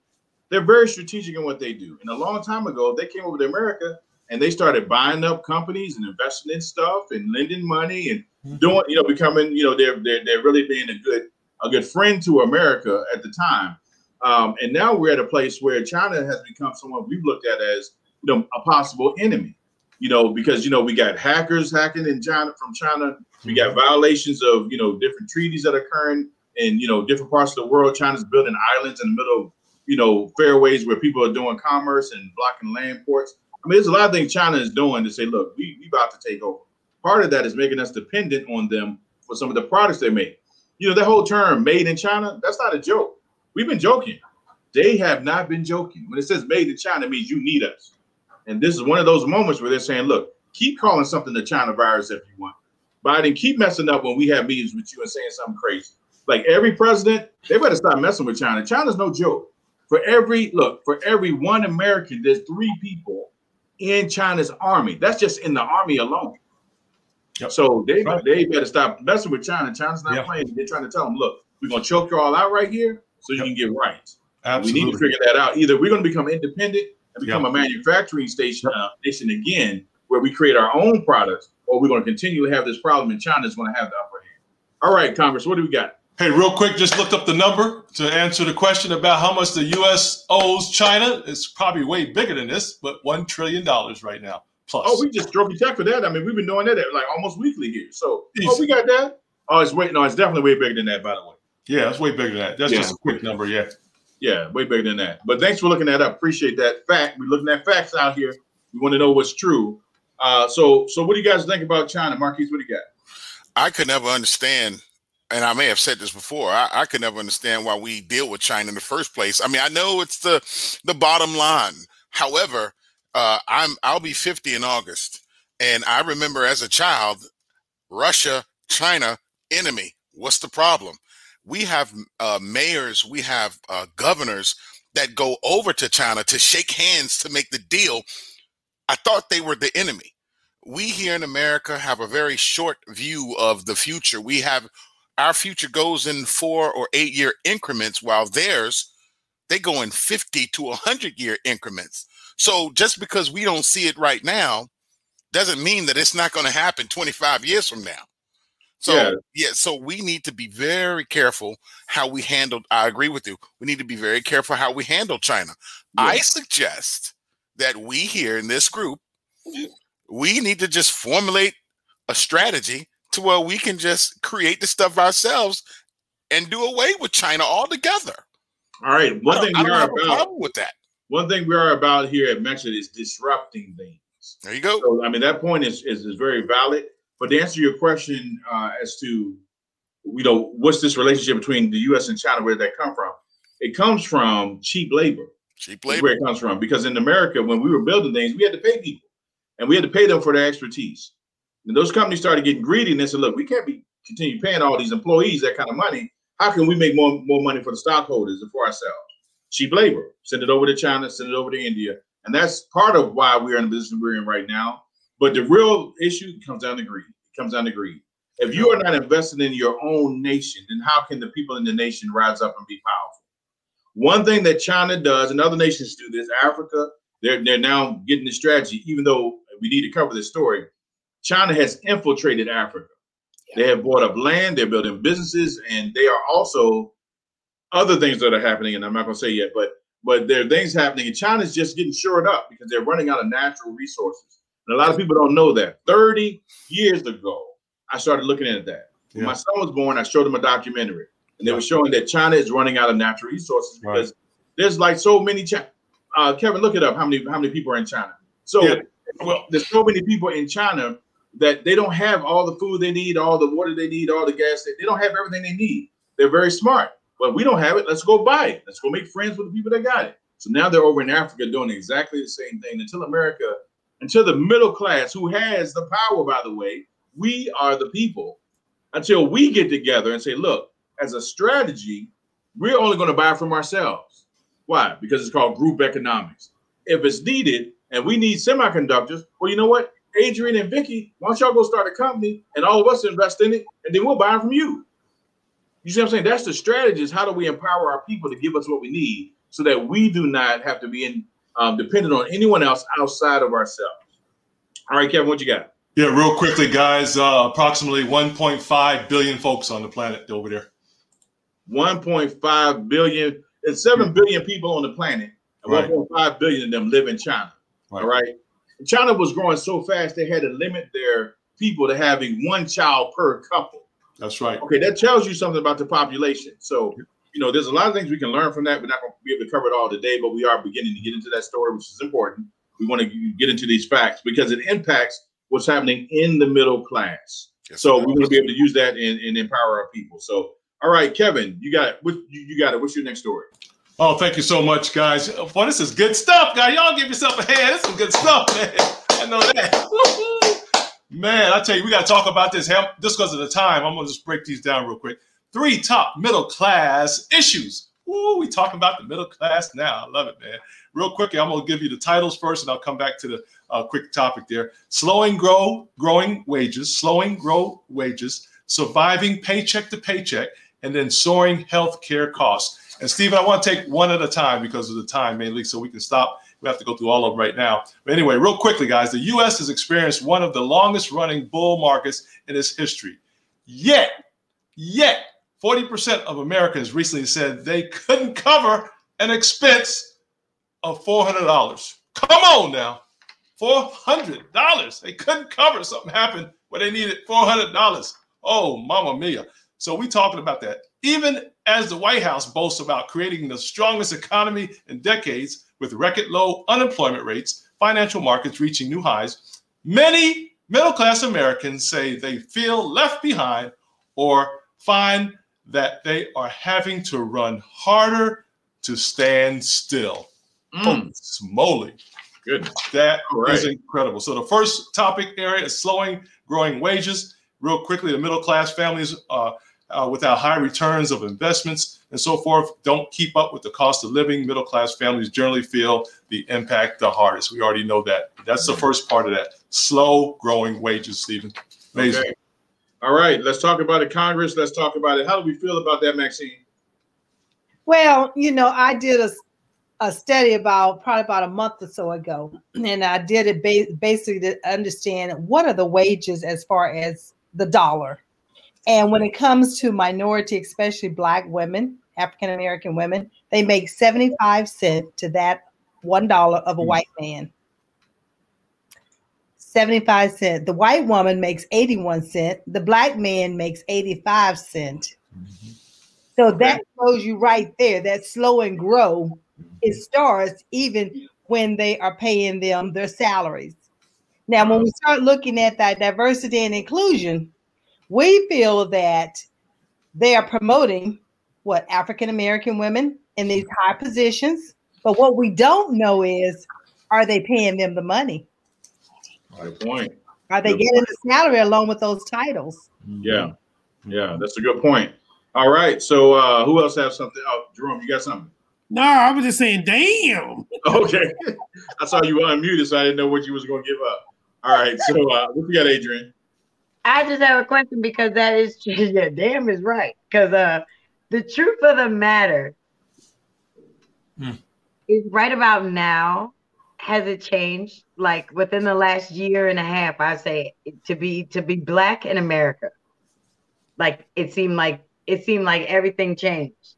They're very strategic in what they do. And a long time ago, they came over to America and they started buying up companies and investing in stuff and lending money and mm-hmm. doing, you know, becoming, you know, they're they're, they're really being a good a good friend to America at the time. Um, and now we're at a place where China has become someone we've looked at as you know a possible enemy. You know, because you know we got hackers hacking in China from China. We got violations of you know different treaties that are occurring in you know different parts of the world. China's building islands in the middle of you know fairways where people are doing commerce and blocking land ports. I mean, there's a lot of things China is doing to say, look, we we about to take over. Part of that is making us dependent on them for some of the products they make. You know, the whole term "made in China" that's not a joke. We've been joking. They have not been joking. When it says "made in China," it means you need us. And this is one of those moments where they're saying, look, keep calling something the China virus if you want. Biden, keep messing up when we have meetings with you and saying something crazy. Like every president, they better stop messing with China. China's no joke. For every look, for every one American, there's three people in China's army. That's just in the army alone. Yep. So they right. they better stop messing with China. China's not yep. playing. They're trying to tell them, look, we're gonna choke you all out right here, so yep. you can get right. Absolutely. We need to figure that out. Either we're gonna become independent and become a manufacturing station uh, nation again, where we create our own products, or we're gonna continue to have this problem, and China's gonna have the upper hand. All right, Congress, what do we got? Hey, real quick, just looked up the number to answer the question about how much the U.S. owes China. It's probably way bigger than this, but $1 trillion right now. Plus. Oh, we just drove a check for that. I mean, we've been doing that like almost weekly here. So, Easy. oh, we got that. Oh, it's way, no, it's definitely way bigger than that, by the way. Yeah, it's way bigger than that. That's yeah. just a quick number, yeah. Yeah, way bigger than that. But thanks for looking that up. Appreciate that fact. We're looking at facts out here. We want to know what's true. Uh, so, so what do you guys think about China, Marquise? What do you got? I could never understand and I may have said this before. I, I, could never understand why we deal with China in the first place. I mean, I know it's the the bottom line. However, uh, I'm I'll be 50 in August, and I remember as a child, Russia, China, enemy. What's the problem? We have uh, mayors, we have uh, governors that go over to China to shake hands to make the deal. I thought they were the enemy. We here in America have a very short view of the future. We have our future goes in four or eight year increments, while theirs they go in 50 to 100 year increments. So just because we don't see it right now doesn't mean that it's not going to happen 25 years from now. So yeah. yeah. so we need to be very careful how we handle. I agree with you. We need to be very careful how we handle China. Yeah. I suggest that we here in this group, mm-hmm. we need to just formulate a strategy to where we can just create the stuff ourselves and do away with China altogether. All right. One thing we are about with that. One thing we are about here at Mention is disrupting things. There you go. So, I mean, that point is, is, is very valid. But to answer your question uh, as to, you know, what's this relationship between the U.S. and China? Where did that come from? It comes from cheap labor. Cheap labor. Where it comes from, because in America, when we were building things, we had to pay people, and we had to pay them for their expertise. And those companies started getting greedy and they said, look, we can't be continue paying all these employees that kind of money. How can we make more, more money for the stockholders and for ourselves? Cheap labor. Send it over to China, send it over to India. And that's part of why we're in the position we're in right now. But the real issue comes down to greed. It comes down to greed. If you are not investing in your own nation, then how can the people in the nation rise up and be powerful? One thing that China does, and other nations do this, Africa, they're, they're now getting the strategy, even though we need to cover this story. China has infiltrated Africa. Yeah. They have bought up land, they're building businesses, and they are also other things that are happening, and I'm not going to say yet, but but there are things happening, and China's just getting shored up because they're running out of natural resources. And a lot of people don't know that. 30 years ago, I started looking at that. When yeah. my son was born, I showed him a documentary, and they were showing that China is running out of natural resources because right. there's like so many. uh, Kevin, look it up. How many how many people are in China? So, yeah. well, there's so many people in China that they don't have all the food they need, all the water they need, all the gas. They, they don't have everything they need. They're very smart. But we don't have it. Let's go buy it. Let's go make friends with the people that got it. So now they're over in Africa doing exactly the same thing until America, until the middle class, who has the power, by the way, we are the people, until we get together and say, look, as a strategy, we're only going to buy from ourselves. Why? Because it's called group economics. If it's needed and we need semiconductors, well, you know what? Adrian and Vicky, why don't y'all go start a company and all of us invest in it, and then we'll buy them from you. You see what I'm saying? That's the strategy. Is how do we empower our people to give us what we need so that we do not have to be in, um, dependent on anyone else outside of ourselves. All right, Kevin, what you got? Yeah, real quickly, guys. Uh, approximately 1.5 billion folks on the planet over there. 1.5 billion. It's 7 billion people on the planet, and right. 1.5 billion of them live in China. Right. All right. China was growing so fast they had to limit their people to having one child per couple. That's right. Okay, that tells you something about the population. So, you know, there's a lot of things we can learn from that. We're not going to be able to cover it all today, but we are beginning to get into that story, which is important. We want to get into these facts because it impacts what's happening in the middle class. Yes, so we want to be able to use that and, and empower our people. So, all right, Kevin, you got it. What, you got it. What's your next story? Oh, thank you so much, guys. Boy, this is good stuff, guys. Y'all give yourself a hand. This is good stuff, man. I know that. man, I tell you, we got to talk about this. Just because of the time, I'm going to just break these down real quick. Three top middle class issues. Ooh, we talking about the middle class now. I love it, man. Real quickly, I'm going to give you the titles first, and I'll come back to the uh, quick topic there. Slowing grow, growing wages, slowing grow wages, surviving paycheck to paycheck, and then soaring health care costs. And Stephen, I want to take one at a time because of the time mainly, so we can stop. We have to go through all of them right now. But anyway, real quickly, guys, the U.S. has experienced one of the longest running bull markets in its history. Yet, yet, 40% of Americans recently said they couldn't cover an expense of $400. Come on now. $400. They couldn't cover something happened where they needed $400. Oh, mama mia. So we talking about that. Even as the White House boasts about creating the strongest economy in decades with record low unemployment rates, financial markets reaching new highs, many middle class Americans say they feel left behind or find that they are having to run harder to stand still. Mm. Oh, Good. That right. is incredible. So the first topic area is slowing growing wages. Real quickly, the middle class families uh, uh, without high returns of investments and so forth don't keep up with the cost of living. Middle class families generally feel the impact the hardest. We already know that. That's the first part of that. Slow growing wages, Stephen. Amazing. Okay. All right, let's talk about it, Congress. Let's talk about it. How do we feel about that, Maxine? Well, you know, I did a a study about probably about a month or so ago, and I did it ba- basically to understand what are the wages as far as the dollar. And when it comes to minority, especially Black women, African American women, they make 75 cents to that $1 of a mm-hmm. white man. 75 cent. The white woman makes 81 cent. The black man makes 85 cent. Mm-hmm. So that shows you right there that slow and grow it starts even when they are paying them their salaries. Now, when we start looking at that diversity and inclusion, we feel that they are promoting what African American women in these high positions. But what we don't know is are they paying them the money? Good point. Are they good getting point. the salary along with those titles? Yeah. Yeah, that's a good point. All right. So uh who else has something? Oh, Jerome, you got something? No, I was just saying, damn. Okay. I saw you unmuted, so I didn't know what you was going to give up. All right. So, uh, what you got, Adrian? I just have a question because that is true. Yeah, damn is right. Because uh, the truth of the matter hmm. is right about now. Has it changed? Like within the last year and a half, I say to be to be black in America. Like it seemed like it seemed like everything changed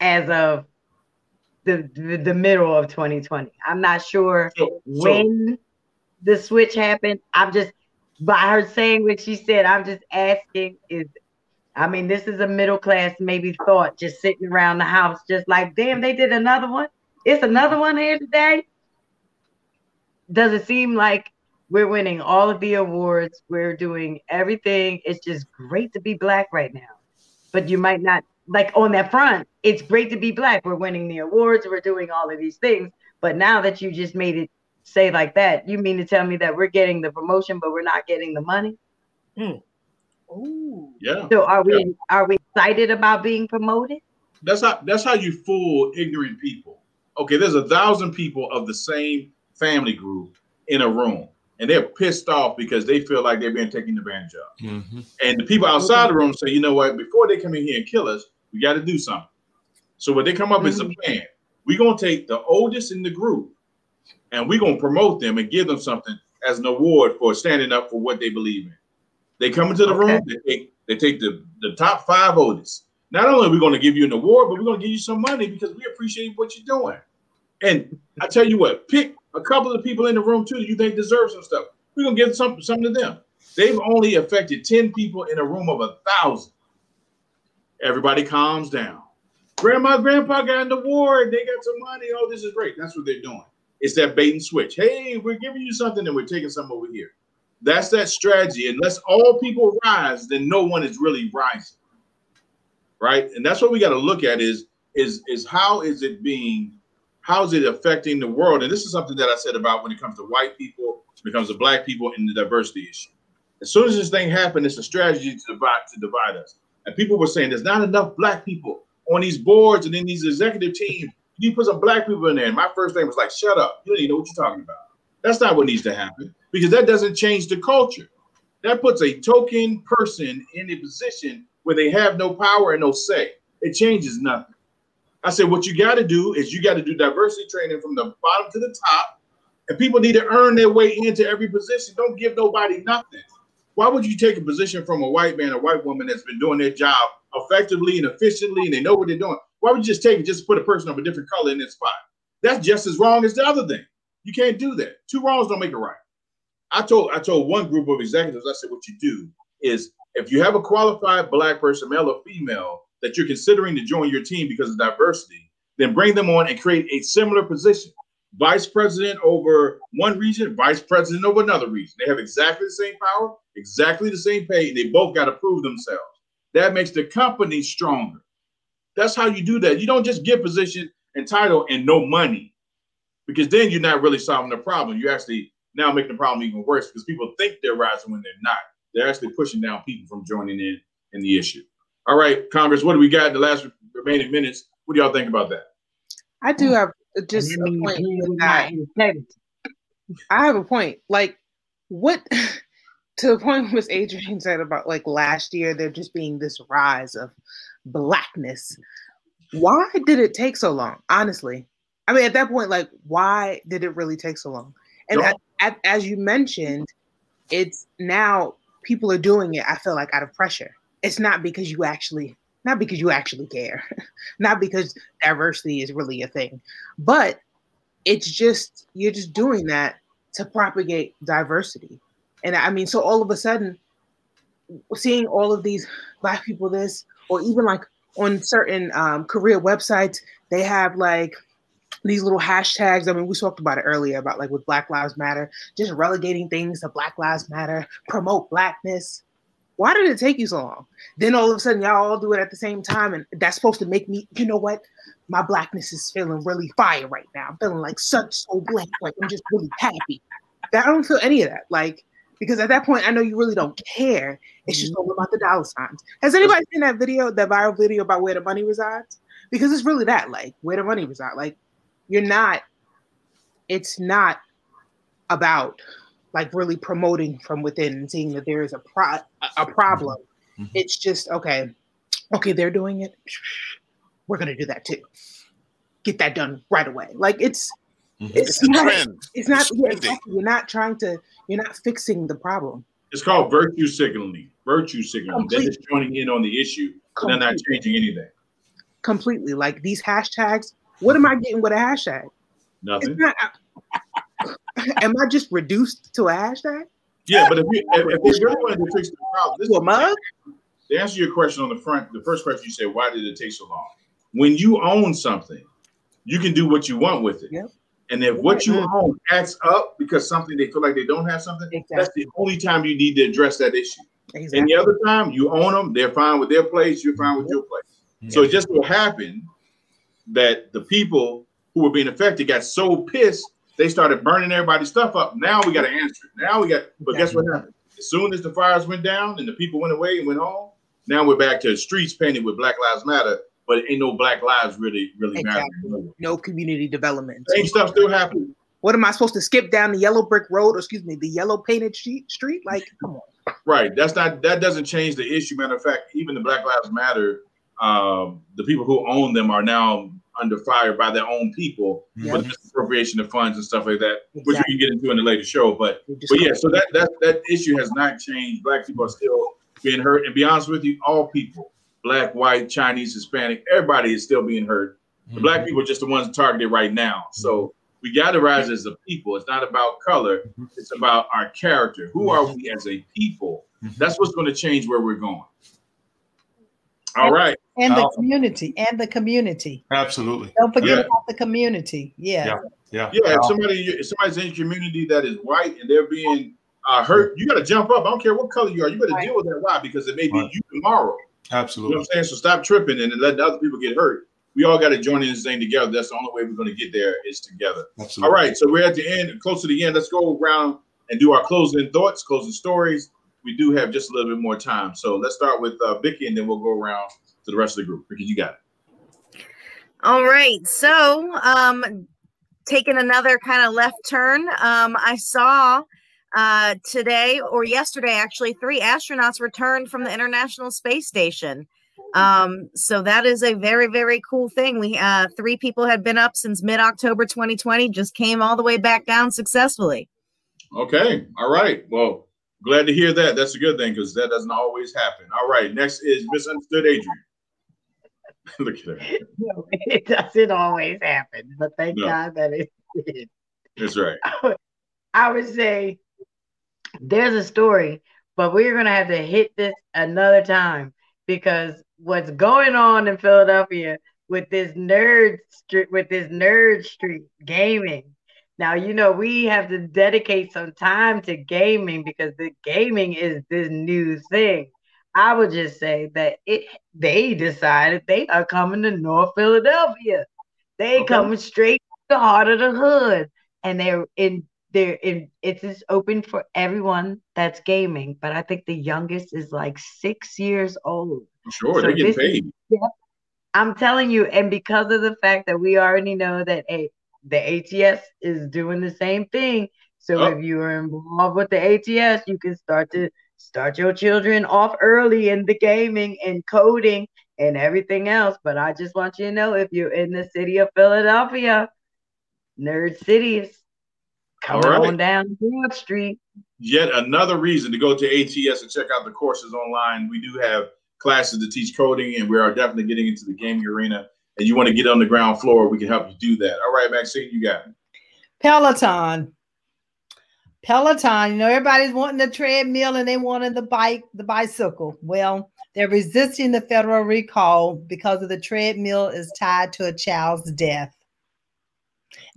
as of the, the, the middle of 2020. I'm not sure so, when so. the switch happened. I'm just by her saying what she said, I'm just asking is I mean, this is a middle class maybe thought just sitting around the house, just like, damn, they did another one. It's another one here today. Does it seem like we're winning all of the awards? We're doing everything. It's just great to be black right now. But you might not like on that front, it's great to be black. We're winning the awards, we're doing all of these things. But now that you just made it say like that, you mean to tell me that we're getting the promotion, but we're not getting the money? Hmm. Ooh. Yeah. So are we yeah. are we excited about being promoted? That's how that's how you fool ignorant people. Okay, there's a thousand people of the same family group in a room and they're pissed off because they feel like they're being taken advantage of. Mm-hmm. And the people outside the room say, you know what, before they come in here and kill us, we got to do something. So what they come up mm-hmm. is a plan. We're gonna take the oldest in the group and we're gonna promote them and give them something as an award for standing up for what they believe in. They come into the okay. room, they take they take the, the top five oldest, not only are we going to give you an award, but we're going to give you some money because we appreciate what you're doing. And I tell you what, pick a couple of people in the room too that you think deserve some stuff. We're gonna give some something to them. They've only affected 10 people in a room of a thousand. Everybody calms down. Grandma, grandpa got an award. They got some money. Oh, this is great. That's what they're doing. It's that bait and switch. Hey, we're giving you something and we're taking some over here. That's that strategy. Unless all people rise, then no one is really rising. Right. And that's what we got to look at is is is how is it being how is it affecting the world? And this is something that I said about when it comes to white people, when it comes to black people, and the diversity issue. As soon as this thing happened, it's a strategy to divide to divide us. And people were saying there's not enough black people on these boards and in these executive teams. You put some black people in there. And my first thing was like, shut up. You don't even know what you're talking about. That's not what needs to happen because that doesn't change the culture. That puts a token person in a position where they have no power and no say. It changes nothing. I said, what you got to do is you got to do diversity training from the bottom to the top, and people need to earn their way into every position. Don't give nobody nothing. Why would you take a position from a white man or white woman that's been doing their job effectively and efficiently, and they know what they're doing? Why would you just take it just put a person of a different color in that spot? That's just as wrong as the other thing. You can't do that. Two wrongs don't make it right. I told I told one group of executives, I said, what you do is if you have a qualified black person, male or female, that you're considering to join your team because of diversity, then bring them on and create a similar position. Vice president over one region, vice president over another region. They have exactly the same power, exactly the same pay, and they both got to prove themselves. That makes the company stronger. That's how you do that. You don't just get position and title and no money, because then you're not really solving the problem. You're actually now making the problem even worse because people think they're rising when they're not. They're actually pushing down people from joining in in the issue. All right, Congress, what do we got in the last remaining minutes? What do y'all think about that? I do have just a point that. I have a point. Like, what to the point Miss Adrian said about like last year, there just being this rise of blackness. Why did it take so long? Honestly, I mean, at that point, like, why did it really take so long? And at, at, as you mentioned, it's now people are doing it. I feel like out of pressure it's not because you actually not because you actually care, not because diversity is really a thing, but it's just you're just doing that to propagate diversity. And I mean, so all of a sudden, seeing all of these black people this, or even like on certain um, career websites, they have like these little hashtags. I mean, we talked about it earlier about like with Black Lives Matter, just relegating things to Black Lives Matter, promote blackness why did it take you so long? Then all of a sudden, y'all all do it at the same time, and that's supposed to make me, you know what? My blackness is feeling really fire right now. I'm feeling like such so black, like I'm just really happy. That I don't feel any of that, like because at that point, I know you really don't care. It's just all about the dollar signs. Has anybody seen that video, that viral video about where the money resides? Because it's really that, like where the money resides. Like you're not. It's not about like really promoting from within and seeing that there is a pro a problem. Mm-hmm. It's just okay, okay, they're doing it. We're gonna do that too. Get that done right away. Like it's mm-hmm. it's, it's, not, trend. it's not it's yeah, exactly. you're not trying to you're not fixing the problem. It's called virtue signaling. Virtue signaling. They're just joining in on the issue, and they're not changing anything. Completely. Like these hashtags. What am I getting with a hashtag? Nothing. Not, am I just reduced to a hashtag? Yeah, but if, you, if, if they really wanted to fix the problem, this to a mug? To answer your question on the front, the first question you said, why did it take so long? When you own something, you can do what you want with it. Yep. And if what you mm-hmm. own acts up because something they feel like they don't have something, exactly. that's the only time you need to address that issue. Exactly. And the other time you own them, they're fine with their place, you're fine with your place. Yeah. So it just will happen that the people who were being affected got so pissed they started burning everybody's stuff up. Now we got to answer it. Now we got, but guess what happened? As soon as the fires went down and the people went away and went home, now we're back to the streets painted with Black Lives Matter, but ain't no Black lives really, really exactly. matter. No community development. Same stuff still happening. What am I supposed to skip down the yellow brick road, or excuse me, the yellow painted street? Street, like, come on. Right. That's not. That doesn't change the issue. Matter of fact, even the Black Lives Matter, um, the people who own them are now under fire by their own people yeah. for the misappropriation of funds and stuff like that, exactly. which we can get into in the later show. But but yeah, so that that that issue has not changed. Black people are still being hurt. And be honest with you, all people, black, white, Chinese, Hispanic, everybody is still being hurt. The mm-hmm. black people are just the ones targeted right now. So we got to rise as a people. It's not about color, mm-hmm. it's about our character. Who are we as a people? Mm-hmm. That's what's going to change where we're going. All right. And the community. And the community. Absolutely. Don't forget yeah. about the community. Yeah. Yeah. Yeah. yeah. If somebody if somebody's in your community that is white and they're being uh, hurt, you got to jump up. I don't care what color you are. You got to right. deal with that. Why? Because it may be right. you tomorrow. Absolutely. You know what I'm saying? So stop tripping and let the other people get hurt. We all got to join in this thing together. That's the only way we're going to get there is together. Absolutely. All right. So we're at the end, close to the end. Let's go around and do our closing thoughts, closing stories. We do have just a little bit more time. So let's start with uh, Vicky and then we'll go around to the rest of the group. Vicky, you got it. All right. So, um, taking another kind of left turn, um, I saw uh, today or yesterday, actually, three astronauts returned from the International Space Station. Um, so that is a very, very cool thing. We uh, three people had been up since mid October 2020, just came all the way back down successfully. Okay, all right. Well, glad to hear that. That's a good thing because that doesn't always happen. All right, next is misunderstood Adrian. Look at her. No, it doesn't always happen, but thank no. God that it did. That's right. I would say there's a story, but we're gonna have to hit this another time because what's going on in Philadelphia with this nerd street with this nerd street gaming. Now you know we have to dedicate some time to gaming because the gaming is this new thing. I would just say that it they decided they are coming to North Philadelphia. They okay. coming straight to the heart of the hood, and they're in there in it's just open for everyone that's gaming, but I think the youngest is like six years old. Sure, so they get paid. Is, I'm telling you, and because of the fact that we already know that a the ATS is doing the same thing. So oh. if you are involved with the ATS, you can start to start your children off early in the gaming and coding and everything else. But I just want you to know if you're in the city of Philadelphia, Nerd City is Coming right. on down Broad Street. Yet another reason to go to ATS and check out the courses online. We do have classes to teach coding, and we are definitely getting into the gaming arena. And you want to get on the ground floor, we can help you do that. All right, Maxine, you got it. Peloton. Peloton, you know, everybody's wanting the treadmill and they wanted the bike, the bicycle. Well, they're resisting the federal recall because of the treadmill is tied to a child's death.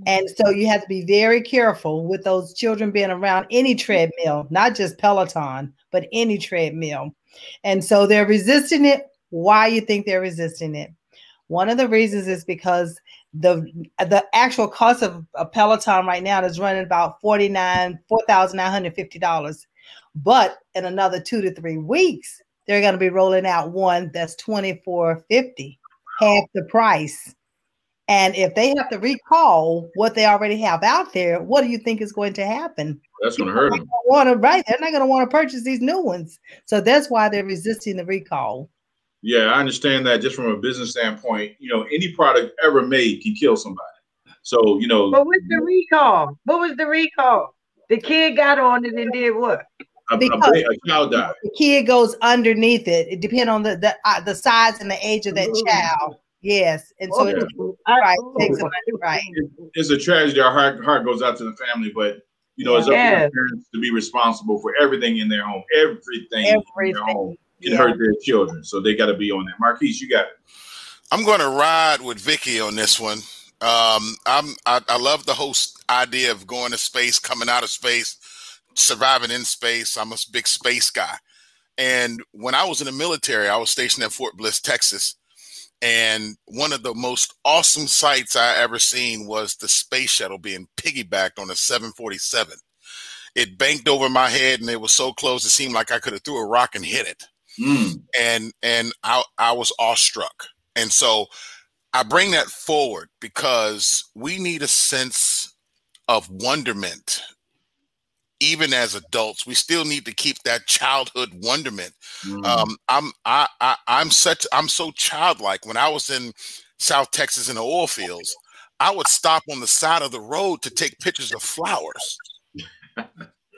And so you have to be very careful with those children being around any treadmill, not just Peloton, but any treadmill. And so they're resisting it. Why you think they're resisting it? One of the reasons is because the the actual cost of a Peloton right now is running about forty nine four thousand nine hundred fifty dollars, but in another two to three weeks they're going to be rolling out one that's twenty four fifty, half the price. And if they have to recall what they already have out there, what do you think is going to happen? That's going to hurt them. Want to right? They're not going to want to purchase these new ones, so that's why they're resisting the recall. Yeah, I understand that. Just from a business standpoint, you know, any product ever made can kill somebody. So you know. But what's the recall? What was the recall? The kid got on it and did what? A, a, a, child died. The kid goes underneath it. It depends on the the, uh, the size and the age of that child. Yes, and so okay. it, right, takes a, right. It's a tragedy. Our heart heart goes out to the family, but you know, it's up to the parents to be responsible for everything in their home. Everything, everything. in their home can yeah. hurt their children, so they got to be on that. Marquise, you got it. I'm going to ride with Vicky on this one. Um, I'm I, I love the whole idea of going to space, coming out of space, surviving in space. I'm a big space guy, and when I was in the military, I was stationed at Fort Bliss, Texas and one of the most awesome sights I ever seen was the space shuttle being piggybacked on a 747. It banked over my head and it was so close it seemed like I could have threw a rock and hit it. Mm. And and I I was awestruck. And so I bring that forward because we need a sense of wonderment even as adults, we still need to keep that childhood wonderment. Mm. Um, I'm I, I I'm such I'm so childlike. When I was in South Texas in the oil fields, I would stop on the side of the road to take pictures of flowers.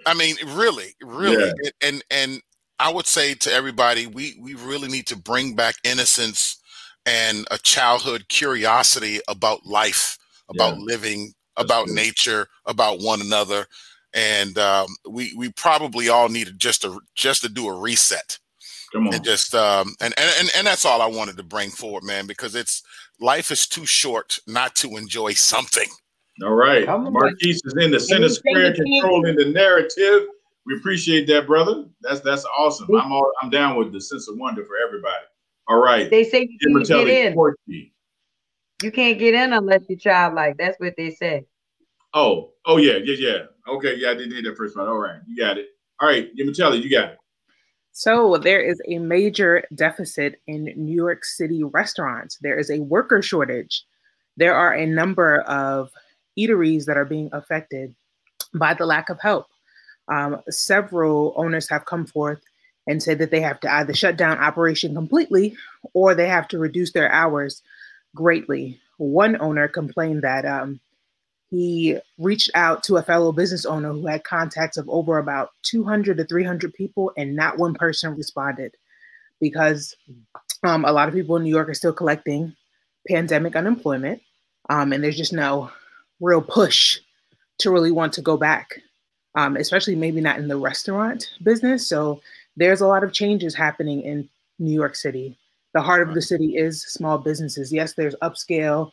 I mean, really, really, yeah. and and I would say to everybody, we we really need to bring back innocence and a childhood curiosity about life, about yeah. living, That's about good. nature, about one another, and um, we we probably all need just to just to do a reset. Come on. And just um, and, and and that's all I wanted to bring forward, man, because it's life is too short not to enjoy something. All right. Marquise is in the center square controlling the narrative. We appreciate that, brother. That's that's awesome. I'm all I'm down with the sense of wonder for everybody. All right. They say you can't get in. You can't get in unless you're childlike. That's what they say. Oh, oh yeah, yeah, yeah. Okay, yeah, I did that first one. All right, you got it. All right, Yamicheli, you got it. So there is a major deficit in New York City restaurants. There is a worker shortage. There are a number of eateries that are being affected by the lack of help. Um, several owners have come forth and said that they have to either shut down operation completely or they have to reduce their hours greatly. One owner complained that um, he reached out to a fellow business owner who had contacts of over about 200 to 300 people, and not one person responded because um, a lot of people in New York are still collecting pandemic unemployment, um, and there's just no real push to really want to go back, um, especially maybe not in the restaurant business. So there's a lot of changes happening in New York City. The heart of the city is small businesses. Yes, there's upscale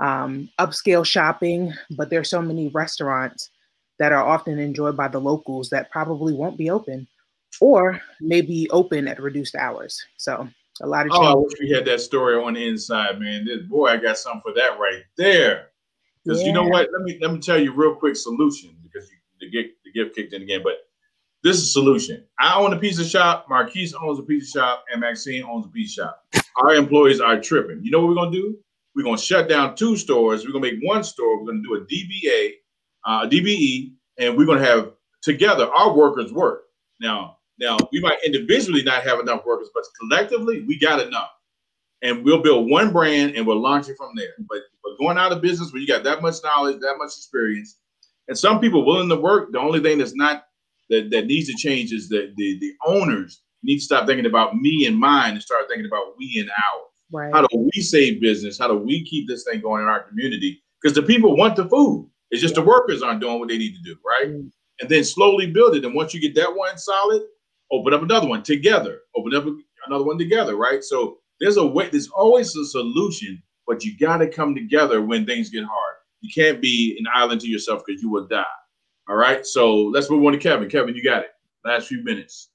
um, upscale shopping, but there's so many restaurants that are often enjoyed by the locals that probably won't be open or maybe open at reduced hours. So a lot of. Oh, I wish we had that story on the inside, man. This, boy, I got something for that right there. Because yeah. you know what? Let me let me tell you real quick solution because you, the gift the gift kicked in again. But this is a solution. I own a pizza shop. Marquise owns a pizza shop, and Maxine owns a pizza shop. Our employees are tripping. You know what we're gonna do? We're going to shut down two stores. We're going to make one store. We're going to do a DBA, uh, DBE, and we're going to have together our workers work. Now, now we might individually not have enough workers, but collectively we got enough. And we'll build one brand and we'll launch it from there. But, but going out of business when you got that much knowledge, that much experience, and some people willing to work, the only thing that's not that, that needs to change is that the, the owners need to stop thinking about me and mine and start thinking about we and ours. Right. How do we save business? How do we keep this thing going in our community? Because the people want the food. It's just yeah. the workers aren't doing what they need to do, right? Mm. And then slowly build it. And once you get that one solid, open up another one together. Open up another one together, right? So there's a way. There's always a solution, but you got to come together when things get hard. You can't be an island to yourself because you will die. All right. So let's move on to Kevin. Kevin, you got it. Last few minutes.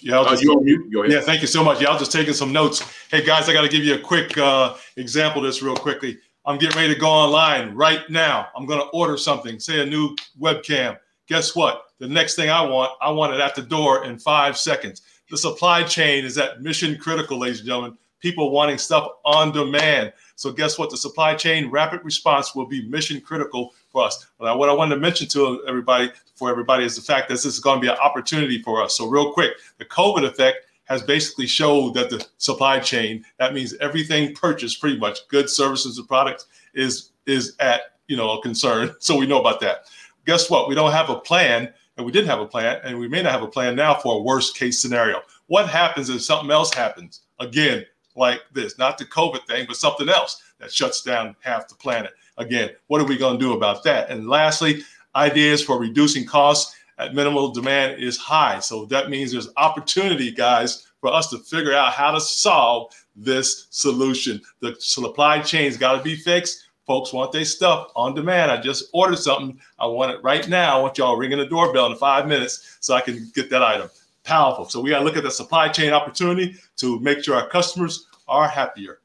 Yeah, I'll just, uh, yeah, thank you so much. Yeah, I was just taking some notes. Hey guys, I got to give you a quick uh, example of this real quickly. I'm getting ready to go online right now. I'm going to order something, say a new webcam. Guess what? The next thing I want, I want it at the door in five seconds. The supply chain is at mission critical, ladies and gentlemen. People wanting stuff on demand. So guess what? The supply chain rapid response will be mission critical us. But what I wanted to mention to everybody, for everybody, is the fact that this is going to be an opportunity for us. So real quick, the COVID effect has basically showed that the supply chain, that means everything purchased, pretty much goods, services, and products, is is at you know a concern. So we know about that. Guess what? We don't have a plan, and we didn't have a plan, and we may not have a plan now for a worst case scenario. What happens if something else happens again, like this? Not the COVID thing, but something else that shuts down half the planet. Again, what are we going to do about that? And lastly, ideas for reducing costs at minimal demand is high. So that means there's opportunity, guys, for us to figure out how to solve this solution. The supply chain's got to be fixed. Folks want their stuff on demand. I just ordered something. I want it right now. I want y'all ringing the doorbell in five minutes so I can get that item. Powerful. So we got to look at the supply chain opportunity to make sure our customers are happier.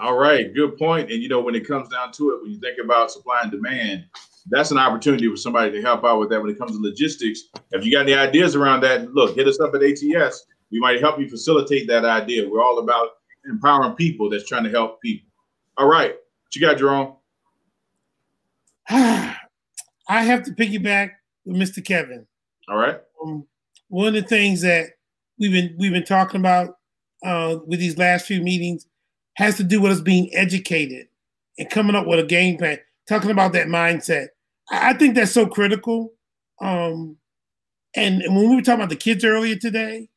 All right, good point. And you know, when it comes down to it, when you think about supply and demand, that's an opportunity for somebody to help out with that when it comes to logistics. If you got any ideas around that, look, hit us up at ATS. We might help you facilitate that idea. We're all about empowering people that's trying to help people. All right, what you got, Jerome? I have to piggyback with Mr. Kevin. All right. Um, one of the things that we've been we've been talking about uh, with these last few meetings has to do with us being educated and coming up with a game plan, talking about that mindset. I think that's so critical. Um, And, and when we were talking about the kids earlier today,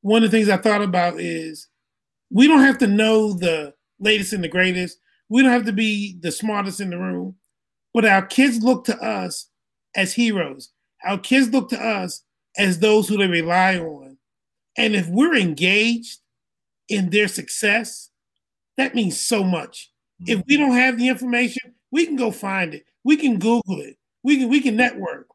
one of the things I thought about is we don't have to know the latest and the greatest. We don't have to be the smartest in the room, but our kids look to us as heroes. Our kids look to us as those who they rely on. And if we're engaged in their success, that means so much. If we don't have the information, we can go find it. We can Google it. We can we can network.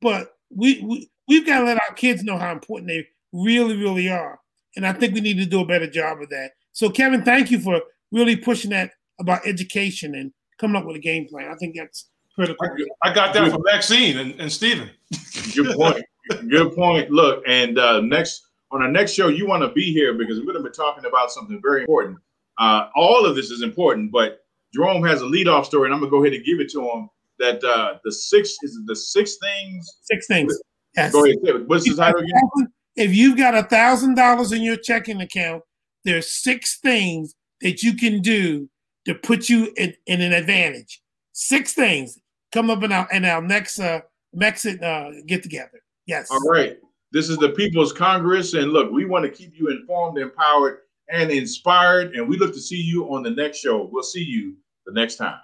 But we, we we've got to let our kids know how important they really, really are. And I think we need to do a better job of that. So Kevin, thank you for really pushing that about education and coming up with a game plan. I think that's critical. I got that from Maxine and, and Stephen. Good point. Good point. Look, and uh, next on our next show, you want to be here because we're going to be talking about something very important. Uh, all of this is important, but Jerome has a leadoff story, and I'm to go ahead and give it to him. That uh, the six is the six things. Six things. Yes. Go ahead. What's the title again? If you've got a thousand dollars in your checking account, there's six things that you can do to put you in, in an advantage. Six things come up in our in our next uh next uh, get together. Yes. All right. This is the People's Congress, and look, we want to keep you informed, empowered, and inspired. And we look to see you on the next show. We'll see you the next time.